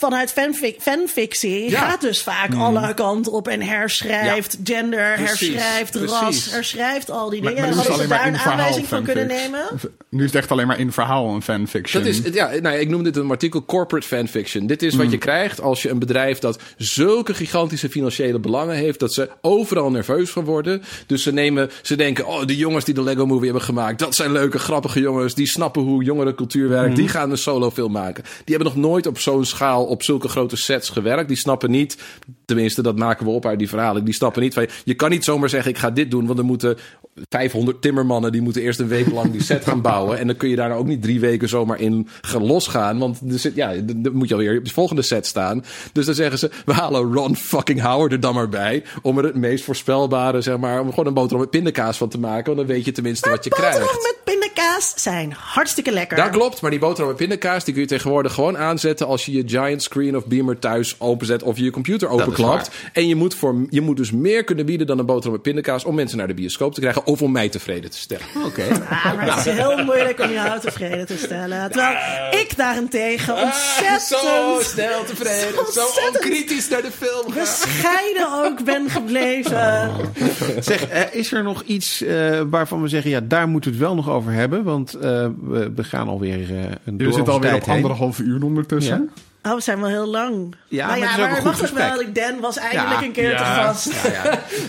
vanuit fanfic, fanfictie. Ja. Gaat dus vaak alle kanten op en herschrijft gender, Precies, herschrijft precies. ras, herschrijft al die Maar, dingen. maar hadden ze alleen daar maar een in verhaal aanwijzing van kunnen nemen? Nu is het echt alleen maar in verhaal een fanfiction. Dat is, ja, nou, ik noem dit een artikel corporate fanfiction. Dit is wat je krijgt als je een bedrijf dat zulke gigantische financiële belangen heeft, dat ze overal nerveus van worden. Dus ze nemen, ze denken, oh, de jongens die de Lego Movie hebben gemaakt, dat zijn leuke, grappige jongens, die snappen hoe jongerencultuur werkt, die gaan een solofilm maken. Die hebben nog nooit op zo'n schaal op zulke grote sets gewerkt. Die snappen niet Tenminste, dat maken we op uit die verhalen. Die snappen niet van, je kan niet zomaar zeggen, ik ga dit doen, want er moeten 500 timmermannen, die moeten eerst een week lang die set gaan bouwen. En dan kun je daar nou ook niet drie weken zomaar in gaan losgaan, want er zit, ja, dan moet je alweer op de volgende set staan. Dus dan zeggen ze, we halen Ron fucking Howard er dan maar bij, om er het meest voorspelbare, zeg maar, om gewoon een boterham met pindakaas van te maken, want dan weet je tenminste wat je krijgt. Boterham met pindakaas zijn hartstikke lekker. Dat klopt, maar die boterham met pindakaas die kun je tegenwoordig gewoon aanzetten als je je giant screen of beamer thuis openzet of je je computer openklapt. En je moet, voor, je moet dus meer kunnen bieden dan een boterham met pindakaas om mensen naar de bioscoop te krijgen of om mij tevreden te stellen. Oké. Ja, maar het is heel moeilijk om jou tevreden te stellen. Terwijl ik daarentegen ontzettend... Zo snel tevreden, zo ontzettend onkritisch naar de film gaan. bescheiden ook ben gebleven. Zeg, eh, is er nog iets eh, waarvan we zeggen, ja, daar moeten we het wel nog over hebben? Want eh, we, we gaan alweer eh een Je door zit onze alweer op heen. anderhalf uur ondertussen. Oh, we zijn wel heel lang. Ja, maar ja, wacht eens wel. Dan was eindelijk Ja. een keer te Ja. gast.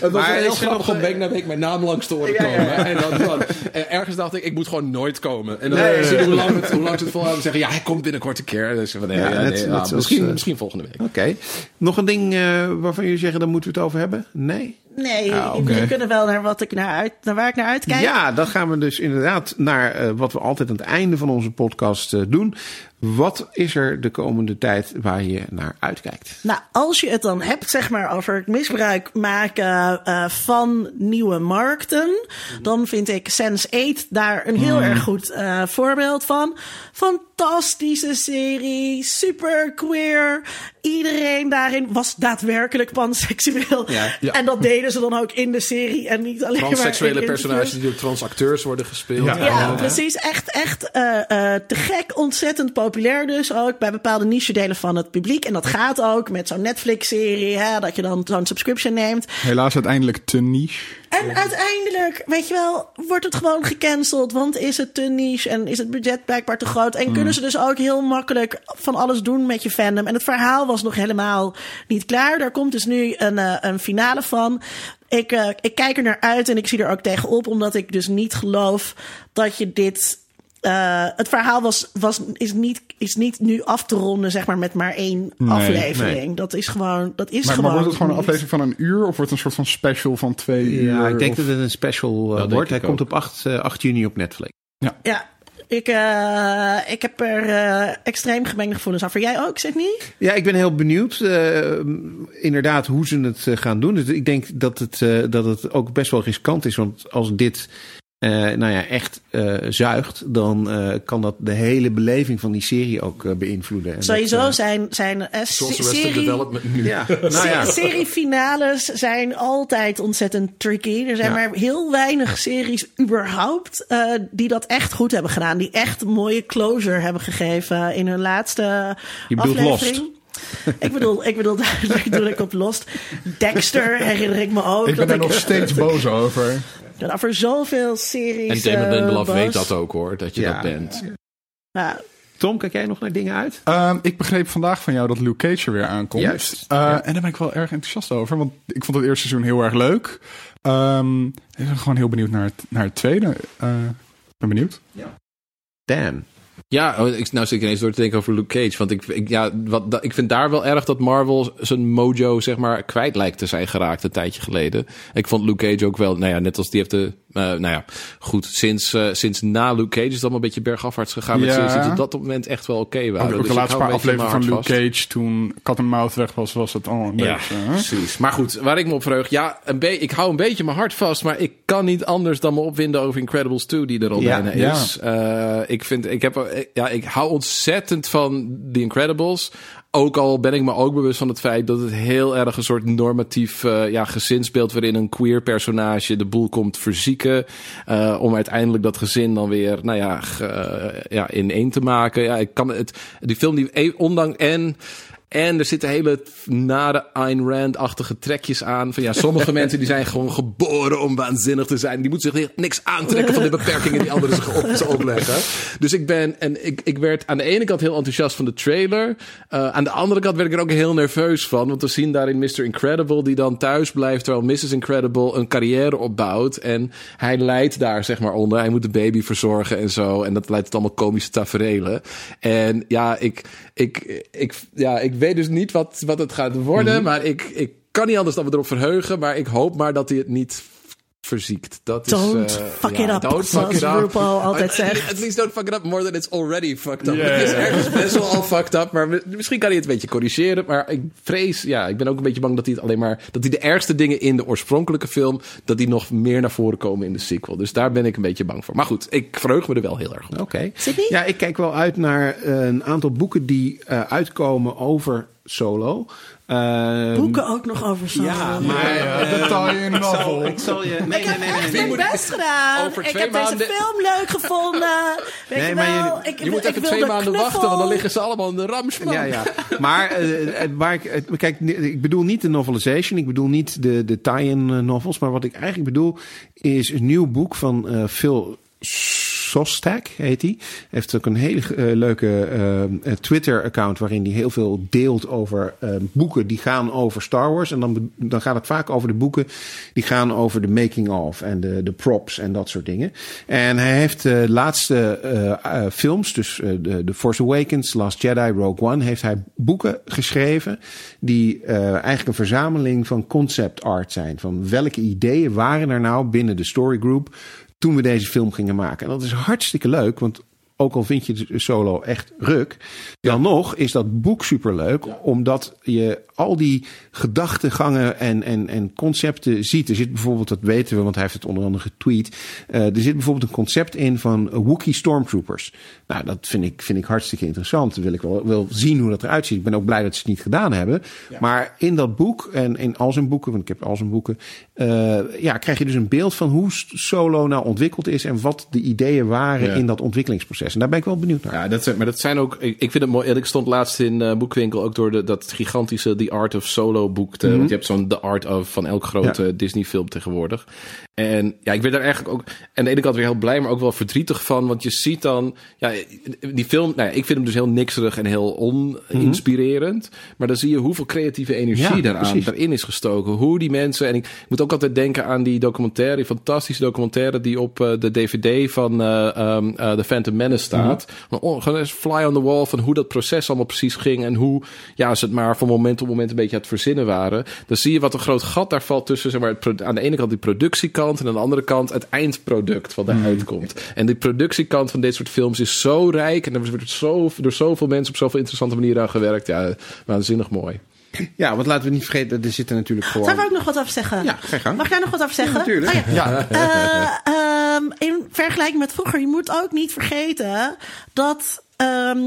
Het was Maar heel is grappig nog, om week na week mijn naam langs te horen komen. ja. En dan, dan en ergens dacht ik, ik moet gewoon nooit komen. En dan Nee, zie je hoe lang het, hoe lang ze het volhouden. zeggen, ja, hij komt binnenkort een keer. Dus van, nee, Ja, ja, net- nee, net misschien, eh, misschien volgende week. Oké. Nog een ding eh, waarvan jullie zeggen, daar moeten we het over hebben? Nee? Nee, Ah, we kunnen wel naar, wat ik naar, uit, naar waar ik naar uitkijk. Ja, dan gaan we dus inderdaad naar eh, wat we altijd aan het einde van onze podcast doen. Wat is er de komende tijd waar je naar uitkijkt? Nou, als je het dan hebt, zeg maar, over het misbruik maken eh, van nieuwe markten, dan vind ik Sense8 daar een heel erg goed eh, voorbeeld van. Fantastische serie, super queer. Iedereen daarin was daadwerkelijk panseksueel. Ja. Ja. En dat deden ze dan ook in de serie en niet alleen maar in Transseksuele personages die door transacteurs worden gespeeld. Ja. Ja, precies. Echt, echt eh, eh, te gek. Ontzettend populair dus ook bij bepaalde niche-delen van het publiek. En dat gaat ook met zo'n Netflix-serie, hè, dat je dan zo'n subscription neemt. Helaas uiteindelijk te niche. En uiteindelijk, weet je wel, wordt het gewoon gecanceld. Want is het te niche en is het budget blijkbaar te groot. En kunnen ze dus ook heel makkelijk van alles doen met je fandom. En het verhaal was nog helemaal niet klaar. Daar komt dus nu een, eh, een finale van. Ik, eh, ik kijk er naar uit en ik zie er ook tegenop. Omdat ik dus niet geloof dat je dit... eh, het verhaal was, was, is, niet, is niet nu af te ronden, zeg maar, met maar één Nee, aflevering. nee. Dat is gewoon. Dat is Maar, gewoon maar wordt het gewoon een aflevering van een uur? Of wordt het een soort van special van twee uur? Ja, ik denk Of- dat het een special eh, wordt. Hij ik komt op 8, eh, 8 juni op Netflix. Ja, ik, eh, ik heb er eh, extreem gemengde gevoelens over. Jij ook, zeg niet? Ja, ik ben heel benieuwd eh, inderdaad hoe ze het eh, gaan doen. Dus ik denk dat het, eh, dat het ook best wel riskant is. Want als dit eh, nou ja, echt eh, zuigt, dan eh, kan dat de hele beleving van die serie ook beïnvloeden. En Sowieso dat, eh, zijn, zijn serie, Development nu. ja, nou ja. se- seriefinales zijn altijd ontzettend tricky. Er zijn Ja. maar heel weinig series überhaupt eh, die dat echt goed hebben gedaan. Die echt mooie closure hebben gegeven in hun laatste Je bedoelt aflevering. Ik bedoel, ik bedoel, daar bedoel ik op Lost. Dexter herinner ik me ook. Ik ben er nog steeds boos over. Dat over zoveel series. En Damon Lindelof was. weet dat ook hoor, dat je Ja. dat bent. Ja, Tom, kijk jij nog naar dingen uit? Ehm, ik begreep vandaag van jou dat Luke Cage er weer aankomt. Juist, Eh, ja. En daar ben ik wel erg enthousiast over. Want ik vond het eerste seizoen heel erg leuk. Ehm, ik ben gewoon heel benieuwd naar het, naar het tweede. Eh, ik ben benieuwd. Dan. Ja, oh, ik, nou zit ik ineens door te denken over Luke Cage. Want ik, ja, wat, ik vind daar wel erg dat Marvel zijn mojo zeg maar, kwijt lijkt te zijn geraakt een tijdje geleden. Ik vond Luke Cage ook wel, nou ja, net als die heeft de... eh, nou ja, goed, sinds, eh, sinds na Luke Cage is het allemaal een beetje bergafwaarts gegaan. Met Ja. series die op dat moment echt wel oké waren. ook Dus de ik laatste paar afleveringen van Luke vast. Cage, toen Cat and Mouth weg was, was het al een Ja, beetje... hè? precies. Maar goed, waar ik me op verheug. Ja, een ik hou een beetje mijn hart vast. Maar ik kan niet anders dan me opwinden over Incredibles 2, die er al Ja, bijna ja. is. Eh, ik, vind, ik, heb, ja, ik hou ontzettend van The Incredibles. Ook al ben ik me ook bewust van het feit dat het heel erg een soort normatief eh, ja, gezinsbeeld... waarin een queer personage de boel komt verzieken... eh, om uiteindelijk dat gezin dan weer nou ja, eh, ja, in één te maken. Ja, ik kan het, die film die ondanks... En, en er zitten hele nare Ayn Rand-achtige trekjes aan. Van ja, sommige mensen die zijn gewoon geboren om waanzinnig te zijn. Die moeten zich niks aantrekken van de beperkingen die anderen zich op, ze opleggen. Dus ik ben, en ik, ik werd aan de ene kant heel enthousiast van de trailer. Eh, aan de andere kant werd ik er ook heel nerveus van. Want we zien daarin Mr. Incredible die dan thuis blijft. Terwijl Mrs. Incredible een carrière opbouwt. En hij leidt daar zeg maar onder. Hij moet de baby verzorgen en zo. En dat leidt tot allemaal komische taferelen. En ja, ik, ik, ik, ja, ik weet dus niet wat, wat het gaat worden. Mhm. Maar ik, ik kan niet anders dan me erop verheugen. Maar ik hoop maar dat hij het niet verziekt. Dat Don't is, eh, fuck ja, it up, Don't fuck it up. RuPaul altijd At- zegt. At least don't fuck it up more than it's already fucked up. Ja, Het is ergens best wel al fucked up. Maar mi- misschien kan hij het een beetje corrigeren. Maar ik vrees, ja, ik ben ook een beetje bang dat hij het alleen maar... Dat hij de ergste dingen in de oorspronkelijke film... dat die nog meer naar voren komen in de sequel. Dus daar ben ik een beetje bang voor. Maar goed, ik verheug me er wel heel erg op. Oké. Sydney? Ja, ik kijk wel uit naar eh, een aantal boeken die eh, uitkomen over Solo. Ehm, Boeken ook nog over zo. Ja, maar Ja, de tie-in novel. ik zal je. Nee, ik heb nee, nee, echt nee. mijn best gedaan. Ik heb deze film leuk gevonden. Weet Nee, je maar je- wel? ik, Je moet ik even twee de maanden knuffel. wachten, want dan liggen ze allemaal in de ramsman. Ja, ja. Maar eh, eh, waar ik, eh, kijk, ik bedoel niet de novelization, ik bedoel niet de, de tie-in eh, novels, maar wat ik eigenlijk bedoel is een nieuw boek van eh, Phil Sostak, heet hij. Heeft ook een hele eh, leuke eh, eh, Twitter-account waarin hij heel veel deelt over boeken die gaan over Star Wars. En dan, dan gaat het vaak over de boeken die gaan over de making-of en de, de props en dat soort dingen. En hij heeft de laatste films, dus de, The Force Awakens, Last Jedi, Rogue One, heeft hij boeken geschreven die eigenlijk een verzameling van concept art zijn. Van welke ideeën waren er nou binnen de story group toen we deze film gingen maken. En dat is hartstikke leuk, want ook al vind je de solo echt ruk, dan nog is dat boek superleuk, omdat je al die gedachtegangen en, en, en concepten ziet. Er zit bijvoorbeeld, dat weten we, want hij heeft het onder andere getweet. eh, er zit bijvoorbeeld een concept in van Wookiee Stormtroopers. Nou, dat vind ik, vind ik hartstikke interessant. Dan wil ik wel, wel zien hoe dat eruit ziet. Ik ben ook blij dat ze het niet gedaan hebben. Maar in dat boek en in al zijn boeken, want ik heb al zijn boeken, eh, ja, krijg je dus een beeld van hoe Solo nou ontwikkeld is en wat de ideeën waren in dat ontwikkelingsproces. En daar ben ik wel benieuwd naar. Ja, dat zijn, maar dat zijn ook. Ik, ik vind het mooi. Ik stond laatst in eh boekwinkel ook door de, dat gigantische The Art of Solo boek. Te, Want je hebt zo'n The Art of van elk grote Disney film tegenwoordig. En ja, ik werd daar eigenlijk ook aan de ene kant weer heel blij, maar ook wel verdrietig van. Want je ziet dan, ja, die film, nou ja, ik vind hem dus heel nikserig en heel oninspirerend. Maar dan zie je hoeveel creatieve energie Ja, daaraan, precies. daarin is gestoken. Hoe die mensen, en ik moet ook altijd denken aan die documentaire, die fantastische documentaire die op eh, de DVD van eh ehm, eh, The Phantom Menace staat. Oh, Gewoon eens fly on the wall van hoe dat proces allemaal precies ging. En hoe, ja, ze het maar van moment op moment een beetje aan het verzinnen waren. Dan zie je wat een groot gat daar valt tussen, zeg maar, aan de ene kant die productiekant en aan de andere kant het eindproduct wat eruit komt. En die productiekant van dit soort films is zo rijk en er wordt zo, door zoveel mensen op zoveel interessante manieren aan gewerkt. Ja, waanzinnig mooi. Ja, want laten we niet vergeten, er zitten natuurlijk gewoon... Zou ik ook nog wat over zeggen? Ja, ga je gang. Mag daar nog wat over zeggen? natuurlijk. Oh, ja. Ja, Eh, ehm, in vergelijking met vroeger, je moet ook niet vergeten dat. ehm,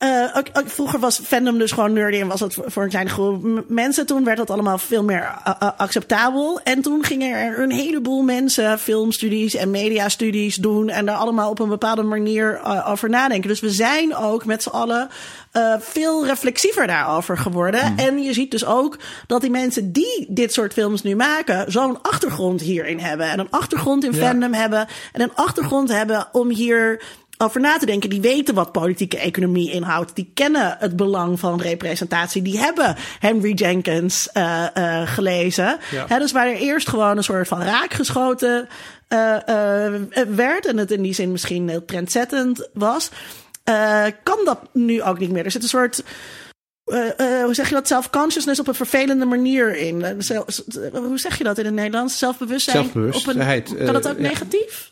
eh, ook, ook vroeger was fandom dus gewoon nerdy en was het voor, voor een kleine groep mensen. Toen werd dat allemaal veel meer eh, eh, acceptabel. En toen gingen er een heleboel mensen filmstudies en mediastudies doen. En daar allemaal op een bepaalde manier over nadenken. Dus we zijn ook met z'n allen veel reflexiever daarover geworden. En je ziet dus ook dat die mensen die dit soort films nu maken, zo'n achtergrond hierin hebben. En een achtergrond in fandom hebben. En een achtergrond hebben om hier over na te denken. Die weten wat politieke economie inhoudt. Die kennen het belang van representatie. Die hebben Henry Jenkins eh, eh, gelezen. Hè, dus waar er eerst gewoon een soort van raakgeschoten eh, eh, werd. En het in die zin misschien heel trendzettend was. kan dat nu ook niet meer. Er zit een soort. eh, hoe zeg je dat? Self-consciousness op een vervelende manier in. Hoe zeg je dat in het Nederlands? Zelfbewustzijn. Zelfbewustheid, Op een, kan dat ook ja. negatief?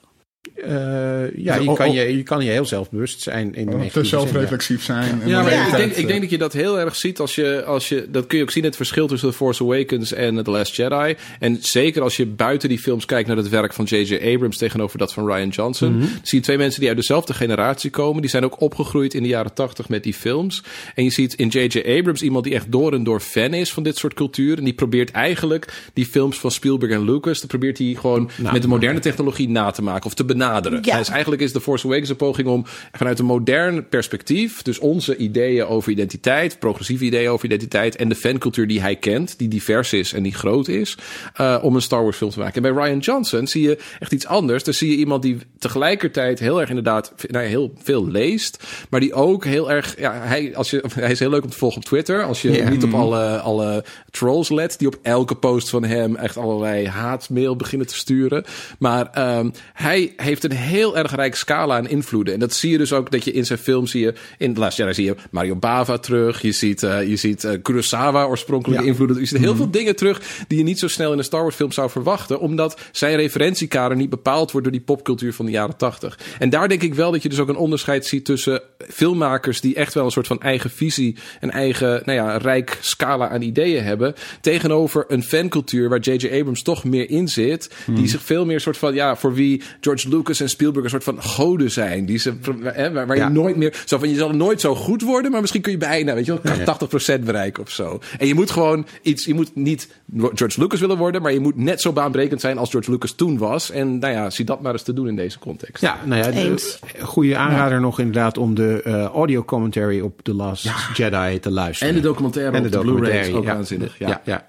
Eh, ja, je Oh, kan oh. je, je kan je heel zelfbewust zijn in de te zelfreflexief zijn. Ja, maar ik, denk, ik eh, denk dat je dat heel erg ziet als je, als je... Dat kun je ook zien in het verschil tussen The Force Awakens en The Last Jedi. En zeker als je buiten die films kijkt naar het werk van J.J. Abrams tegenover dat van Ryan Johnson. Mhm. zie je twee mensen die uit dezelfde generatie komen. Die zijn ook opgegroeid in de jaren tachtig met die films. En je ziet in J.J. Abrams iemand die echt door en door fan is van dit soort cultuur. En die probeert eigenlijk die films van Spielberg en Lucas... Dat probeert hij gewoon met de moderne technologie na te maken of te benaderen. Ja. Is eigenlijk is The Force Awakens een poging om vanuit een modern perspectief, dus onze ideeën over identiteit, progressieve ideeën over identiteit en de fancultuur die hij kent, die divers is en die groot is, eh, om een Star Wars film te maken. En bij Ryan Johnson zie je echt iets anders. Dan zie je iemand die tegelijkertijd heel erg inderdaad nou, heel veel leest, maar die ook heel erg, ja, hij, als je, hij is heel leuk om te volgen op Twitter. Als je niet op alle, alle trolls let, die op elke post van hem echt allerlei haatmail beginnen te sturen. Maar ehm, hij heeft heeft een heel erg rijk scala aan invloeden. En dat zie je dus ook dat je in zijn film zie je. In The Last Jedi zie je Mario Bava terug. Je ziet, uh, je ziet uh, Kurosawa oorspronkelijke Ja. invloeden. Je ziet heel Mhm. veel dingen terug die je niet zo snel in een Star Wars film zou verwachten. Omdat zijn referentiekader niet bepaald wordt door die popcultuur van de jaren tachtig. En daar denk ik wel dat je dus ook een onderscheid ziet tussen filmmakers die echt wel een soort van eigen visie. Een eigen, nou ja, rijk scala aan ideeën hebben. Tegenover een fancultuur waar J.J. Abrams toch meer in zit. Die zich veel meer soort van, ja, voor wie George Lucas en Spielberg een soort van goden zijn. Die ze, hè, waar, waar Ja. je nooit meer, zo van, je zal nooit zo goed worden, maar misschien kun je bijna, weet je wel, 80% bereiken of zo. En je moet gewoon iets, je moet niet George Lucas willen worden, maar je moet net zo baanbrekend zijn als George Lucas toen was. En nou ja, zie dat maar eens te doen in deze context. Ja, nou ja, de- goede aanrader nog inderdaad om de eh, audio commentary op The Last Jedi te luisteren. En de documentaire En op de Blu-ray is ook waanzinnig, ja. ja,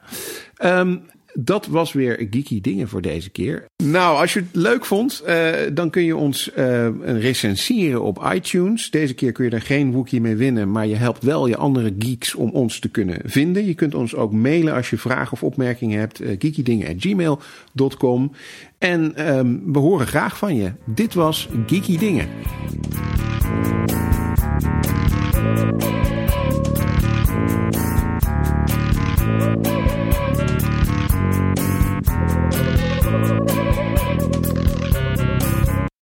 ja. Dat was weer geeky dingen voor deze keer. Nou, als je het leuk vond, eh, dan kun je ons eh, recenseren op iTunes. Deze keer kun je er geen Wookie mee winnen, maar je helpt wel je andere geeks om ons te kunnen vinden. Je kunt ons ook mailen als je vragen of opmerkingen hebt. Uh, geekydingen.gmail.com En ehm, we horen graag van je. Dit was Geeky Dingen.